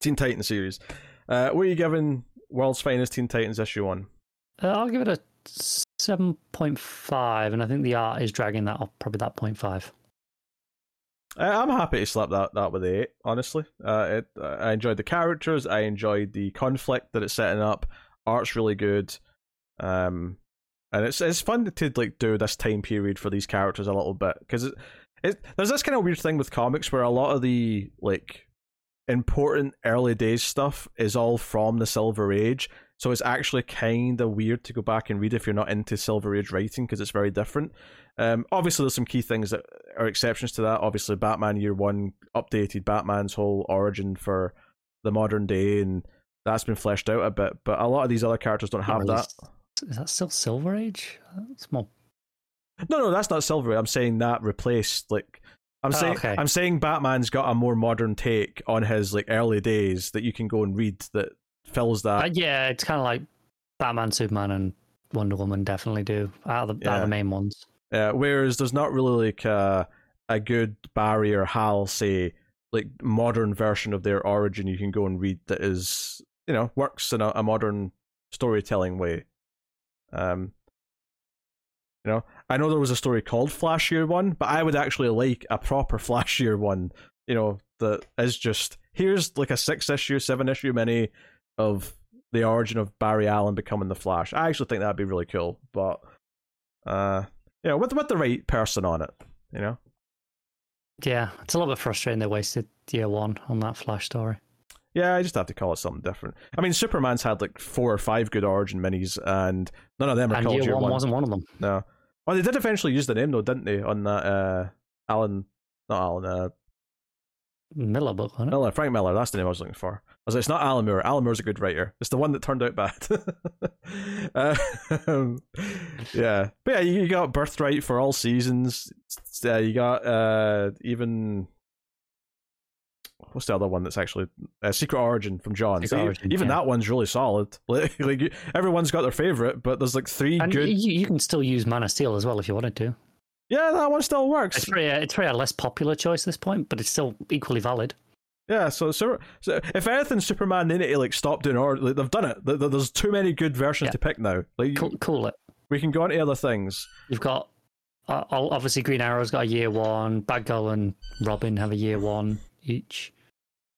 Speaker 1: Teen Titans series. Uh, what are you giving World's Finest Teen Titans issue one?
Speaker 2: Uh, I'll give it a 7.5, and I think the art is dragging that up, probably that 0.5.
Speaker 1: Uh, I'm happy to slap that that with a eight. Honestly, uh, it, I enjoyed the characters. I enjoyed the conflict that it's setting up. Art's really good. Um, and it's it's fun to like do this time period for these characters a little bit because it, it there's this kind of weird thing with comics where a lot of the like important early days stuff is all from the Silver Age. So it's actually kind of weird to go back and read if you're not into Silver Age writing because it's very different. Um, obviously, there's some key things that are exceptions to that. Obviously, Batman Year One updated Batman's whole origin for the modern day, and that's been fleshed out a bit. But a lot of these other characters don't have that.
Speaker 2: Is that still Silver Age? It's more.
Speaker 1: No, no, that's not Silver. Age. I'm saying that replaced like. I'm
Speaker 2: Oh,
Speaker 1: saying
Speaker 2: okay.
Speaker 1: I'm saying Batman's got a more modern take on his like early days that you can go and read that fills that.
Speaker 2: Uh, yeah, it's kind of like Batman, Superman, and Wonder Woman definitely do out of the, out of the main ones.
Speaker 1: Uh, whereas there's not really like a, a good Barry or Hal say like modern version of their origin you can go and read that is you know works in a, a modern storytelling way. Um, you know, I know there was a story called Flash Year One, but I would actually like a proper Flash Year One. You know, that is just here's like a six issue, seven issue mini of the origin of Barry Allen becoming the Flash. I actually think that'd be really cool, but uh, you know, with with the right person on it, you know.
Speaker 2: Yeah, it's a little bit frustrating they wasted year one on that Flash story.
Speaker 1: Yeah, I just have to call it something different. I mean, Superman's had like four or five good origin minis, and none of them are
Speaker 2: And
Speaker 1: called
Speaker 2: year
Speaker 1: Year
Speaker 2: one,
Speaker 1: One.
Speaker 2: wasn't one of them.
Speaker 1: No. Well, they did eventually use the name though, didn't they? On that uh, Alan, not Alan, uh,
Speaker 2: Miller book, wasn't it?
Speaker 1: Miller, Frank Miller. That's the name I was looking for. Was like, it's not Alan Moore. Alan Moore's a good writer. It's the one that turned out bad. um, yeah, but yeah, you, you got Birthright for all seasons. Uh, you got uh, even what's the other one that's actually uh, Secret Origin from John. So
Speaker 2: Origin,
Speaker 1: even
Speaker 2: yeah.
Speaker 1: that one's really solid. Like, like everyone's got their favorite, but there's like three
Speaker 2: And
Speaker 1: good.
Speaker 2: you, you can still use Man of Steel as well if you wanted to.
Speaker 1: Yeah, that one still works.
Speaker 2: It's probably, a, it's probably a less popular choice at this point, but it's still equally valid.
Speaker 1: Yeah, so, so so if anything, Superman to like stop doing or like, they've done it. There- there- There's too many good versions
Speaker 2: Yeah.
Speaker 1: to pick now. Like
Speaker 2: it.
Speaker 1: we can go on to other things.
Speaker 2: You've got uh, obviously Green Arrow's got a year one. Batgirl and Robin have a year one each.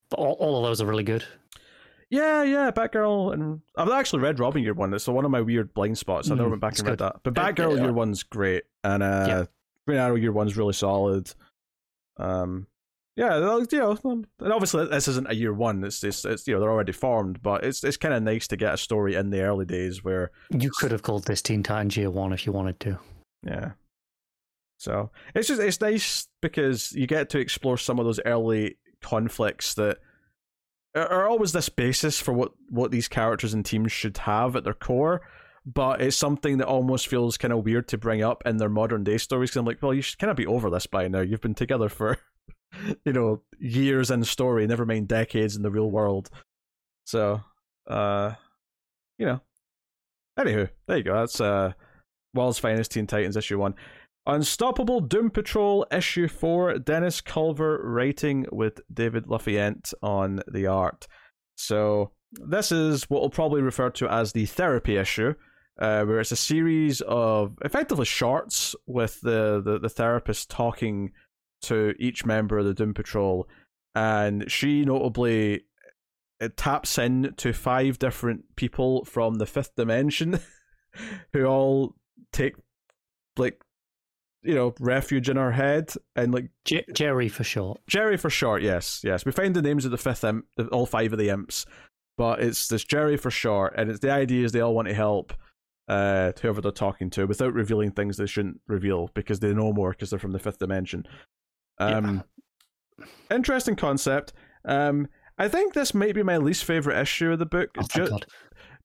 Speaker 2: But all, all of those are really good.
Speaker 1: Yeah, yeah, Batgirl, and I've actually read Robin Year One. It's one of my weird blind spots. I never
Speaker 2: Mm,
Speaker 1: went back and read
Speaker 2: good.
Speaker 1: that. But Batgirl
Speaker 2: uh,
Speaker 1: Year One's great, and uh,
Speaker 2: Yeah.
Speaker 1: Green Arrow Year One's really solid. Um, yeah, you know, and obviously this isn't a year one. It's it's, it's you know they're already formed, but it's it's kind of nice to get a story in the early days where
Speaker 2: You could have called this Teen Titans Year One if you wanted to.
Speaker 1: Yeah. So it's just it's nice because you get to explore some of those early conflicts that are always this basis for what what these characters and teams should have at their core. But it's something that almost feels kind of weird to bring up in their modern day stories. Because I'm like, well, you should kind of be over this by now. You've been together for, you know, years in story, never mind decades in the real world. So, uh, you know. Anywho, there you go. That's uh, World's Finest Teen Titans issue one. Unstoppable Doom Patrol issue four. Dennis Culver writing with David Lafuente on the art. So this is what we'll probably refer to as the therapy issue, uh, where it's a series of effectively shorts with the, the, the therapist talking to each member of the Doom Patrol, and she notably taps in to five different people from the fifth dimension who all take like you know refuge in her head and like
Speaker 2: J- Jerry for short.
Speaker 1: Jerry for short. Yes, yes. We find the names of the fifth imp, all five of the imps, but it's this Jerry for short, and it's the idea is they all want to help uh whoever they're talking to without revealing things they shouldn't reveal because they know more because they're from the fifth dimension. Um, interesting concept. Um, I think this might be my least favorite issue of the book.
Speaker 2: Oh, thank
Speaker 1: ju-
Speaker 2: God.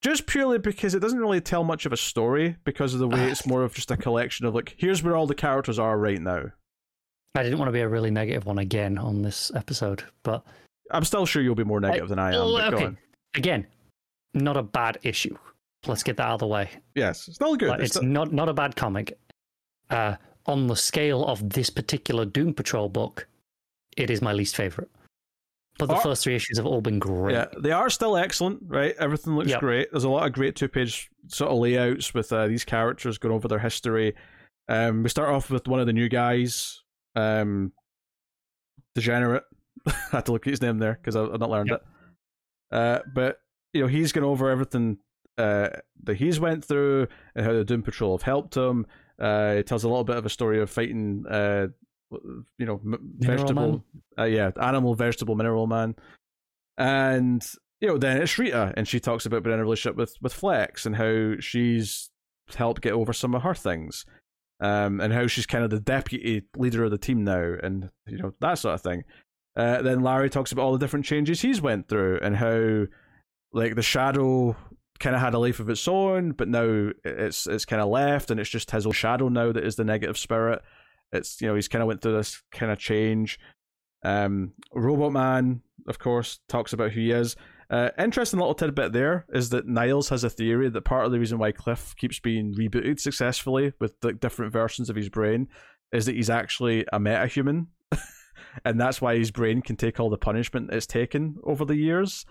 Speaker 1: just purely because it doesn't really tell much of a story because of the way it's more of just a collection of like here's where all the characters are right now.
Speaker 2: I didn't want to be a really negative one again on this episode, but
Speaker 1: I'm still sure you'll be more negative than I am.
Speaker 2: Okay. again, not a bad issue. Let's get that out of the way.
Speaker 1: Yes, it's not good.
Speaker 2: Like,
Speaker 1: It's
Speaker 2: it's not not a bad comic. Uh, on the scale of this particular Doom Patrol book, it is my least favorite. But the
Speaker 1: Are-
Speaker 2: first three issues have all been great.
Speaker 1: Yeah, they are still excellent, right? Everything looks
Speaker 2: Yep.
Speaker 1: great. There's a lot of great two page sort of layouts with uh, these characters going over their history. Um, we start off with one of the new guys, um, Degenerate. I had to look at his name there because I've not learned
Speaker 2: Yep.
Speaker 1: it. Uh, but you know he's going over everything uh, that he's went through and how the Doom Patrol have helped him. Uh, it tells a little bit of a story of fighting, uh, you know, m- vegetable, uh, yeah, animal, vegetable, mineral man, and you know, then it's Rita, and she talks about being in a relationship with with Flex and how she's helped get over some of her things, um, and how she's kind of the deputy leader of the team now, and you know that sort of thing. Uh, then Larry talks about all the different changes he's went through and how, like, the shadow kind of had a life of its own, but now it's it's kind of left, and it's just his own shadow now that is the negative spirit. It's you know he's kind of went through this kind of change. Um, Robot Man, of course, talks about who he is. Uh, interesting little tidbit there is that Niles has a theory that part of the reason why Cliff keeps being rebooted successfully with like different versions of his brain is that he's actually a metahuman, and that's why his brain can take all the punishment it's taken over the years.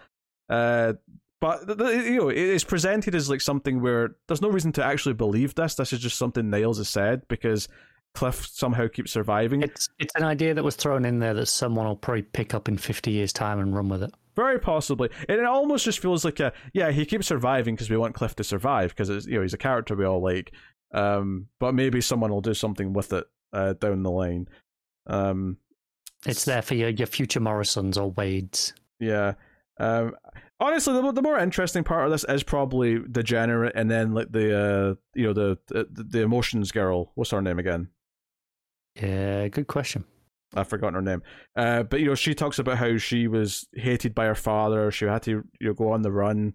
Speaker 1: Uh, but you know, it's presented as like something where there's no reason to actually believe this. This is just something Niles has said because Cliff somehow keeps surviving.
Speaker 2: It's it's an idea that was thrown in there that someone will probably pick up in 50 years' time and run with it.
Speaker 1: Very possibly, and it almost just feels like a yeah. He keeps surviving because we want Cliff to survive because you know he's a character we all like. Um, but maybe someone will do something with it uh, down the line. Um,
Speaker 2: it's there for your your future Morrisons or Waids.
Speaker 1: Yeah. Um, honestly, the, the more interesting part of this is probably Degenerate, and then like the uh, you know the, the the emotions girl. What's her name again?
Speaker 2: Yeah, good question.
Speaker 1: I've forgotten her name. Uh, but you know, she talks about how she was hated by her father. She had to you know go on the run,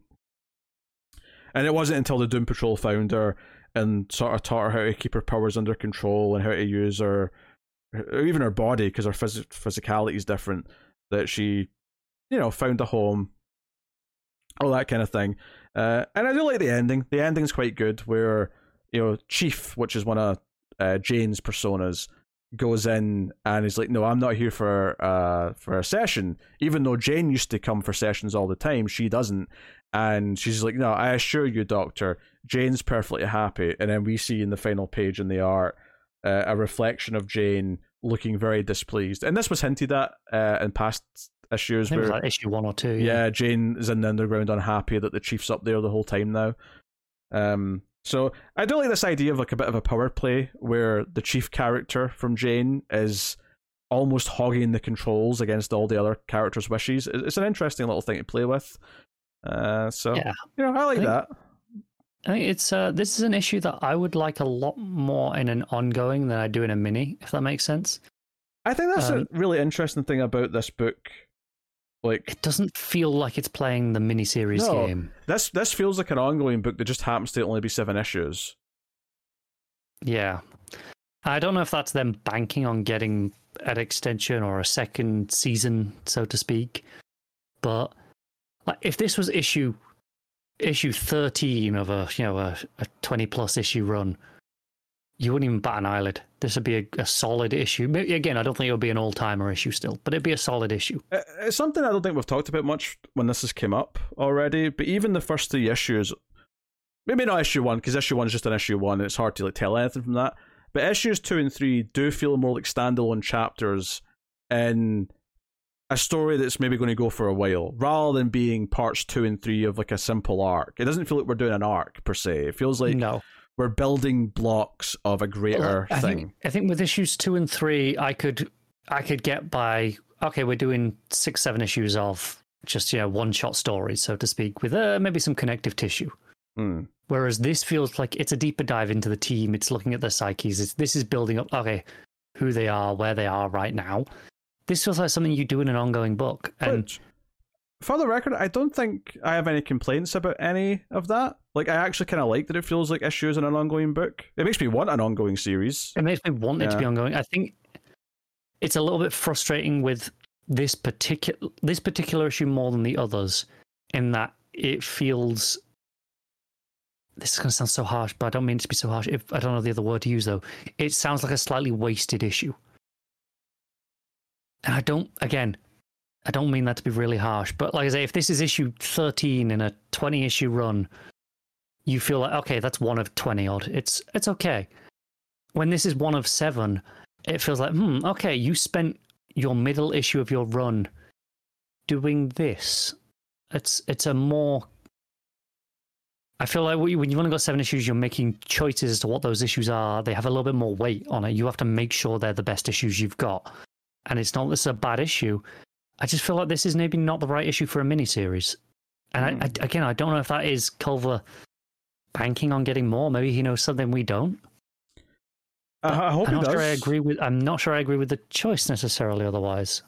Speaker 1: and it wasn't until the Doom Patrol found her and sort of taught her how to keep her powers under control and how to use her, or even her body because her phys- physicality is different. That she, you know, found a home, all that kind of thing. Uh, and I do like the ending. The ending's quite good, where you know Chief, which is one of uh, Jane's personas goes in and is like, "No, I'm not here for uh for a session." Even though Jane used to come for sessions all the time, she doesn't. And she's like, "No, I assure you, Doctor, Jane's perfectly happy." And then we see in the final page in the art uh, a reflection of Jane looking very displeased. And this was hinted at uh, in past issues.
Speaker 2: where, like issue one or two.
Speaker 1: Yeah. yeah, Jane is in the underground, unhappy that the chief's up there the whole time now. Um, so I do like this idea of like a bit of a power play where the chief character from Jane is almost hogging the controls against all the other characters' wishes. It's an interesting little thing to play with. Uh, so yeah. you know, I like I think, that.
Speaker 2: I think it's uh, this is an issue that I would like a lot more in an ongoing than I do in a mini, if that makes sense.
Speaker 1: I think that's um, a really interesting thing about this book like
Speaker 2: it doesn't feel like it's playing the miniseries no, game.
Speaker 1: This this feels like an ongoing book that just happens to only be seven issues.
Speaker 2: Yeah. I don't know if that's them banking on getting an extension or a second season, so to speak. But like, if this was issue issue thirteen of a you know a, a twenty plus issue run, you wouldn't even bat an eyelid. This would be a, a solid issue. Maybe, again, I don't think it would be an all timer issue still, but it'd be a solid issue.
Speaker 1: Uh, it's something I don't think we've talked about much when this has come up already. But even the first three issues, maybe not issue one because issue one is just an issue one. And it's hard to like tell anything from that. But issues two and three do feel more like standalone chapters in a story that's maybe going to go for a while, rather than being parts two and three of like a simple arc. It doesn't feel like we're doing an arc per se. It feels like
Speaker 2: no
Speaker 1: we're building blocks of a greater
Speaker 2: I
Speaker 1: thing.
Speaker 2: Think, I think with issues two and three, I could I could get by. Okay, we're doing six, seven issues of just you know one shot stories, so to speak, with uh, maybe some connective tissue.
Speaker 1: Mm.
Speaker 2: Whereas this feels like it's a deeper dive into the team. It's looking at their psyches. It's, this is building up. Okay, who they are, where they are right now. This feels like something you do in an ongoing book. And
Speaker 1: for the record, I don't think I have any complaints about any of that. Like, I actually kind of like that it feels like issues in an ongoing book. It makes me want an ongoing series.
Speaker 2: It makes me want yeah. it to be ongoing. I think it's a little bit frustrating with this particular this particular issue more than the others, in that it feels. This is going to sound so harsh, but I don't mean it to be so harsh. If I don't know the other word to use though, it sounds like a slightly wasted issue. And I don't. Again, I don't mean that to be really harsh, but like I say, if this is issue 13 in a 20 issue run, you feel like, okay, that's one of 20 odd. It's, it's okay. When this is one of seven, it feels like, hmm, okay, you spent your middle issue of your run doing this. It's, it's a more, I feel like when you've only got seven issues, you're making choices as to what those issues are. They have a little bit more weight on it. You have to make sure they're the best issues you've got. And it's not this is a bad issue. I just feel like this is maybe not the right issue for a miniseries. And I, I,
Speaker 1: Hmm.
Speaker 2: again, I don't know if that is Culver banking on getting more. Maybe he knows something we don't.
Speaker 1: I, I hope
Speaker 2: I'm
Speaker 1: he
Speaker 2: not
Speaker 1: does.
Speaker 2: sure I agree with. I'm not sure I agree with the choice necessarily. Otherwise,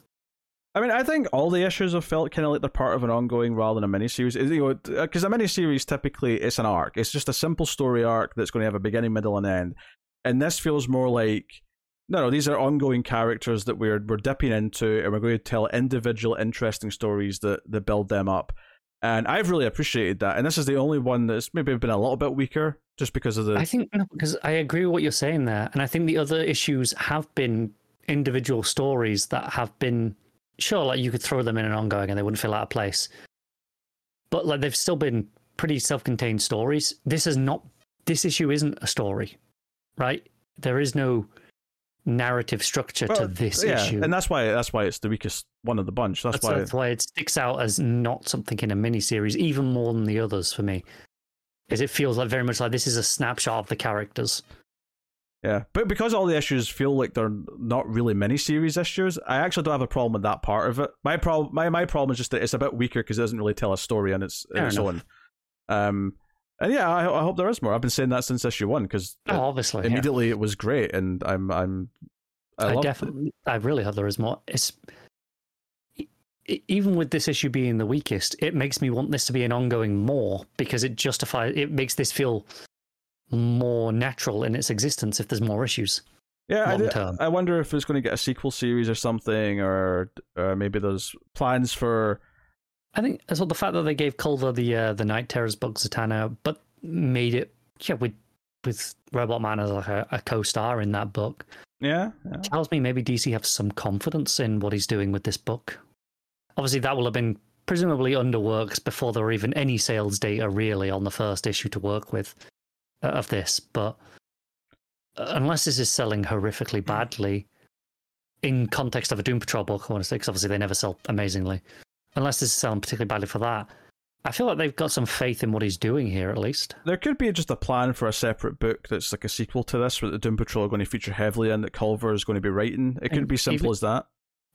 Speaker 1: I mean, I think all the issues have felt kind of like they're part of an ongoing rather than a miniseries. Is, You know, uh, because a miniseries typically it's an arc. It's just a simple story arc that's going to have a beginning, middle, and end. And this feels more like no, no. These are ongoing characters that we're we're dipping into, and we're going to tell individual, interesting stories that that build them up. And I've really appreciated that. And this is the only one that's maybe been a little bit weaker, just because of the.
Speaker 2: I think no, because I agree with what you're saying there, and I think the other issues have been individual stories that have been sure, like you could throw them in an ongoing and they wouldn't feel out of place, but like they've still been pretty self-contained stories. This is not. This issue isn't a story, right? There is no narrative structure to this
Speaker 1: yeah,
Speaker 2: issue.
Speaker 1: and that's why that's why it's the weakest one of the bunch. That's,
Speaker 2: That's,
Speaker 1: why.
Speaker 2: that's why it sticks out as not something in a miniseries, even more than the others for me. Is it feels like very much like this is a snapshot of the characters.
Speaker 1: Yeah, but because all the issues feel like they're not really miniseries issues, I actually don't have a problem with that part of it. My problem, my, my problem is just that it's a bit weaker because it doesn't really tell a story on its
Speaker 2: Fair
Speaker 1: its
Speaker 2: enough.
Speaker 1: own. Um, and yeah, I, I hope there is more. I've been saying that since issue one because
Speaker 2: Oh, obviously, yeah.
Speaker 1: immediately it was great, and I'm I'm I,
Speaker 2: I,
Speaker 1: loved it.
Speaker 2: definitely, I really hope there is more. It's even with this issue being the weakest, it makes me want this to be an ongoing more because it justifies. It makes this feel more natural in its existence if there's more issues.
Speaker 1: Yeah, I, I wonder if it's going to get a sequel series or something, or or maybe there's plans for.
Speaker 2: I think as well the fact that they gave Culver the uh, the Knight Terrors book Zatanna, but made it yeah with with Robot Man as like a, a co-star in that book
Speaker 1: Yeah, yeah.
Speaker 2: tells me maybe DC have some confidence in what he's doing with this book. Obviously, that will have been presumably underworks before there were even any sales data really on the first issue to work with uh, of this. But uh, unless this is selling horrifically badly, in context of a Doom Patrol book, I want to say, because obviously they never sell amazingly. Unless this is selling particularly badly for that, I feel like they've got some faith in what he's doing here, at least.
Speaker 1: There could be just a plan for a separate book that's like a sequel to this, where the Doom Patrol are going to feature heavily in that Culver is going to be writing. It could be simple
Speaker 2: even-
Speaker 1: as that.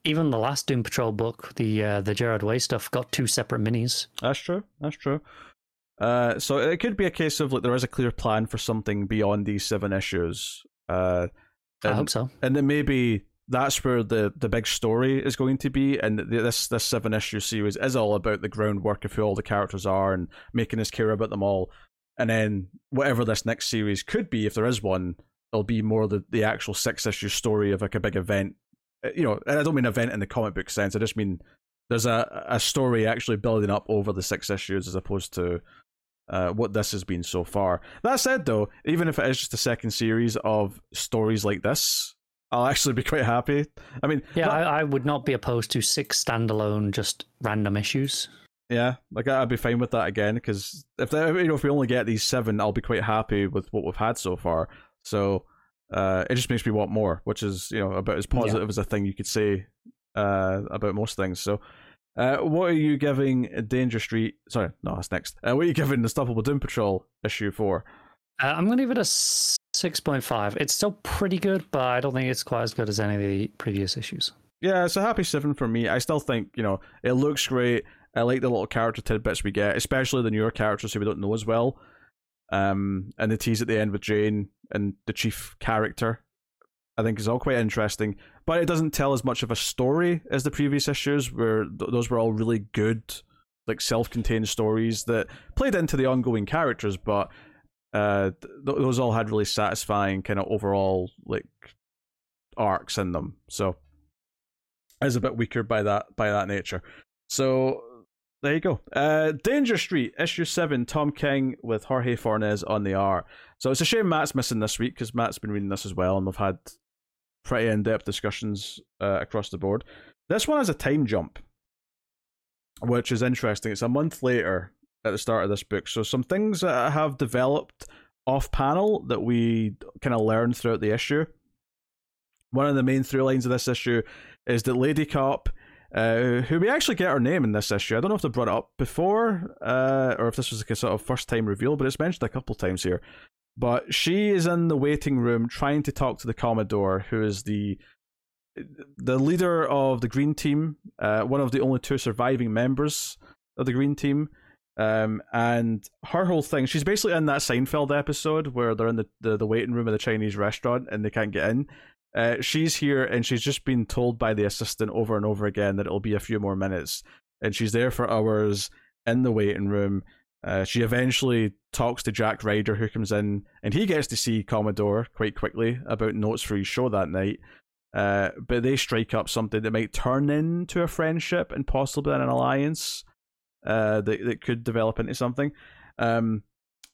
Speaker 2: Even the last Doom Patrol book, the uh, the Gerard Way stuff, got two separate minis.
Speaker 1: That's true. That's true. Uh, so it could be a case of like there is a clear plan for something beyond these seven issues. Uh,
Speaker 2: I hope so.
Speaker 1: and then maybe that's where the, the big story is going to be, and th- this this seven issue series is all about the groundwork of who all the characters are and making us care about them all. And then whatever this next series could be, if there is one, it'll be more the, the actual six issue story of like a big event. Uh, You know, and I don't mean event in the comic book sense. I just mean there's a a story actually building up over the six issues as opposed to uh, what this has been so far. That said, though, even if it is just a second series of stories like this, I'll actually be quite happy. I mean,
Speaker 2: Yeah,
Speaker 1: not-
Speaker 2: I, I would not be opposed to six standalone, just random issues.
Speaker 1: yeah, like I'd be fine with that again because if they, you know if we only get these seven, I'll be quite happy with what we've had so far. So uh, it just makes me want more, which is you know about as positive as a thing you could say uh, about most things. So. Uh, what are you giving Danger Street? Sorry, no, that's next. Uh, what are you giving the Unstoppable Doom Patrol issue for?
Speaker 2: Uh, I'm going to give it a 6.5. It's still pretty good, but I don't think it's quite as good as any of the previous issues.
Speaker 1: Yeah, it's a happy seven for me. I still think you know it looks great. I like the little character tidbits we get, especially the newer characters who we don't know as well. Um, and the tease at the end with Jane and the chief character, I think is all quite interesting. But it doesn't tell as much of a story as the previous issues, where th- those were all really good, like self-contained stories that played into the ongoing characters, but uh, th- those all had really satisfying kind of overall like arcs in them. So is a bit weaker by that by that nature. So there you go. Uh, Danger Street issue seven. Tom King with Jorge Fornés on the art. So it's a shame Matt's missing this week because Matt's been reading this as well, and we've had pretty in depth discussions uh, across the board. This one has a time jump, which is interesting. It's a month later at the start of this book, so some things that I have developed off panel that we kind of learned throughout the issue. One of the main through lines of this issue is that Lady Cop uh, who we actually get her name in this issue. I don't know if they brought it up before, uh, or if this was like a sort of first time reveal, but it's mentioned a couple times here. But she is in the waiting room trying to talk to the Commodore, who is the the leader of the Green Team, uh, one of the only two surviving members of the Green Team. Um, and her whole thing, she's basically in that Seinfeld episode where they're in the, the, the waiting room of the Chinese restaurant and they can't get in. Uh, she's here and she's just been told by the assistant over and over again that it'll be a few more minutes. And she's there for hours in the waiting room. Uh, she eventually talks to Jack Ryder, who comes in, and he gets to see Commodore quite quickly about notes for his show that night. Uh, but they strike up something that might turn into a friendship and possibly an alliance uh, that that could develop into something. Um,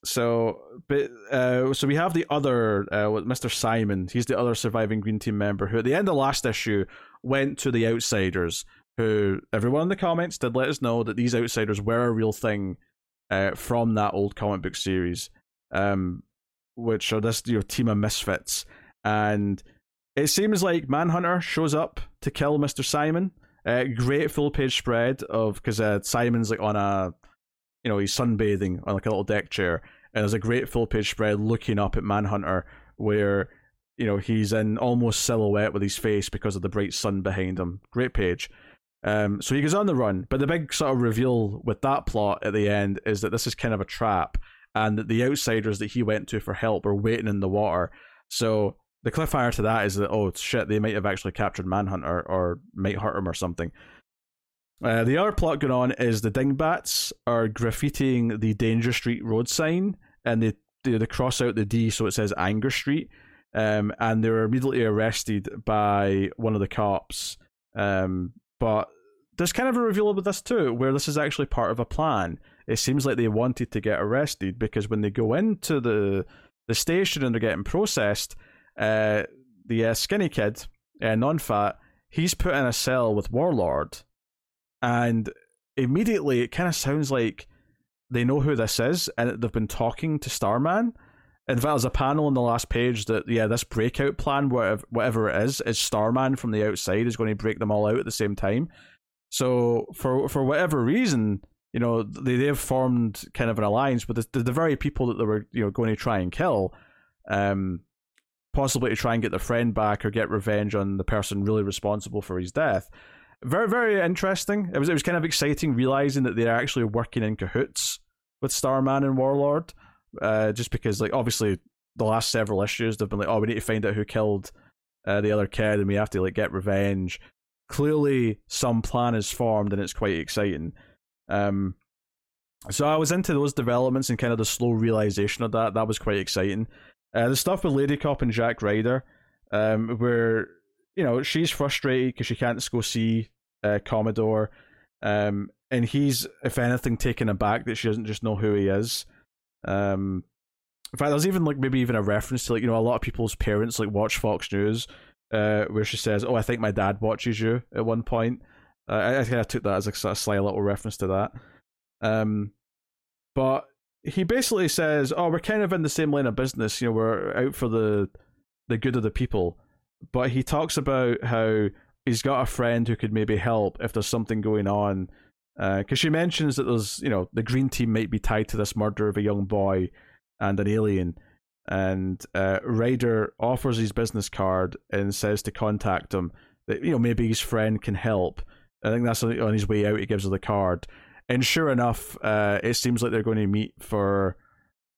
Speaker 1: so, but uh, so we have the other uh, Mr. Simon. He's the other surviving Green Team member who, at the end of last issue, went to the Outsiders. Who everyone in the comments did let us know that these Outsiders were a real thing uh, from that old comic book series, um, which are this your know team of misfits, and it seems like Manhunter shows up to kill Mr. Simon. Uh, great full page spread of because uh, Simon's like on a, you know, he's sunbathing on like a little deck chair, and there's a great full page spread looking up at Manhunter where you know he's in almost silhouette with his face because of the bright sun behind him. Great page. Um, so he goes on the run, but the big sort of reveal with that plot at the end is that this is kind of a trap, and that the outsiders that he went to for help are waiting in the water. So the cliffhanger to that is that oh shit, they might have actually captured Manhunter or might hurt him or something. Uh, the other plot going on is the Dingbats are graffitiing the Danger Street road sign, and they they, they cross out the D so it says Anger Street, um, and they're immediately arrested by one of the cops. Um, but there's kind of a reveal with this too, where this is actually part of a plan. It seems like they wanted to get arrested because when they go into the the station and they're getting processed, uh, the uh, skinny kid, uh, non-fat, he's put in a cell with Warlord, and immediately it kind of sounds like they know who this is, and they've been talking to Starman. In fact, there's a panel on the last page that yeah, this breakout plan, whatever whatever it is, is Starman from the outside is going to break them all out at the same time. So for for whatever reason, you know, they they've formed kind of an alliance with the, the, the very people that they were you know going to try and kill. Um, possibly to try and get their friend back or get revenge on the person really responsible for his death. Very, very interesting. It was it was kind of exciting realizing that they're actually working in cahoots with Starman and Warlord. Uh, just because, like, obviously, the last several issues they've been like, oh, we need to find out who killed uh, the other kid, and we have to like get revenge. Clearly, some plan is formed, and it's quite exciting. Um, so I was into those developments and kind of the slow realization of that. That was quite exciting. Uh, the stuff with Lady Cop and Jack Ryder, um, where you know she's frustrated because she can't go see uh, Commodore, um, and he's, if anything, taken aback that she doesn't just know who he is. Um, in fact, there's even like maybe even a reference to like you know a lot of people's parents like watch Fox News, uh, where she says, "Oh, I think my dad watches you." At one point, uh, I, I kind of took that as a, a sly little reference to that. Um, but he basically says, "Oh, we're kind of in the same line of business. You know, we're out for the the good of the people." But he talks about how he's got a friend who could maybe help if there's something going on. Because uh, she mentions that there's, you know, the green team might be tied to this murder of a young boy and an alien. And uh, Ryder offers his business card and says to contact him that, you know, maybe his friend can help. I think that's on his way out. He gives her the card and sure enough, uh, it seems like they're going to meet for,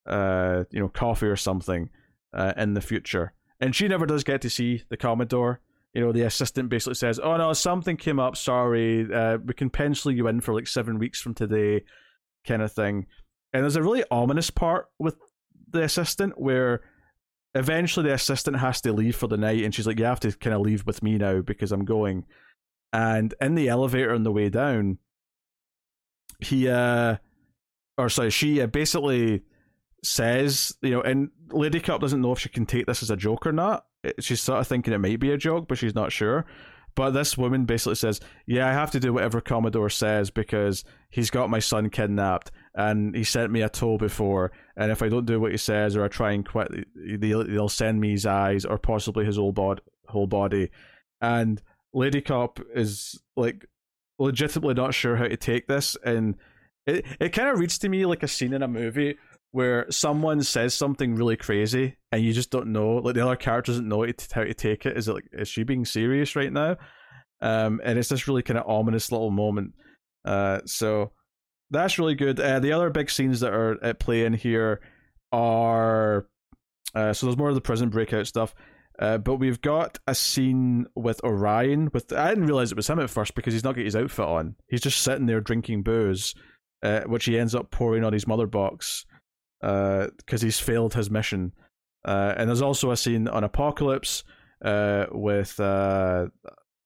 Speaker 1: uh, you know, coffee or something uh, in the future. And she never does get to see the Commodore. You know, the assistant basically says, "Oh no, something came up. Sorry, uh, we can pencil you in for like seven weeks from today," kind of thing. And there's a really ominous part with the assistant where eventually the assistant has to leave for the night, and she's like, "You have to kind of leave with me now because I'm going." And in the elevator on the way down, he uh or sorry, she uh, basically says, you know, and Lady Cop doesn't know if she can take this as a joke or not. She's sort of thinking it might be a joke, but she's not sure. But this woman basically says, "Yeah, I have to do whatever Commodore says because he's got my son kidnapped and he sent me a toll before. And if I don't do what he says or I try and quit, they'll, they'll send me his eyes or possibly his whole bod- whole body." And Lady Cop is like legitimately not sure how to take this, and it it kind of reads to me like a scene in a movie where someone says something really crazy and you just don't know, like the other character doesn't know how to take it. Is it like is she being serious right now? Um, and it's this really kind of ominous little moment. Uh, so that's really good. Uh, the other big scenes that are at play in here are uh, so there's more of the prison breakout stuff. Uh, but we've got a scene with Orion. With I didn't realize it was him at first because he's not got his outfit on. He's just sitting there drinking booze, uh, which he ends up pouring on his mother box because uh, he's failed his mission. Uh, and there's also a scene on Apokolips uh, with uh,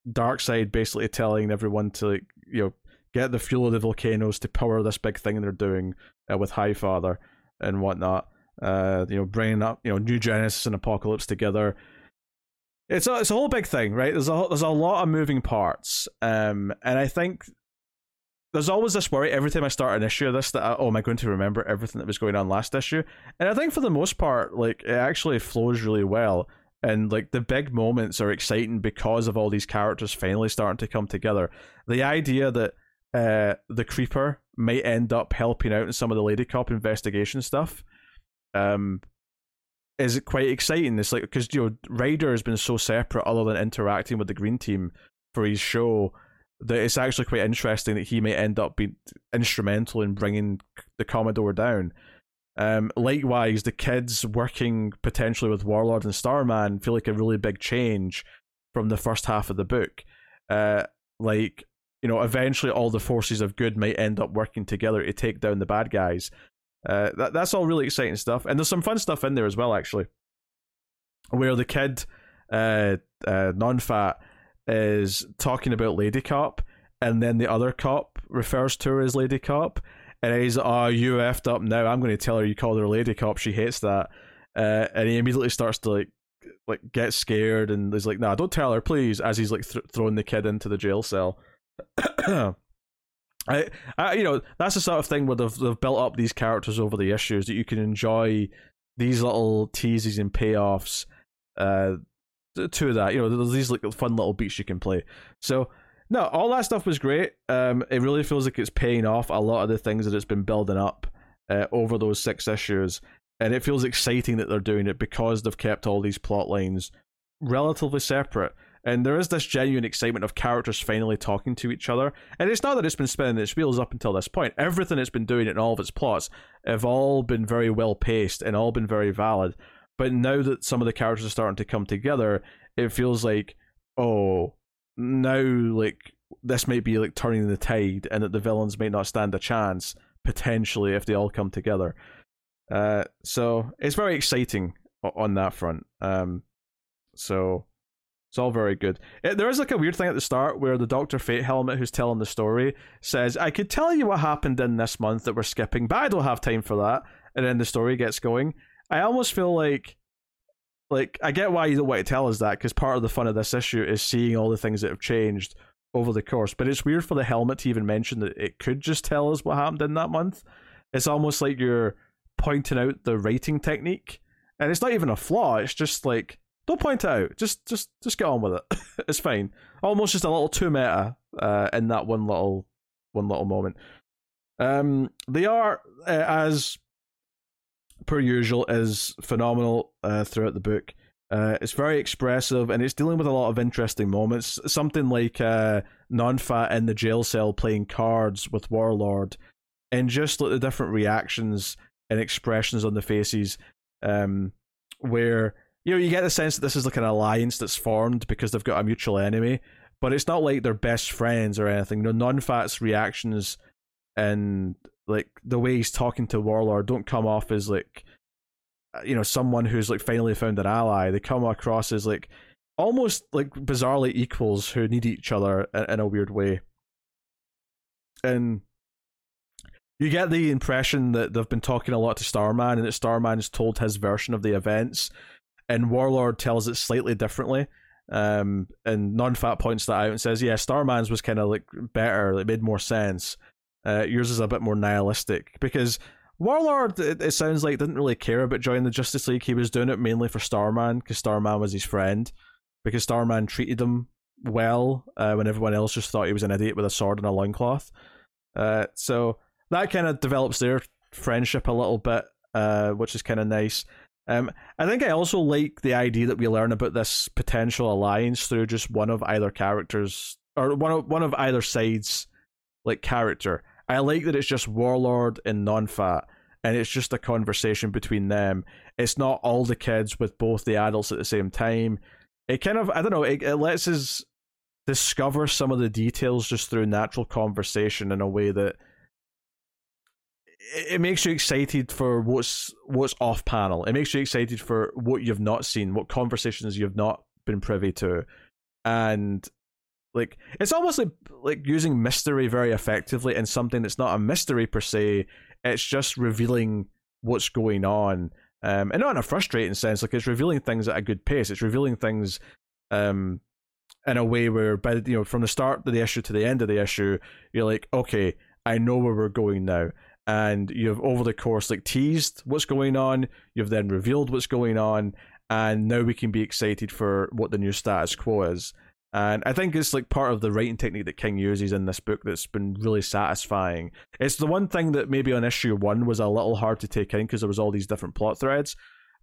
Speaker 1: Darkseid basically telling everyone to like, you know get the fuel of the volcanoes to power this big thing they're doing with Highfather and whatnot. You know, bringing up you know New Genesis and Apokolips together. It's a it's a whole big thing, right? There's a there's a lot of moving parts, um, and I think there's always this worry every time I start an issue of this that oh am I going to remember everything that was going on last issue? And I think for the most part, like it actually flows really well, and like the big moments are exciting because of all these characters finally starting to come together. The idea that uh, the creeper might end up helping out in some of the lady cop investigation stuff um is quite exciting it's like because you know ryder has been so separate other than interacting with the green team for his show that it's actually quite interesting that he may end up being instrumental in bringing the commodore down um likewise the kids working potentially with warlord and starman feel like a really big change from the first half of the book uh like you know, eventually all the forces of good might end up working together to take down the bad guys. Uh, that that's all really exciting stuff, and there's some fun stuff in there as well, actually, where the kid, uh, uh, non-fat, is talking about Lady Cop, and then the other cop refers to her as Lady Cop, and he's, "Oh, you effed up now. I'm going to tell her you called her Lady Cop. She hates that." Uh, and he immediately starts to like like get scared, and he's like, "Nah, don't tell her, please." As he's like th- throwing the kid into the jail cell. I, I, you know, that's the sort of thing where they've they've built up these characters over the issues that you can enjoy these little teases and payoffs. Uh, to that, you know, there's these like fun little beats you can play. So, no, all that stuff was great. Um, it really feels like it's paying off a lot of the things that it's been building up uh, over those six issues, and it feels exciting that they're doing it because they've kept all these plot lines relatively separate and there is this genuine excitement of characters finally talking to each other. And it's not that it's been spinning its wheels up until this point. Everything it's been doing in all of its plots have all been very well paced and all been very valid. But now that some of the characters are starting to come together, it feels like, oh, now like this might be like turning the tide, and that the villains may not stand a chance potentially if they all come together. Uh, so it's very exciting on that front. Um, so it's all very good. It, there is like a weird thing at the start where the Doctor Fate helmet, who's telling the story, says, "I could tell you what happened in this month that we're skipping, but I don't have time for that." And then the story gets going. I almost feel like, like I get why you don't want to tell us that because part of the fun of this issue is seeing all the things that have changed over the course. But it's weird for the helmet to even mention that it could just tell us what happened in that month. It's almost like you're pointing out the writing technique, and it's not even a flaw. It's just like don't point out. Just just just get on with it. it's fine. Almost just a little too meta uh, in that one little one little moment. Um, they are uh, as per usual is phenomenal uh, throughout the book. Uh, it's very expressive and it's dealing with a lot of interesting moments. Something like uh, non-fat in the jail cell playing cards with Warlord, and just like the different reactions and expressions on the faces, um, where you know, you get the sense that this is like an alliance that's formed because they've got a mutual enemy, but it's not like they're best friends or anything. You know, non-fat's reactions and like the way he's talking to Warlord don't come off as like uh, you know someone who's like finally found an ally. They come across as like almost like bizarrely equals who need each other in, in a weird way. And you get the impression that they've been talking a lot to Starman, and that Starman's told his version of the events, and Warlord tells it slightly differently. Um, and non-fat points that out and says, "Yeah, Starman's was kind of like better. It made more sense. Uh, yours is a bit more nihilistic because." Warlord, it, it, sounds like, didn't really care about joining the Justice League. He was doing it mainly for Starman because Starman was his friend. Because Starman treated him well uh, when everyone else just thought he was an idiot with a sword and a loincloth. Uh, so that kind of develops their friendship a little bit, uh, which is kind of nice. Um, I think I also like the idea that we learn about this potential alliance through just one of either characters or one of one of either sides, like character. I like that it's just Warlord and Non-Fat, and it's just a conversation between them. It's not all the kids with both the adults at the same time. It kind of I don't know. It, it lets us discover some of the details just through natural conversation in a way that it, makes you excited for what's what's off panel. It makes you excited for what you've not seen, what conversations you've not been privy to, and like it's almost like like using mystery very effectively in something that's not a mystery per se. It's just revealing what's going on, um, and not in a frustrating sense. Like it's revealing things at a good pace. It's revealing things, um, in a way where by you know from the start of the issue to the end of the issue, you're like, okay, I know where we're going now. And you've over the course like teased what's going on. You've then revealed what's going on, and now we can be excited for what the new status quo is. And I think it's like part of the writing technique that King uses in this book that's been really satisfying. It's the one thing that maybe on issue one was a little hard to take in because there was all these different plot threads.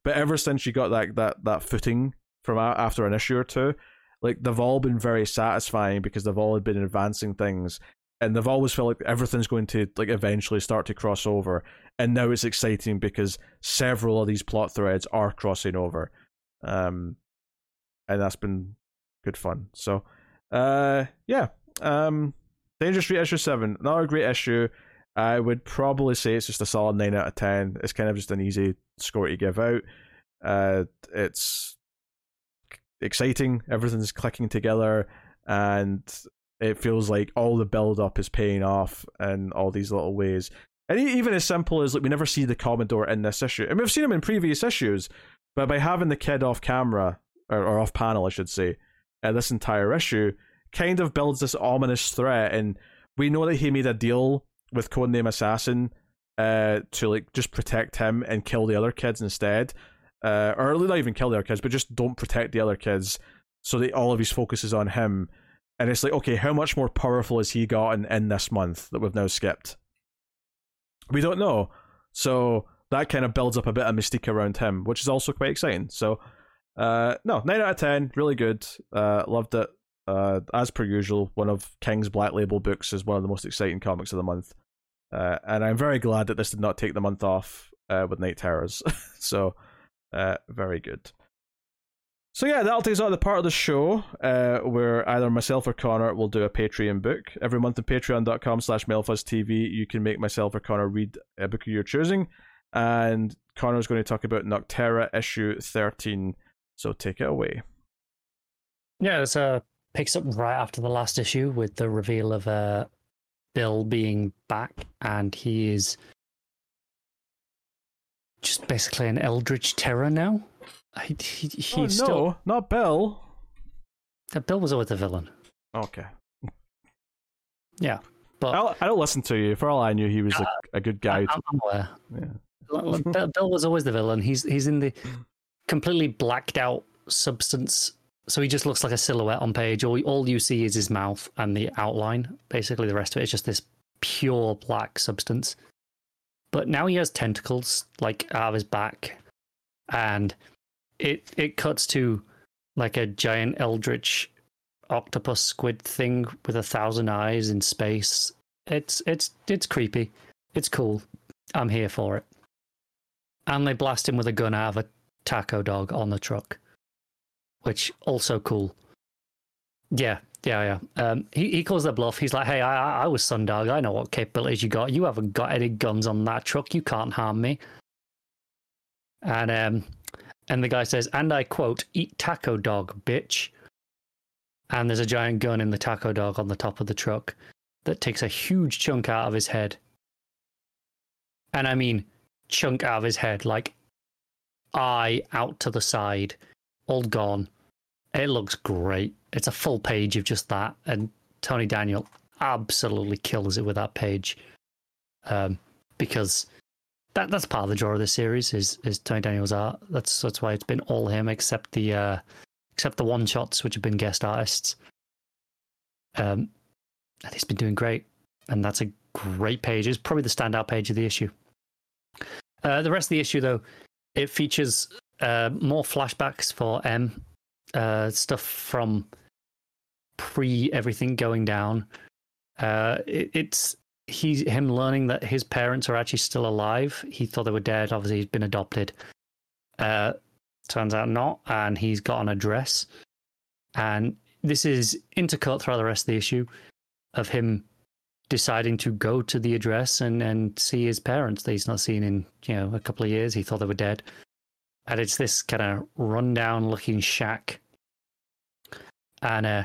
Speaker 1: But ever since you got that that that footing from after an issue or two, like they've all been very satisfying because they've all been advancing things and they've always felt like everything's going to like eventually start to cross over. And now it's exciting because several of these plot threads are crossing over. Um and that's been good fun. So uh yeah um Danger Street issue 7 another great issue. I would probably say it's just a solid 9 out of 10 it's kind of just an easy score to give out. Uh it's exciting. Everything's clicking together, and it feels like all the build up is paying off in all these little ways. And even as simple as like we never see the Commodore in this issue. Mean, we've seen him in previous issues, but by having the kid off camera or, or off panel, I should say, uh, this entire issue kind of builds this ominous threat. And we know that he made a deal with Codename Assassin uh, to like just protect him and kill the other kids instead uh, or not even kill the other kids, but just don't protect the other kids, so that all of his focus is on him. And it's like, okay, how much more powerful has he gotten in this month that we've now skipped? We don't know. So that kind of builds up a bit of mystique around him, which is also quite exciting. So, uh, no, nine out of ten, really good. Uh, loved it. Uh, as per usual, one of King's Black Label books is one of the most exciting comics of the month. Uh, and I'm very glad that this did not take the month off uh, with Knight Terrors. so, uh, very good. So yeah, that'll take us out of the part of the show uh, where either myself or Connor will do a Patreon book. Every month on patreon.com slash TV, you can make myself or Connor read a book of your choosing. And Connor's going to talk about Nocterra issue 13. So take it away.
Speaker 2: Yeah, this uh, picks up right after the last issue with the reveal of uh, Bill being back, and he is just basically an eldritch terror now. He, he, he's
Speaker 1: oh, no,
Speaker 2: still...
Speaker 1: not Bill.
Speaker 2: That Bill was always the villain.
Speaker 1: Okay.
Speaker 2: Yeah, but
Speaker 1: I'll, I do not listen to you. For all I knew, he was uh, a, a, good guy.
Speaker 2: I, am aware. Yeah. Bill was always the villain. He's he's in the completely blacked out substance, so he just looks like a silhouette on page. All all you see is his mouth and the outline. Basically, the rest of it is just this pure black substance. But now he has tentacles like out of his back, and it it cuts to like a giant eldritch octopus squid thing with a thousand eyes in space. It's it's it's creepy. It's cool. I'm here for it. And they blast him with a gun out of a taco dog on the truck, which also cool. Yeah, yeah, yeah. Um, he he calls their bluff. He's like, "Hey, I I was Sundog. I know what capabilities you got. You haven't got any guns on that truck. You can't harm me." And um, and the guy says, and I quote, "Eat taco dog, bitch." And there's a giant gun in the taco dog on the top of the truck that takes a huge chunk out of his head. And I mean, chunk out of his head, like eye out to the side, all gone. It looks great. It's a full page of just that, and Tony Daniel absolutely kills it with that page, um, because that that's part of the draw of this series is is Tony Daniel's art. That's that's why it's been all him except the uh, except the one shots which have been guest artists. Um, and he's been doing great, and that's a great page. It's probably the standout page of the issue. Uh, the rest of the issue, though, it features uh, more flashbacks for M, uh, stuff from pre everything going down. Uh, it, it's he's him learning that his parents are actually still alive. He thought they were dead. Obviously, he's been adopted. Uh, turns out not, and he's got an address. And this is intercut throughout the rest of the issue of him deciding to go to the address and, and see his parents that he's not seen in you know a couple of years. He thought they were dead, and it's this kind of rundown looking shack. And uh,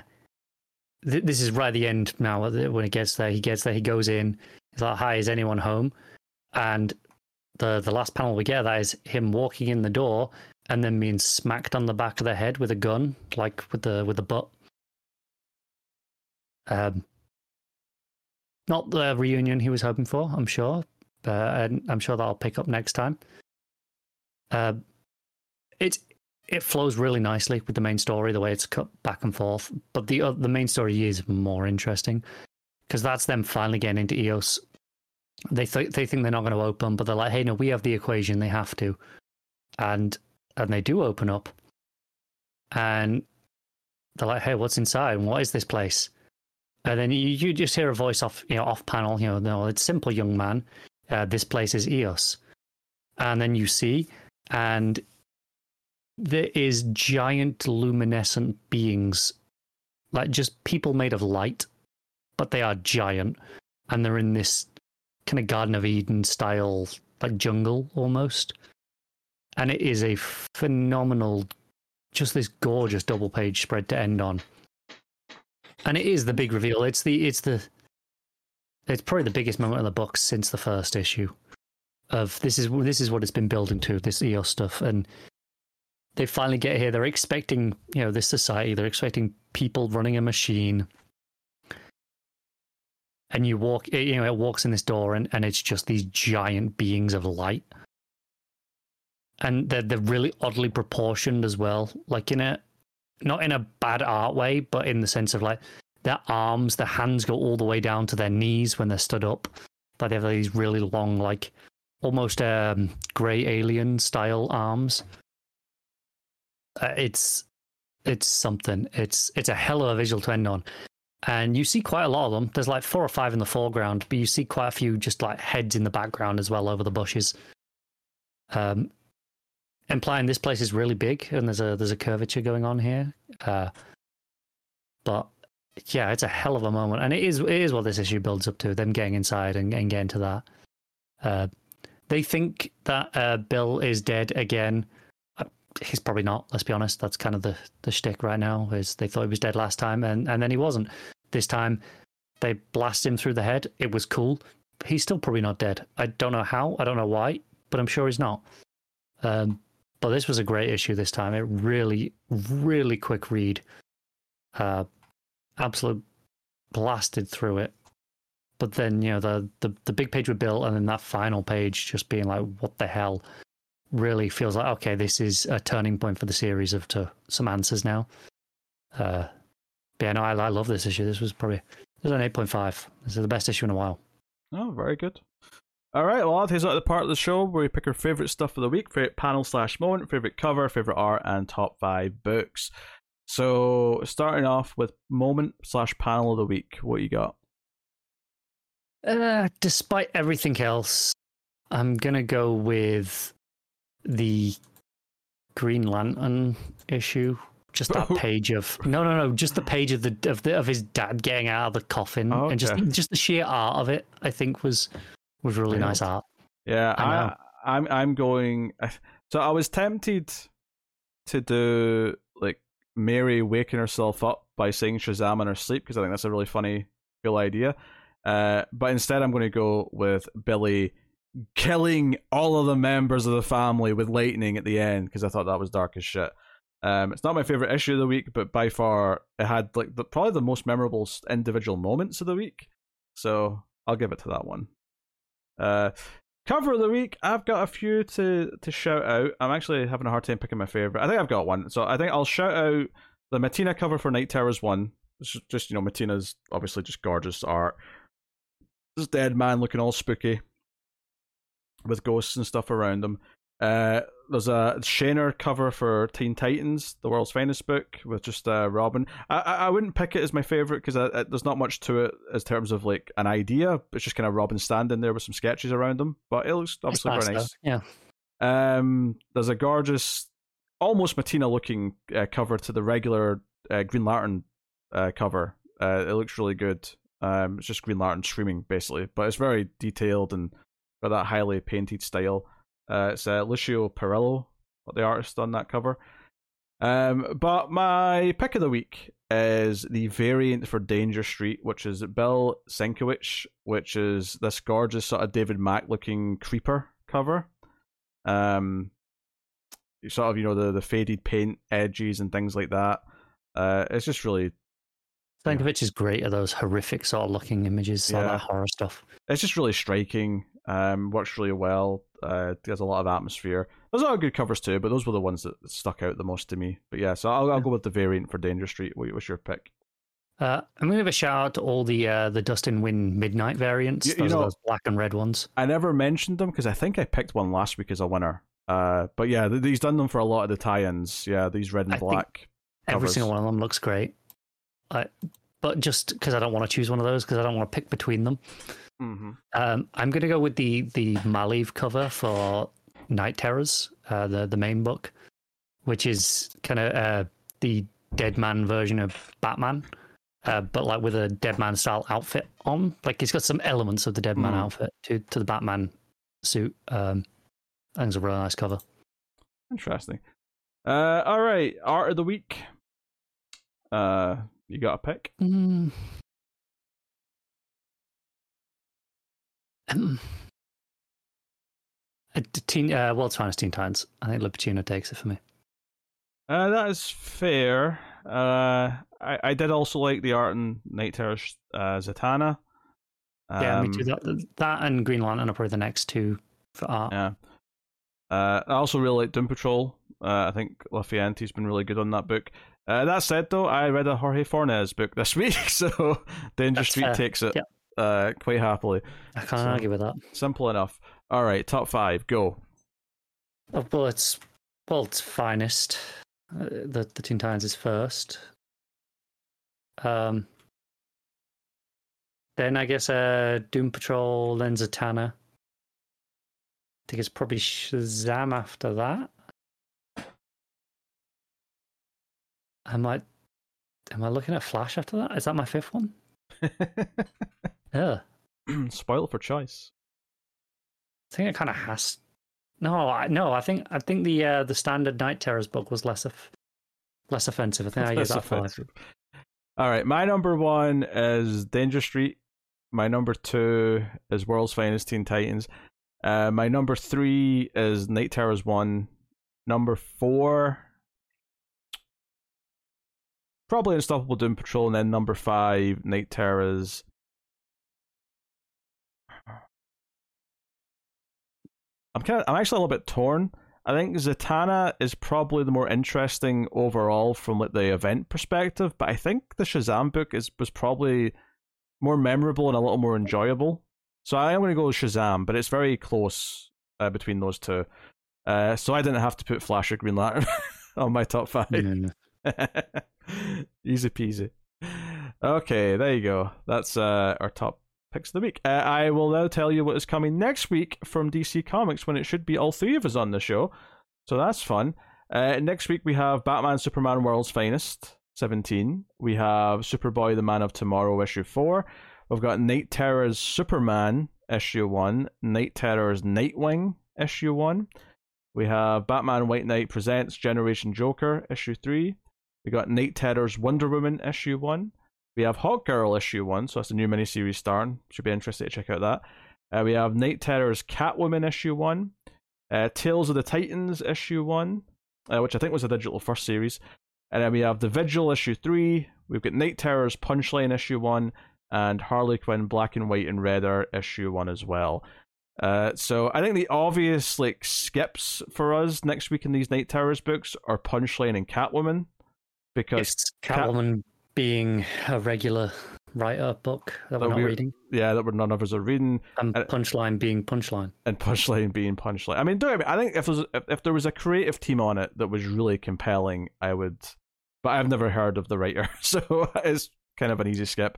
Speaker 2: th- this is right at the end now. When he gets there, he gets there. He goes in. He's like, "Hi, is anyone home?" And the the last panel we get that is him walking in the door and then being smacked on the back of the head with a gun, like with the with the butt. Um, not the reunion he was hoping for, I'm sure, uh, I'm sure that'll pick up next time. Uh, it it flows really nicely with the main story, the way it's cut back and forth. But the uh, the main story is more interesting because that's them finally getting into Eos. They th- they think they're not going to open, but they're like, "Hey, no, we have the equation. They have to," and and they do open up, and they're like, "Hey, what's inside? What is this place?" And then you, you just hear a voice off, you know, off panel. You know, no, it's simple, young man. Uh, this place is Eos, and then you see, and there is giant luminescent beings, like just people made of light, but they are giant, and they're in this kind of Garden of Eden style, like jungle almost. And it is a phenomenal, just this gorgeous double page spread to end on and it is the big reveal. It's the it's the it's probably the biggest moment of the book since the first issue. Of this is this is what it's been building to this EOS stuff, and they finally get here. They're expecting you know this society. They're expecting people running a machine, and you walk. You know, it walks in this door, and and it's just these giant beings of light, and they're they're really oddly proportioned as well. Like in a not in a bad art way, but in the sense of like their arms, their hands go all the way down to their knees when they're stood up. But they have these really long, like almost um, grey alien style arms. Uh, it's it's something. It's it's a hell of a visual to end on. And you see quite a lot of them. There's like four or five in the foreground, but you see quite a few just like heads in the background as well over the bushes. Um, implying this place is really big and there's a there's a curvature going on here. Uh, but yeah, it's a hell of a moment, and it is it is what this issue builds up to. Them getting inside and, and getting to that. Uh, they think that uh, Bill is dead again. He's probably not. Let's be honest. That's kind of the the shtick right now. Is they thought he was dead last time, and and then he wasn't. This time, they blast him through the head. It was cool. He's still probably not dead. I don't know how. I don't know why, but I'm sure he's not. Um, but this was a great issue this time. It really, really quick read. Uh, absolute blasted through it. But then, you know, the, the, the big page with Bill and then that final page just being like, what the hell? Really feels like, okay, this is a turning point for the series of to some answers now. Uh, but yeah, no, I, I love this issue. This was probably, this is an 8.5. This is the best issue in a while.
Speaker 1: Oh, very good. All right, well, that takes out the part of the show where we pick our favorite stuff of the week, favorite panel slash moment, favorite cover, favorite art, and top five books. So, starting off with moment slash panel of the week, what you got?
Speaker 2: Uh, despite everything else, I'm gonna go with the Green Lantern issue. Just that page of no, no, no. Just the page of the of the of his dad getting out of the coffin,
Speaker 1: Oh,
Speaker 2: and just just the sheer art of it. I think was was really nice art.
Speaker 1: Yeah,
Speaker 2: I
Speaker 1: I, I'm I'm going. So I was tempted to do like Mary waking herself up by saying Shazam in her sleep because I think that's a really funny, cool idea. Uh, but instead, I'm going to go with Billy killing all of the members of the family with lightning at the end because I thought that was dark as shit. Um, it's not my favorite issue of the week, but by far it had like the, probably the most memorable individual moments of the week. So I'll give it to that one. Uh, cover of the week, I've got a few to to shout out. I'm actually having a hard time picking my favorite. I think I've got one, so I think I'll shout out the Mattina cover for Knight Terrors one it's just you know Mattina's obviously just gorgeous art. This Deadman looking all spooky with ghosts and stuff around them. Uh, there's a Shaner cover for Teen Titans, the world's finest book, with just uh, Robin. I, I wouldn't pick it as my favorite because there's not much to it as terms of like an idea. It's just kind of Robin standing there with some sketches around him, but it looks obviously nice, very nice.
Speaker 2: Though.
Speaker 1: Yeah. Um, there's a gorgeous, almost Mattina looking uh, cover to the regular uh, Green Lantern uh, cover. Uh, it looks really good. Um, it's just Green Lantern screaming basically, but it's very detailed and got that highly painted style. Uh, it's uh, Lucio Parrillo, what the artist on that cover. Um, but my pick of the week is the variant for Danger Street, which is Bill Sienkiewicz, which is this gorgeous sort of David Mack looking creeper cover. Um, sort of you know the the faded paint edges and things like that. Uh, it's just really.
Speaker 2: Sienkiewicz is great at those horrific sort of looking images, yeah. all that horror stuff.
Speaker 1: It's just really striking. Um, works really well. Uh, there's a lot of atmosphere. There's a lot of good covers too, but those were the ones that stuck out the most to me. But yeah, so I'll, I'll go with the variant for Danger Street. What, What's your pick?
Speaker 2: Uh, I'm gonna give a shout out to all the uh, the Dustin Nguyen Midnight variants. You, those you know, those black and red ones.
Speaker 1: I never mentioned them because I think I picked one last week as a winner. Uh, but yeah, he's done them for a lot of the tie-ins. Yeah, these red and I black.
Speaker 2: Every single one of them looks great. I, but just because I don't want to choose one of those because I don't want to pick between them.
Speaker 1: Mm-hmm.
Speaker 2: Um, I'm going to go with the the Maleev cover for Knight Terrors, uh, the the main book, which is kind of uh, the Deadman version of Batman, uh, but like with a Deadman style outfit on. Like he's got some elements of the Deadman mm. outfit to to the Batman suit. Um, I think it's a really nice cover.
Speaker 1: Interesting. Uh, all right, art of the week. Uh, you got a pick?
Speaker 2: Mm. Um, teen, uh, World's Finest Teen Titans. I think Lupacchino takes it for me.
Speaker 1: Uh, that is fair. Uh, I, I did also like the art in Knight Terror's uh, Zatanna.
Speaker 2: Um, yeah, me too. Um, that, that and Green Lantern are probably the next two for art.
Speaker 1: Yeah. Uh, I also really like Doom Patrol. Uh, I think Lafuente's been really good on that book. Uh, that said, though, I read a Jorge Fornés book this week, so Danger That's Street fair. takes it. Yep uh, quite happily.
Speaker 2: I can't so, argue with that.
Speaker 1: Simple enough. All right, top five, go.
Speaker 2: Oh, well, it's finest. Uh, the the Teen Titans is first. Um. Then I guess uh, Doom Patrol, then Zatanna. I think it's probably Shazam after that. Am I. Am I looking at Flash after that? Is that my fifth one? Yeah.
Speaker 1: Spoil for choice.
Speaker 2: I think it kind of has. No, I, no. I think I think the uh, the standard Knight Terrors book was less of less offensive. I think I give that offensive.
Speaker 1: All right, my number one is Danger Street. My number two is World's Finest Teen Titans. Uh, my number three is Knight Terrors one. Number four, probably Unstoppable Doom Patrol, and then number five, Knight Terrors. I'm kind of, I'm actually a little bit torn. I think Zatanna is probably the more interesting overall from like the event perspective, but I think the Shazam book is was probably more memorable and a little more enjoyable. So I am going to go with Shazam, but it's very close uh, between those two. Uh, so I didn't have to put Flash or Green Lantern on my top five. Easy peasy. Okay, there you go. That's uh, our top picks of the week. Uh, I will now tell you what is coming next week from DC Comics when it should be all three of us on the show. So that's fun. Uh, next week we have Batman Superman World's Finest 17. We have Superboy the Man of Tomorrow issue 4. We've got Knight Terror's Superman issue 1, Knight Terror's Nightwing issue 1. We have Batman White Knight Presents Generation Joker issue 3. We got Knight Terror's Wonder Woman issue 1. We have Hawkgirl issue one, so that's a new miniseries starring. Should be interested to check out that. Uh, we have Knight Terror's Catwoman issue one, uh, Tales of the Titans issue one, uh, which I think was a digital first series, and then we have The Vigil issue three. We've got Knight Terror's Punchline issue one, and Harley Quinn Black and White and Redder issue one as well. Uh, so I think the obvious like skips for us next week in these Knight Terrors books are Punchline and Catwoman, because
Speaker 2: Catwoman being a regular writer book that we're not
Speaker 1: we're-
Speaker 2: reading,
Speaker 1: Yeah, that we're none of us are reading,
Speaker 2: and
Speaker 1: Uh,
Speaker 2: punchline being punchline.
Speaker 1: and punchline being punchline. I mean, don't get me. I think if, there's, if if there was a creative team on it that was really compelling, I would. But I've never heard of the writer, so it's kind of an easy skip.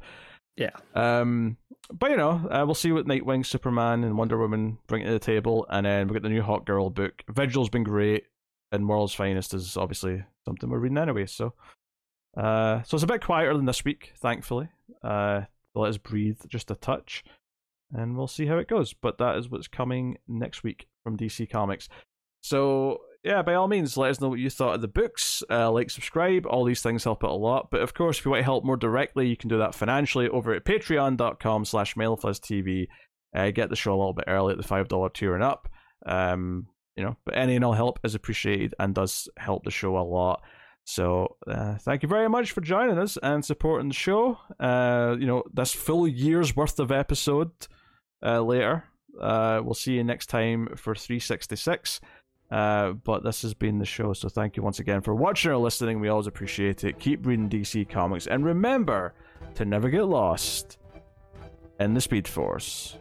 Speaker 2: Yeah.
Speaker 1: Um, but you know, uh, we'll see what Nightwing, Superman, and Wonder Woman bring to the table, and then we get the new Hawkgirl book. Vigil's been great, and World's Finest is obviously something we're reading anyway. So, uh, so it's a bit quieter than this week, thankfully. Uh, let us breathe just a touch, and we'll see how it goes. But that is what's coming next week from DC Comics. So yeah, by all means, let us know what you thought of the books. Uh, like, subscribe. All these things help out a lot. But of course, if you want to help more directly, you can do that financially over at patreon.com slash mildfuzztv. Uh, get the show a little bit early at the $5 tier and up. Um, you know, but any and all help is appreciated and does help the show a lot. So uh, thank you very much for joining us and supporting the show. Uh, you know, this full year's worth of episode uh, later. Uh, we'll see you next time for 366. Uh, but this has been the show, so thank you once again for watching or listening. We always appreciate it. Keep reading DC Comics, and remember to never get lost in the Speed Force.